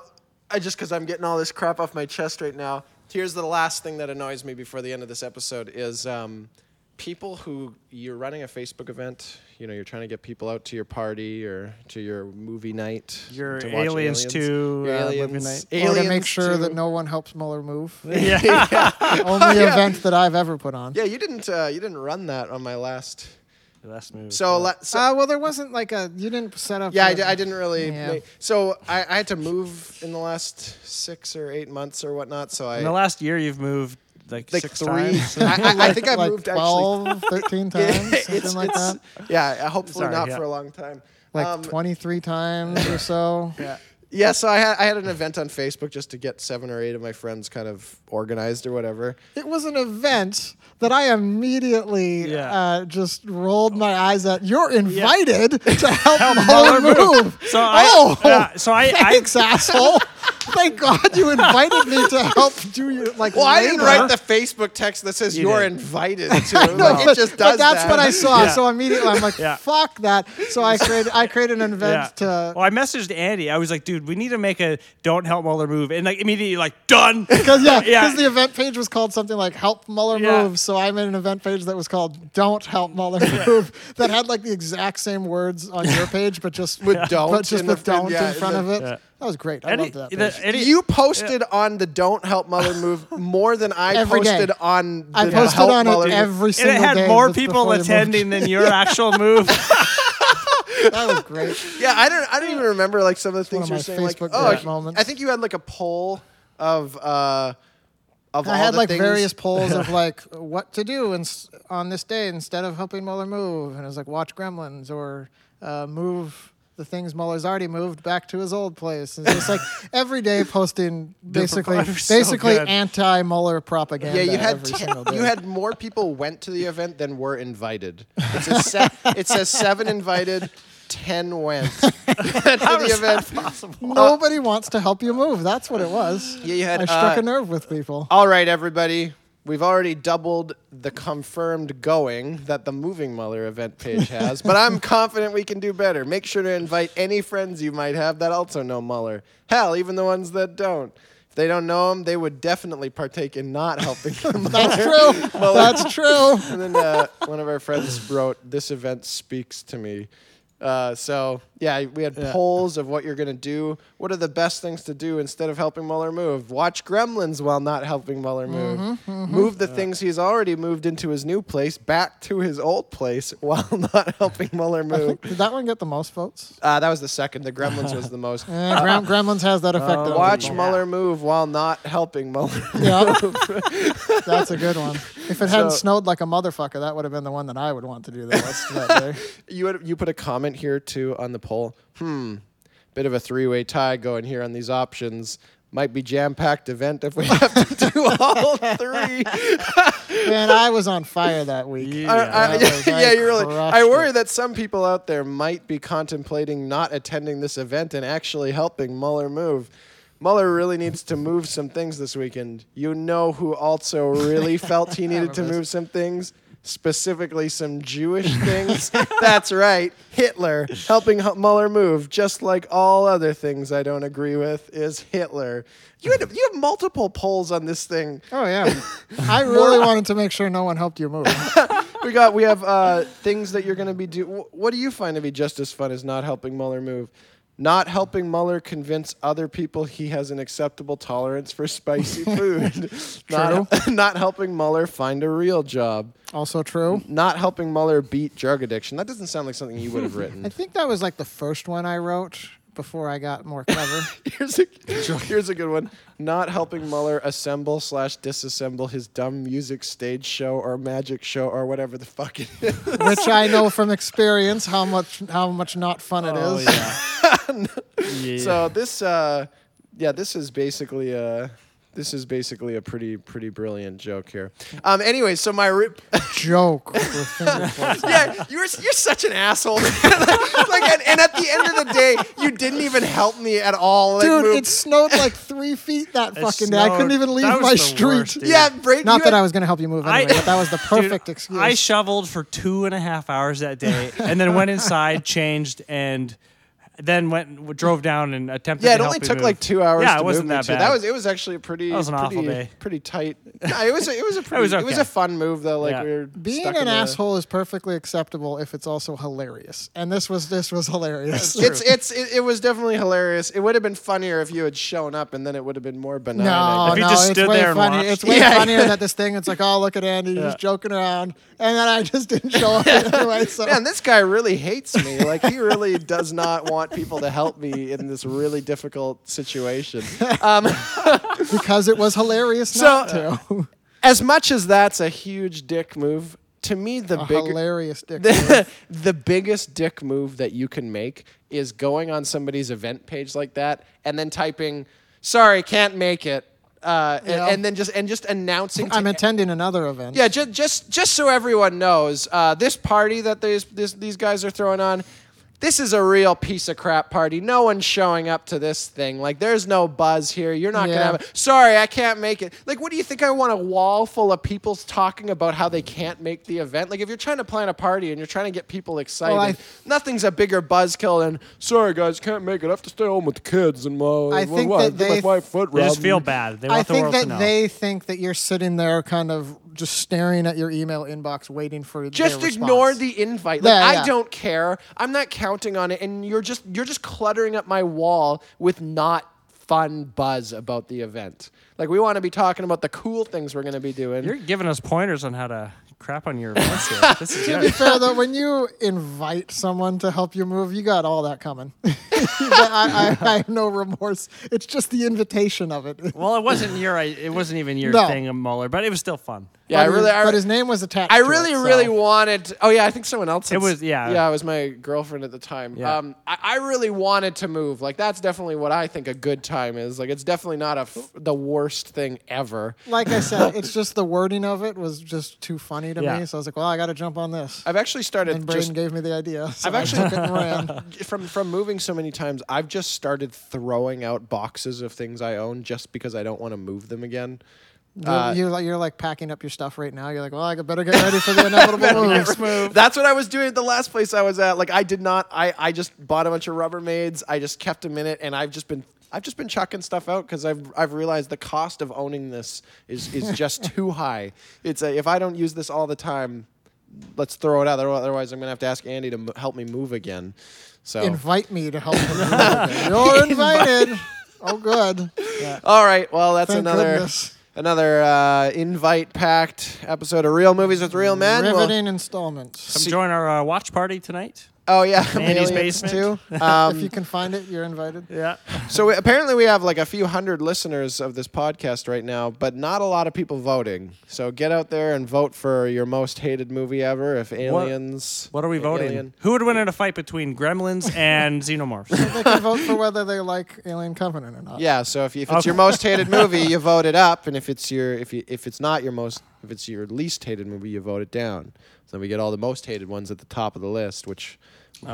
I just because I'm getting all this crap off my chest right now. Here's the last thing that annoys me before the end of this episode is um, people who you're running a Facebook event. You know, you're trying to get people out to your party or to your movie night. Your to watch Aliens 2, Your uh, movie aliens, night. or to make sure 2. that no one helps Mueller move. Yeah. The only event that I've ever put on. Yeah, you didn't. Uh, you didn't run that on my last. Last move. So, la- so Uh, well, there wasn't like a. You didn't set up. Yeah, I a- I didn't really. Yeah. Make, so I, I had to move in the last six or eight months or whatnot. So I in the last year, you've moved like, like six three. times. I, I, I think I like moved 12, 13 actually. times, something like that. Yeah, uh, hopefully Sorry, not yeah. for a long time. Like Um, 23 times or so. yeah. yeah, so I had I had an event on Facebook just to get seven or eight of my friends kind of organized or whatever. It was an event that I immediately Yeah. uh, just rolled my eyes at. You're invited to help, Mueller Mueller move. move. So I- oh, yeah, so I- I- asshole. Thank God you invited me to help do your like. Well, I didn't labor. write the Facebook text that says You you are did. invited to. No, like, but, it just but does that's that. what I saw. Yeah. So immediately I'm like, Yeah. fuck that. So I created I created an event Yeah. to well, I messaged Andy. I was like, dude, we need to make a don't help Mueller move. And like immediately, like, done. Because yeah, because Yeah. the event page was called something like "Help Mueller Yeah. Move," so I made an event page that was called "Don't Help Mueller Move" that had like the exact same words on your page, but just With don't but just the with "Don't" yeah, in front the- of it. Yeah. That was great. I Eddie- loved that. the- Page. Eddie- You posted on the "Don't Help Mother" move more than I Every day. posted on. The I posted Help on Mueller it move. every and single it had day more be- people before you moved. attending than your actual move. That was great. Yeah, I don't. I don't even remember like some of the one things of you were my saying. Like, Facebook oh, great moments. I think you had like a poll of uh of I had the like things. various polls of like what to do in, on this day instead of helping Mueller move, and it was like watch Gremlins or uh, move the things Mueller's already moved back to his old place. It's just like every day posting basically so basically good. anti Mueller propaganda. Yeah, you had every te- single day. you had more people went to the event than were invited. It says, se- it says seven invited, ten went to the event. Nobody wants to help you move. That's what it was. Yeah, you had, I struck uh, a nerve with people. All right, everybody. We've already doubled the confirmed going that the Moving Mueller event page has, but I'm confident we can do better. Make sure to invite any friends you might have that also know Mueller. Hell, even the ones that don't. If they don't know him, they would definitely partake in not helping them. That's true. That's true. and then uh, one of our friends wrote, "This event speaks to me." Uh, so yeah, we had polls of what you're gonna do. What are the best things to do instead of helping Mueller move? Watch Gremlins while not helping Mueller move. Mm-hmm, Move the things he's already moved into his new place back to his old place while not helping Mueller move. Did that one get the most votes? Uh, that was the second. The Gremlins was the most. Grem- Gremlins has that effect. on Watch people. Mueller move while not helping Mueller. Yeah, that's a good one. If it hadn't So- snowed like a motherfucker, that would have been the one that I would want to do the most that. You had, you put a comment here too on the poll. Hmm, bit of a three way tie going here on these options. Might be jam packed event if we have to do all three. Man, I was on fire that week. Yeah. I, I, That was- yeah, you really. I worry it. that some people out there might be contemplating not attending this event and actually helping Mueller move. Mueller really needs to move some things this weekend. You know who also really felt he needed to move some things? Specifically, some Jewish things. That's right, Hitler helping Mueller move, just like all other things I don't agree with, is Hitler. You had you have multiple polls on this thing. Oh yeah, I really wanted to make sure no one helped you move. we got we have uh, things that you're going to be do. What do you find to be just as fun as not helping Mueller move? Not helping Mueller convince other people he has an acceptable tolerance for spicy food. not, not helping Mueller find a real job. Also true. Not helping Mueller beat drug addiction. That doesn't sound like something you would have written. I written. think that was like the first one I wrote before I got more clever. here's, a, here's a good one. Not helping Mueller assemble slash disassemble his dumb music stage show or magic show or whatever the fuck it is. which I know from experience how much how much not fun it Oh, is. yeah. yeah. So this, uh, yeah, this is basically a, this is basically a pretty pretty brilliant joke here. Um, anyway, so my rip, Joke. with finger quotes. yeah, you're you're such an asshole. like, and, and at the end of the day, you didn't even help me at all. Like, Dude, move- it snowed like three feet that It fucking day. I couldn't even leave my street. worst, yeah, Brayden, Not that had- I was going to help you move I- anyway, but that was the perfect Dude, excuse. I shoveled for two and a half hours that day, and then went inside, changed, and then went drove down and attempted. Yeah, it to only me took move. like two hours. Yeah, to it wasn't move that bad. That was it. Was actually a pretty. That was an pretty, awful day. Pretty tight. No, it was. A, it was a pretty. it, was okay. It was a fun move though. Like Yeah. we were Being stuck an in a- asshole is perfectly acceptable if it's also hilarious, and this was this was hilarious. It's it's it, it was definitely hilarious. It would have been funnier if you had shown up, and then it would have been more benign. No, If you no, just it's stood way there and funny. watched. It's way Yeah, funnier yeah. that this thing. It's like, oh, look at Andy, he's Yeah. just joking around, and then I just didn't show up anyway. So Man, this guy really hates me. Like he really does not want people to help me in this really difficult situation. Um, because it was hilarious So- not to. as much as that's a huge dick move, to me the A bigger hilarious dick. the, the biggest dick move that you can make is going on somebody's event page like that and then typing, "Sorry, can't make it," uh, and- Yeah. and, then just and just announcing. I'm attending another event. Yeah, just just just so everyone knows, uh, this party that these this, these guys are throwing on, this is a real piece of crap party. No one's showing up to this thing. Like, there's no buzz here. You're not Yeah. gonna have. it. Sorry, I can't make it. Like, what do you think? I want a wall full of people talking about how they can't make the event. Like, if you're trying to plan a party and you're trying to get people excited, Well, I- nothing's a bigger buzzkill than sorry guys, can't make it. I have to stay home with the kids and my. I think wife, that get my they- wife foot They just feel bad. They I want the think world that to know. they think that you're sitting there, kind of just staring at your email inbox, waiting for the just their ignore response. the invite. Like Yeah, I don't care. I'm not counting on it, and you're just you're just cluttering up my wall with not fun buzz about the event. Like we want to be talking about the cool things we're going to be doing. You're giving us pointers on how to crap on your events here. This is To be good. fair though, when you invite someone to help you move, you got all that coming. I, I, I have no remorse. It's just the invitation of it. Well, it wasn't your. It wasn't even your No. thing, Mueller, but it was still fun. yeah, I But really, his, I, but his name was attached. I to really, it, so- really wanted. oh yeah, I think someone else. had It was- s- yeah. yeah. It was my girlfriend at the time. Yeah. Um, I, I really wanted to move. Like that's definitely what I think a good time is. Like it's definitely not a f- the worst thing ever. Like I said, it's just the wording of it was just too funny to Yeah. me. So I was like, well, I got to jump on this. I've actually started And Braden just gave me the idea. So I've actually- took it and ran. from from moving so many times, I've just started throwing out boxes of things I own just because I don't want to move them again. You're, Uh, you're like you're like packing up your stuff right now. You're like, well, I better get ready for the inevitable move. That's what I was doing at the last place I was at. Like I did not. I I just bought a bunch of Rubbermaids. I just kept them in it, and I've just been. I've just been chucking stuff out because I've I've realized the cost of owning this is is just too high. It's a, if I don't use this all the time, let's throw it out. Otherwise, I'm gonna have to ask Andy to m- help me move again. So Invite me to help you move. again. You're invited. Oh, good. all right, well that's Thank another goodness. another uh, invite packed episode of Real Movies with Real Men. Well- Riveting installments. Come join our uh, watch party tonight. Oh yeah, Andy's Aliens basement. too. if Um, you can find it, you're invited. Yeah. So we, apparently we have like a few hundred listeners of this podcast right now, but not a lot of people voting. So get out there and vote for your most hated movie ever. If Aliens, What are we voting? Alien- Who would win in a fight between Gremlins and Xenomorphs? They can vote for whether they like Alien Covenant or not. Yeah. So if, if it's your most hated movie, you vote it up, and if it's your if you, if it's not your most If it's your least hated movie, you vote it down. So then we get all the most hated ones at the top of the list, which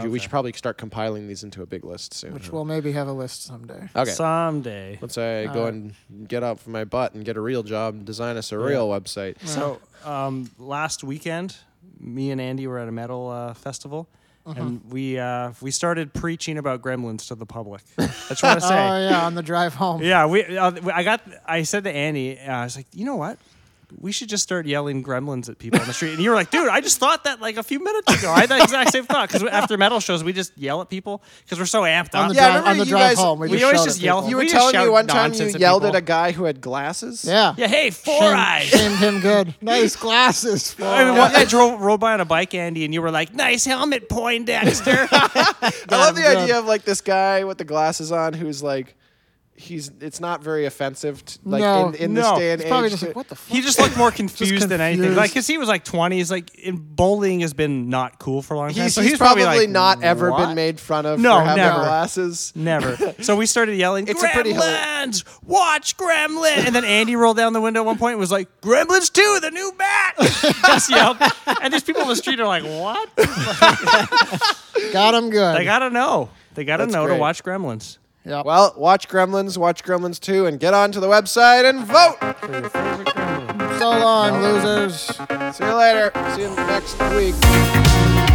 we- we should probably start compiling these into a big list soon. Which we'll maybe have a list someday. okay. Someday. Once I go and get up from my butt and get a real job and design us a real website. So um, last weekend, me and Andy were at a metal uh, festival, Uh-huh. and we uh, we started preaching about gremlins to the public. I just want to Oh yeah, on the drive home. yeah, we uh, I got I said to Andy, uh, I was like, you know what? We should just start yelling gremlins at people on the street. And you were like, dude, I just thought that like a few minutes ago. I had that exact same thought. Because after metal shows, we just yell at people because we're so amped On the, Yeah, drive, remember on the you drive guys- home, we, we just always shout just at yell- people. You We were just telling me shout one time you nonsense at yelled people. at a guy who had glasses. Yeah. Yeah, hey, four Shamed- eyes. Shamed him good. Nice glasses. Four I mean, one eyes. day I drove, rode by on a bike, Andy, and you were like, "Nice helmet, Poindexter." I love the good. idea of like this guy with the glasses on who's like, he's. It's not very offensive. To, like No, in, in no. this day and He's probably age. just like, what the fuck? he just looked more confused, than anything. Like, cause he was like 20. He's like, in bowling has been not cool for a long time. he's, so he's he's probably, like, not ever "What?" been made fun of No, for having never. glasses. Never. So we started yelling, It's a pretty hila- Gremlins! Watch Gremlin! And then Andy rolled down the window at one point and was like, Gremlins 2, the new bat! Just yelled. And these people on the street are like, what? Got him good. They gotta know. They gotta That's know great. to watch Gremlins. Yep. Well, watch Gremlins, watch Gremlins 2, and get onto the website and vote. For your favorite Gremlin. so long, losers. See you later. See you next week.